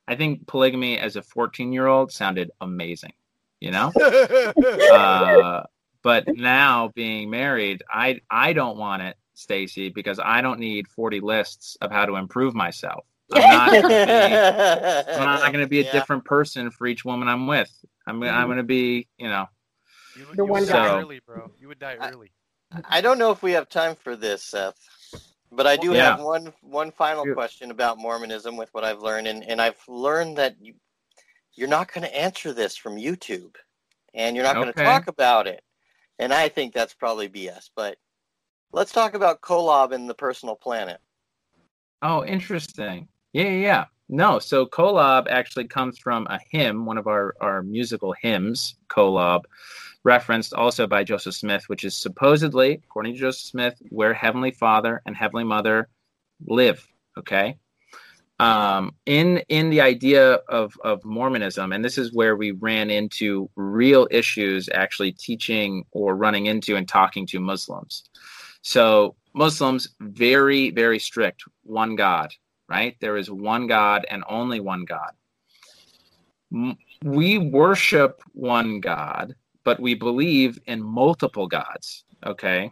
I think polygamy as a 14 year old sounded amazing, you know. [LAUGHS] uh, but now being married, I I don't want it, Stacy, because I don't need 40 lists of how to improve myself. I'm not going to be a [LAUGHS] yeah. different person for each woman I'm with. I'm mm-hmm. I'm going to be, you know, you, the you one would guy. die early, bro. You would die early. I, I don't know if we have time for this, Seth, but I do yeah. have one one final question about Mormonism with what I've learned, and, and I've learned that you, you're not going to answer this from YouTube, and you're not going to talk about it, and I think that's probably BS. But let's talk about Kolob and the personal planet. Oh, interesting. Yeah, yeah. No, so Kolob actually comes from a hymn, one of our, our musical hymns, Kolob, referenced also by Joseph Smith, which is supposedly, according to Joseph Smith, where Heavenly Father and Heavenly Mother live. Okay. Um, in in the idea of of Mormonism, and this is where we ran into real issues actually teaching or running into and talking to Muslims. So Muslims very very strict, one God, right? There is one God and only one God. We worship one God, but we believe in multiple gods. Okay.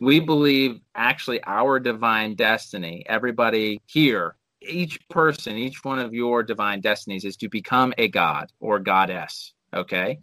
We believe actually our divine destiny, everybody here, each person, each one of your divine destinies is to become a god or goddess. Okay.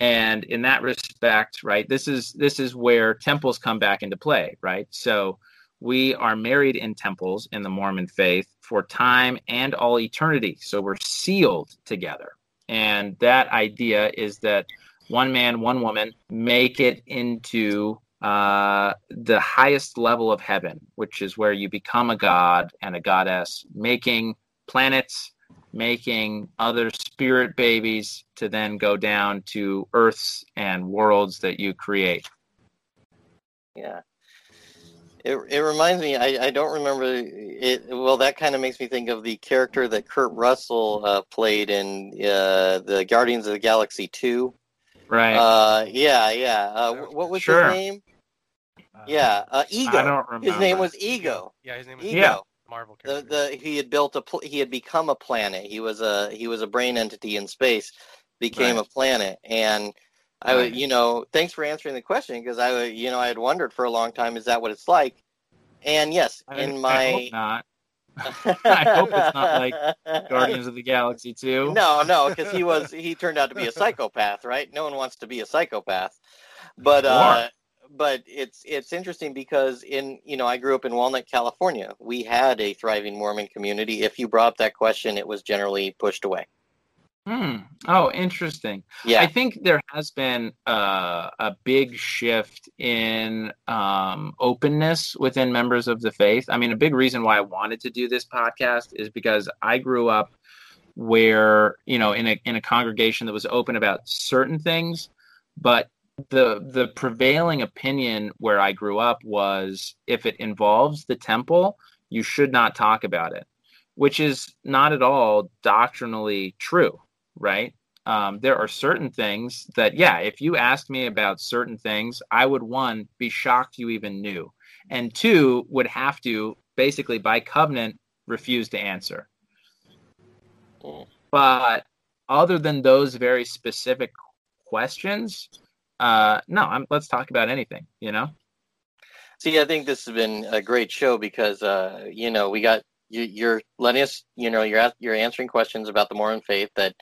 And in that respect, right, this is this is where temples come back into play, right? So we are married in temples in the Mormon faith for time and all eternity. So we're sealed together. And that idea is that one man, one woman make it into uh, the highest level of heaven, which is where you become a god and a goddess, making planets, making other spirit babies to then go down to earths and worlds that you create. Yeah. It, it reminds me. I, I don't remember it. Well, that kind of makes me think of the character that Kurt Russell uh, played in uh, the Guardians of the Galaxy two. Right. Uh, yeah, yeah. Uh, what was sure. his name? Uh, yeah, uh, Ego. I don't remember. His name was Ego. Yeah, his name was Ego. Yeah. Marvel character. The, the he had built a pl- he had become a planet. He was a he was a brain entity in space, became right. a planet, and I would, you know, thanks for answering the question because I, you know, I had wondered for a long time, is that what it's like? And yes, I, in my. I hope not. I hope it's not like Guardians of the Galaxy 2. No, no, because he was he turned out to be a psychopath, right? No one wants to be a psychopath, but uh, but it's it's interesting because in you know I grew up in Walnut, California. We had a thriving Mormon community. If you brought up that question, it was generally pushed away. Hmm. Oh, interesting. Yeah. I think there has been uh, a big shift in um, openness within members of the faith. I mean, a big reason why I wanted to do this podcast is because I grew up where you know in a in a congregation that was open about certain things, but the the prevailing opinion where I grew up was if it involves the temple, you should not talk about it which is not at all doctrinally true, right? Um, there are certain things that, yeah, if you asked me about certain things, I would one be shocked you even knew, and two would have to basically by covenant refuse to answer. Mm. But other than those very specific questions, uh, no, I'm, let's talk about anything, you know? See, I think this has been a great show because, uh, you know, we got you, you're letting us, you know, you're you're answering questions about the Mormon faith that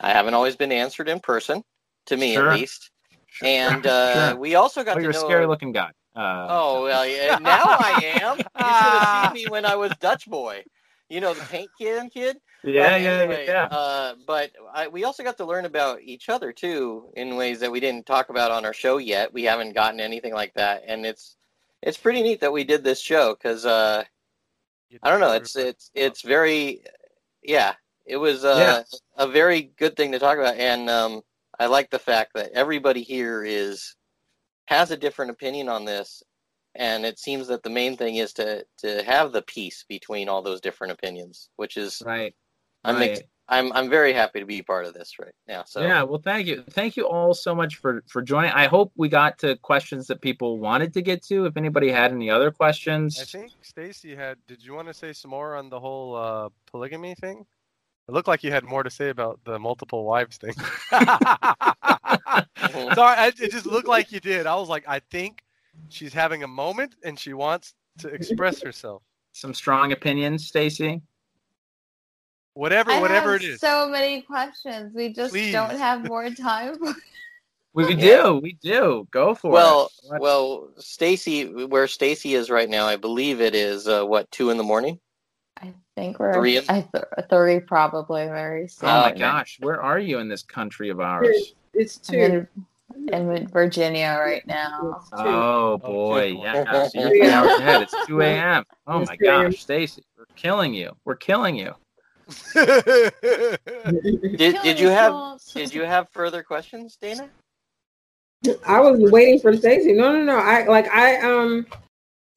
I haven't always been answered in person, to me sure. at least. Sure. And [LAUGHS] uh, sure. we also got oh, to you're know. a scary looking guy. Uh, oh well, yeah, now I am. [LAUGHS] You should have seen me when I was Dutch boy. You know the paint can kid. Yeah, yeah, anyway, yeah. Uh, but I, we also got to learn about each other too in ways that we didn't talk about on our show yet. We haven't gotten anything like that, and it's it's pretty neat that we did this show because uh, I don't know. It's it's it's very yeah. It was uh, yeah. a very good thing to talk about, and um, I like the fact that everybody here is has a different opinion on this, and it seems that the main thing is to to have the peace between all those different opinions, which is right. I'm right. I'm I'm very happy to be part of this right now. So yeah, well, thank you, thank you all so much for for joining. I hope we got to questions that people wanted to get to. If anybody had any other questions, I think Stacy had. Did you want to say some more on the whole uh, polygamy thing? It looked like you had more to say about the multiple wives thing. [LAUGHS] Sorry, it just looked like you did. I was like, I think she's having a moment and she wants to express herself. Some strong opinions, Stacy. Whatever, I whatever it is. So many questions. We just Please. don't have more time. [LAUGHS] we [LAUGHS] do, we do. Go for well, it. Well, well, Stacy, where Stacy is right now, I believe it is uh, what two in the morning. I think we're three, I th- three probably very soon. Oh my gosh, where are you in this country of ours? It's two. I'm in Virginia right now. Oh boy, yeah. So [LAUGHS] you're three hours ahead. It's two a.m. Oh my gosh, Stacy, we're killing you. We're killing you. [LAUGHS] did, did you have did you have further questions, Dana? I was waiting for Stacy. No, no, no. I like I um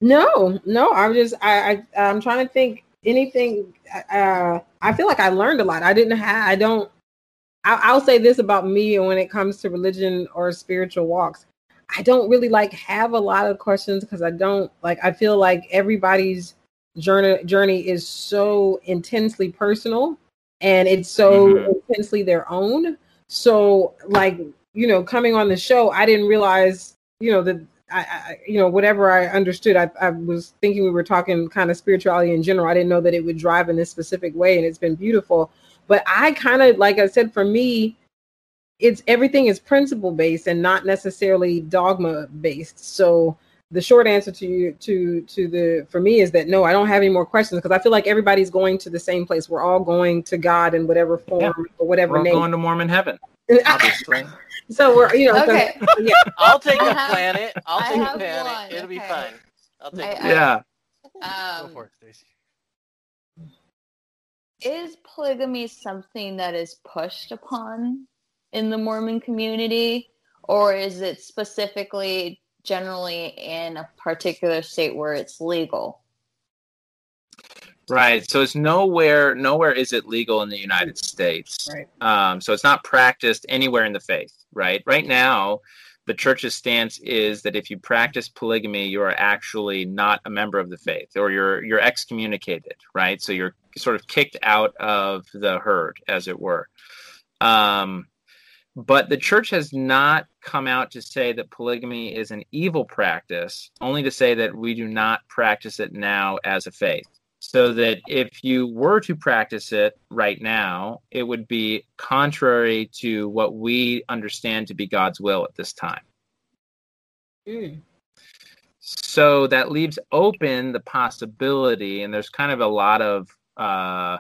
no, no. I'm just I, I I'm trying to think anything. Uh, I feel like I learned a lot. I didn't have. I don't. I, will say this about me when it comes to religion or spiritual walks. I don't really like have a lot of questions because I don't like. I feel like everybody's journey journey is so intensely personal and it's so mm-hmm. intensely their own. So like you know, coming on the show, I didn't realize you know that I, I, you know, whatever I understood, I, I was thinking we were talking kind of spirituality in general. I didn't know that it would drive in this specific way, and it's been beautiful. But I kind of, like I said, for me, it's everything is principle based and not necessarily dogma based. So the short answer to you to to the for me is that no, I don't have any more questions because I feel like everybody's going to the same place. We're all going to God in whatever form yeah. or whatever we're name. Going to Mormon heaven, [LAUGHS] obviously. so we're you know okay. So, yeah. I'll take a planet. I'll take a planet. One. It'll okay. be fine. I'll take. I, yeah. Um, Go for it, Stacy. Is polygamy something that is pushed upon in the Mormon community, or is it specifically generally in a particular state where it's legal? Right. So it's nowhere nowhere is it legal in the United States. Right. Um, so it's not practiced anywhere in the faith. Right. Right now, the church's stance is that if you practice polygamy, you are actually not a member of the faith, or you're you're excommunicated. Right. So you're sort of kicked out of the herd, as it were. Um, but the church has not come out to say that polygamy is an evil practice, only to say that we do not practice it now as a faith so that if you were to practice it right now, it would be contrary to what we understand to be God's will at this time. Mm. So that leaves open the possibility, and there's kind of a lot of, uh,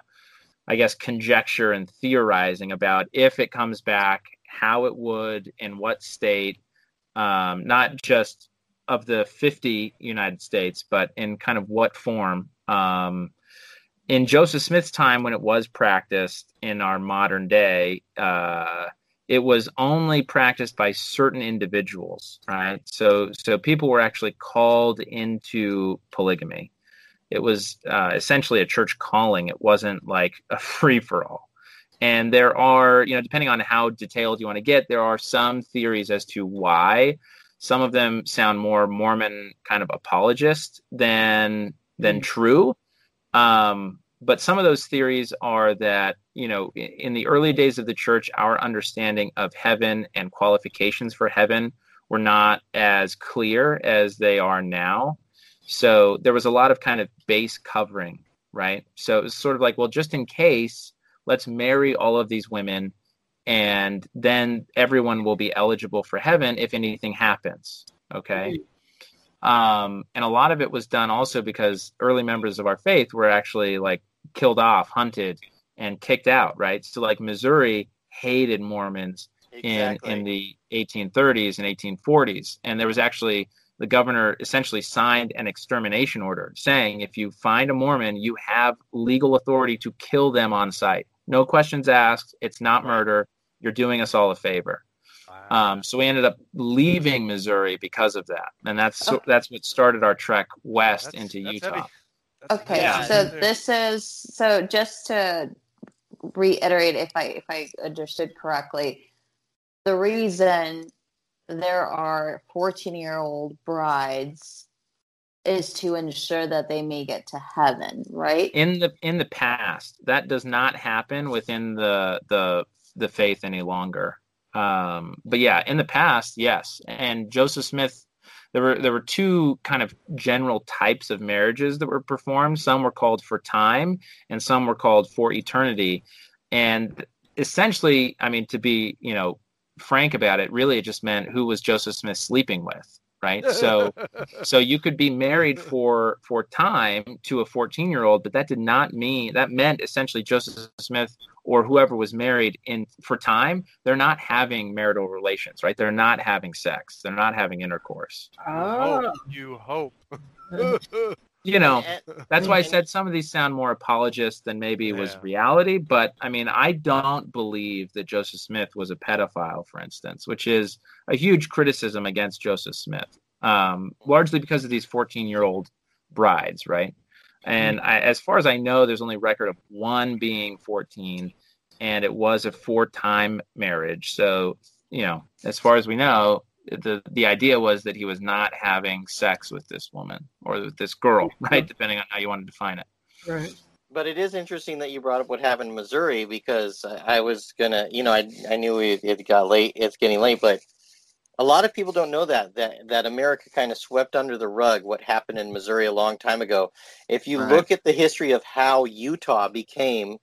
I guess, conjecture and theorizing about if it comes back, how it would, in what state, um, not just of the 50 United States, but in kind of what form um, in Joseph Smith's time, when it was practiced in our modern day, uh, it was only practiced by certain individuals, right? So, so people were actually called into polygamy, it was uh, essentially a church calling. It wasn't like a [LAUGHS] free for all. And there are, you know, depending on how detailed you want to get, there are some theories as to why. Some of them sound more Mormon kind of apologist than than mm. true. Um, but some of those theories are that, you know, in the early days of the church, our understanding of heaven and qualifications for heaven were not as clear as they are now. So there was a lot of kind of base covering, right? So it was sort of like, well, just in case, let's marry all of these women and then everyone will be eligible for heaven if anything happens. Okay. Um, and a lot of it was done also because early members of our faith were actually like killed off, hunted, and kicked out, right? So, like Missouri hated Mormons exactly. in in the 1830s and 1840s, and there was actually the governor essentially signed an extermination order saying if you find a Mormon, you have legal authority to kill them on sight. No questions asked. It's not murder. You're doing us all a favor. Wow. Um, so we ended up leaving Missouri because of that, and that's okay. that's what started our trek west that's, into that's Utah. Okay, yeah. so this is so just to reiterate, if I if I understood correctly, the reason there are 14 year old brides is to ensure that they may get to heaven right? In the in the past that does not happen within the the the faith any longer. Um but yeah in the past yes. And joseph smith there were there were two kind of general types of marriages that were performed. Some were called for time and some were called for eternity. And essentially i mean to be you know frank about it, really it just meant who was Joseph Smith sleeping with, right? [LAUGHS] So so you could be married for for time to a 14 year old, but that did not mean that meant essentially Joseph Smith or whoever was married in for time, they're not having marital relations, right? They're not having sex. They're not having intercourse. Oh, you hope. [LAUGHS] [LAUGHS] you know that's why i said [LAUGHS] some of these sound more apologist than maybe yeah. was reality but i mean i don't believe that joseph smith was a pedophile for instance which is a huge criticism against joseph smith um, largely because of these 14 year old brides right? And I, as far as i know there's only record of one being 14 and it was a for time marriage. So you know as far as we know the the idea was that he was not having sex with this woman or with this girl, right? Depending on how you want to define it. Right. But it is interesting that you brought up what happened in Missouri because I was gonna, you know, I I knew it, it got late. It's getting late, but a lot of people don't know that that that America kind of swept under the rug what happened in Missouri a long time ago. If you right. look at the history of how Utah became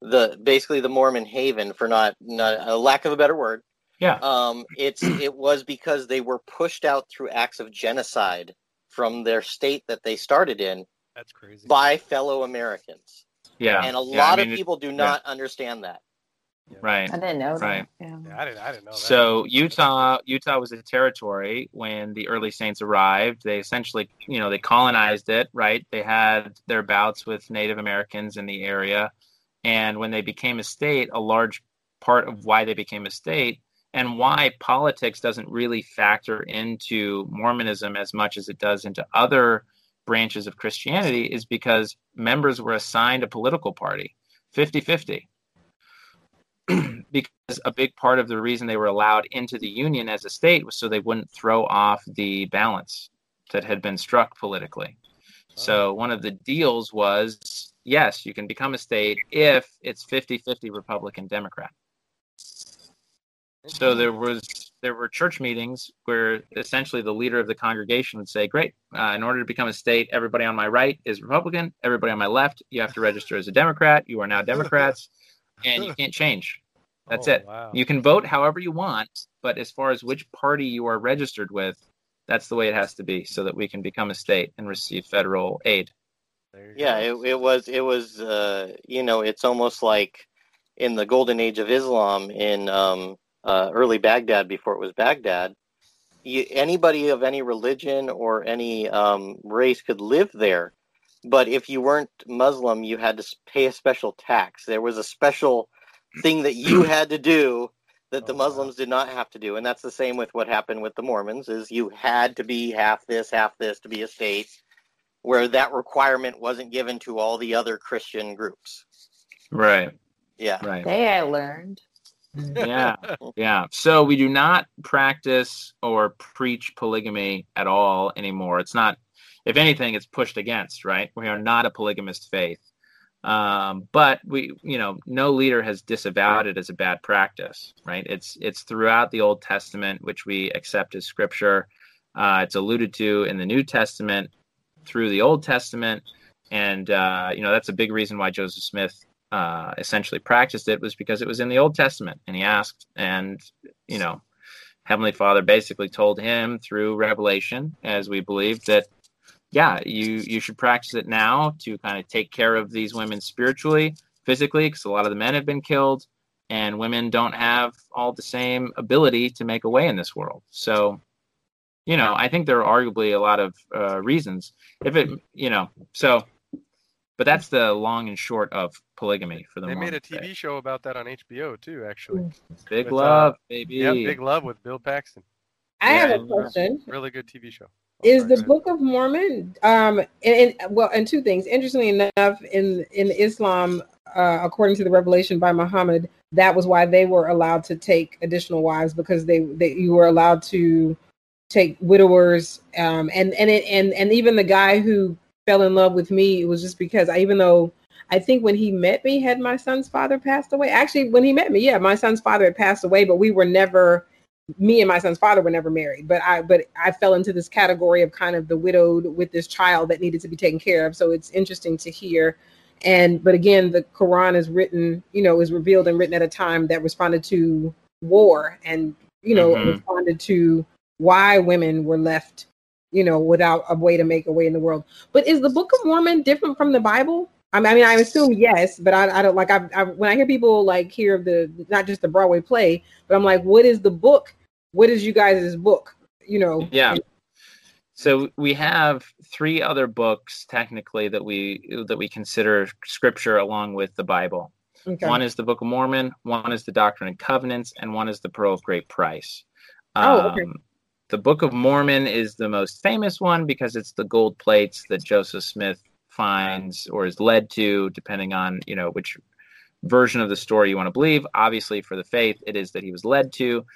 the basically the Mormon haven, for not, not a lack of a better word, yeah. Um, it's it was because they were pushed out through acts of genocide from their state that they started in. That's crazy. By fellow Americans. Yeah. And a yeah, lot I mean, of people do not yeah. understand that. Right. I didn't know that. Yeah. yeah. I didn't. I didn't know that. So Utah, Utah was a territory when the early saints arrived. They essentially, you know, they colonized it. Right. They had their bouts with Native Americans in the area, and when they became a state, a large part of why they became a state and why politics doesn't really factor into Mormonism as much as it does into other branches of Christianity is because members were assigned a political party 50 50. [CLEARS THROAT] because a big part of the reason they were allowed into the Union as a state was so they wouldn't throw off the balance that had been struck politically. Oh. So one of the deals was yes, you can become a state if it's 50 50 Republican Democrat. So there was there were church meetings where essentially the leader of the congregation would say, "Great, uh, in order to become a state, everybody on my right is Republican. Everybody on my left, you have to register as a Democrat. You are now Democrats, and you can't change. That's oh, it. Wow. You can vote however you want, but as far as which party you are registered with, that's the way it has to be, so that we can become a state and receive federal aid." Yeah, it, it was it was uh, you know it's almost like in the golden age of Islam in um, uh, early Baghdad before it was Baghdad, you, anybody of any religion or any um, race could live there. But if you weren't Muslim, you had to pay a special tax. There was a special thing that you [CLEARS THROAT] had to do that the oh, Muslims wow. did not have to do, and that's the same with what happened with the Mormons. Is you had to be half this, half this to be a state, where that requirement wasn't given to all the other Christian groups. Right. Yeah. Right. They I learned. Yeah. [LAUGHS] Yeah. So we do not practice or preach polygamy at all anymore. It's not if anything, it's pushed against, right? We are not a polygamist faith. Um, but we, you know, no leader has disavowed it as a bad practice, right? It's it's throughout the Old Testament, which we accept as scripture. Uh, it's alluded to in the New Testament through the Old Testament, and uh, you know that's a big reason why Joseph Smith uh, essentially practiced it was because it was in the Old Testament, and he asked, and you know, Heavenly Father basically told him through revelation, as we believe, that yeah, you you should practice it now to kind of take care of these women spiritually, physically, because a lot of the men have been killed, and women don't have all the same ability to make a way in this world. So, you know, I think there are arguably a lot of uh, reasons. If it, you know, so, but that's the long and short of polygamy for the. They made a TV day. show about that on HBO too, actually. Big With, love, uh, baby. Yeah, Big Love with Bill Paxton. I Yeah, have a question. Really good TV show. Is Sorry, the go. Book of Mormon, um, and, and well, and two things. Interestingly enough, in in Islam, uh, according to the revelation by Muhammad, that was why they were allowed to take additional wives because they, they you were allowed to take widowers, um, and and it, and and even the guy who fell in love with me, it was just because I, even though I think when he met me, had my son's father passed away. Actually, when he met me, yeah, my son's father had passed away, but we were never me and my son's father were never married but i but i fell into this category of kind of the widowed with this child that needed to be taken care of so it's interesting to hear and but again the quran is written you know is revealed and written at a time that responded to war and you know Mhm. responded to why women were left you know without a way to make a way in the world but is the book of mormon different from the bible I mean, I mean, I assume yes, but I, I don't like. I, I when I hear people like hear the not just the Broadway play, but I'm like, what is the book? What is you guys' book? You know? Yeah. So we have three other books technically that we that we consider scripture along with the Bible. Okay. One is the Book of Mormon, one is the Doctrine and Covenants, and one is the Pearl of Great Price. Oh, okay. Um, The Book of Mormon is the most famous one because it's the gold plates that Joseph Smith finds or is led to, depending on you know which version of the story you want to believe. Obviously, for the faith, it is that he was led to.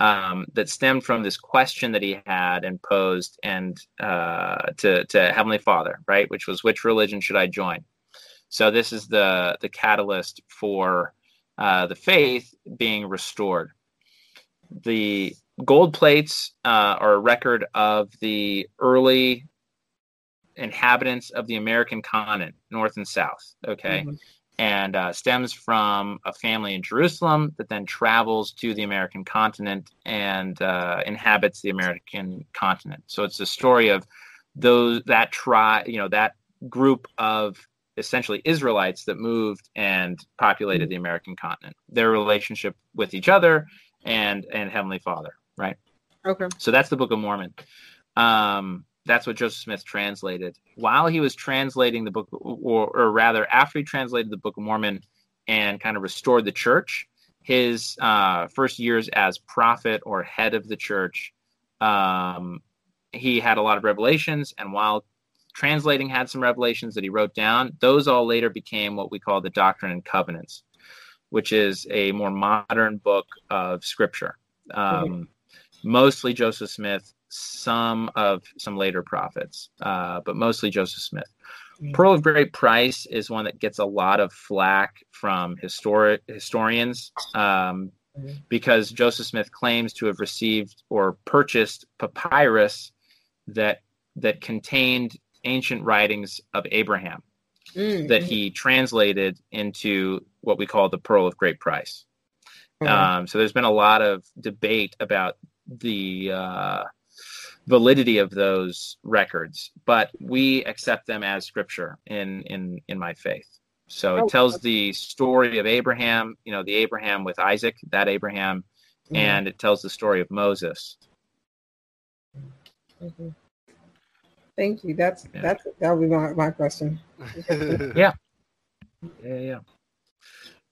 Um, that stemmed from this question that he had and posed and uh, to to Heavenly Father, right? Which was which religion should I join? So this is the the catalyst for uh, the faith being restored. The gold plates uh, are a record of the early inhabitants of the American continent, North and South. Okay, Mhm. and uh, stems from a family in Jerusalem that then travels to the American continent and uh, inhabits the American continent. So it's a story of those that tribe, you know, that group of essentially Israelites that moved and populated the American continent. Their relationship with each other and and Heavenly Father, right? Okay. So that's the Book of Mormon. Um, that's what Joseph Smith translated. While he was translating the book, or, or rather, after he translated the Book of Mormon and kind of restored the church, his uh, first years as prophet or head of the church, um, he had a lot of revelations. And while translating had some revelations that he wrote down, those all later became what we call the Doctrine and Covenants, which is a more modern book of scripture. Um, Mostly Joseph Smith, some of some later prophets, uh, but mostly Joseph Smith. Mm. Pearl of Great Price is one that gets a lot of flack from historic historians um, Mhm. because Joseph Smith claims to have received or purchased papyrus that that contained ancient writings of Abraham Mm, that he translated into what we call the Pearl of Great Price. okay. Um, so there's been a lot of debate about the uh, validity of those records, but we accept them as scripture in in in my faith. So it Oh, tells the story of Abraham, you know, the Abraham with Isaac, that Abraham, Mhm. and it tells the story of Moses. Mhm. Thank you. That's Yeah. that's that would be my, my question. [LAUGHS] yeah. Yeah, yeah.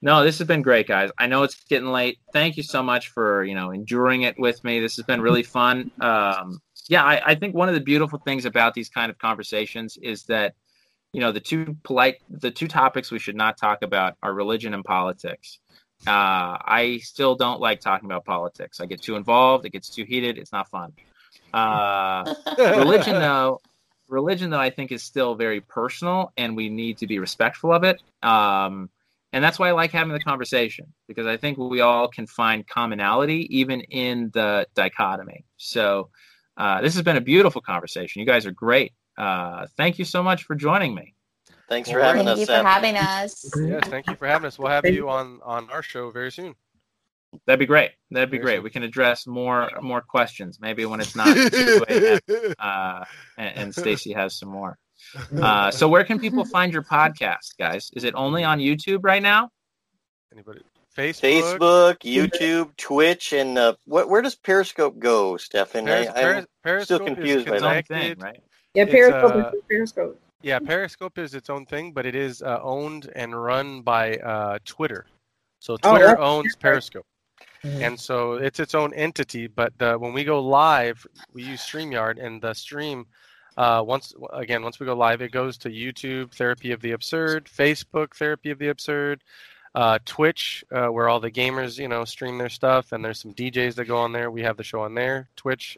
No, this has been great, guys. I know it's getting late. Thank you so much for you know enduring it with me. This has been really [LAUGHS] fun. Um, yeah, I, I think one of the beautiful things about these kind of conversations is that you know the two polite the two topics we should not talk about are religion and politics uh, i still don't like talking about politics i get too involved it gets too heated it's not fun uh, [LAUGHS] religion though religion though i think is still very personal and we need to be respectful of it um, and that's why i like having the conversation because i think we all can find commonality even in the dichotomy so uh, this has been a beautiful conversation you guys are great uh, thank you so much for joining me. Thanks for having thank us. Thank you for having us. Yes, thank you for having us. We'll have you on on our show very soon. That'd be great. That'd be very great. Soon. We can address more more questions. Maybe when it's not [LAUGHS] uh, and, and Stacy has some more. Uh, so where can people [LAUGHS] find your podcast, guys? Is it only on YouTube right now? Anybody? Facebook, Facebook YouTube, Twitch, and uh, what, where does Periscope go, Stefan? Peris- I, am Periscope still confused by that. Thing, right? Yeah, Periscope uh, is Periscope. Yeah, Periscope is its own thing, but it is uh, owned and run by uh, Twitter. So Twitter oh, owns Periscope. Mm-hmm. And so it's its own entity. But uh, when we go live, we use StreamYard, and the stream, uh, once again, once we go live, it goes to YouTube, Therapy of the Absurd, Facebook, Therapy of the Absurd, uh, Twitch, uh, where all the gamers, you know, stream their stuff, and there's some DJs that go on there. We have the show on there. Twitch,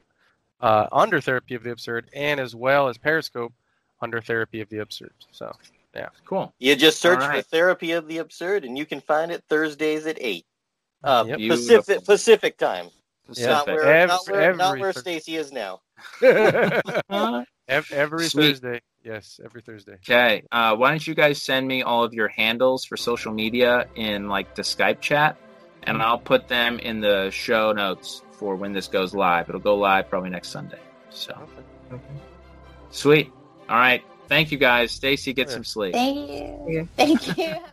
uh, under Therapy of the Absurd, and as well as Periscope under Therapy of the Absurd. So, yeah, cool. You just search right. for Therapy of the Absurd, and you can find it Thursdays at eight uh, yep. Pacific Pacific time. Pacific. Not where, every, not where, not where Stacy is now. [LAUGHS] [LAUGHS] every, every Thursday. Yes, every Thursday. Okay. Uh, why don't you guys send me all of your handles for social media in like the Skype chat, and I'll put them in the show notes for when this goes live. It'll go live probably next Sunday. So, okay. sweet. All right. Thank you guys. Stacy, get some sleep. Thank you. Thank you. [LAUGHS]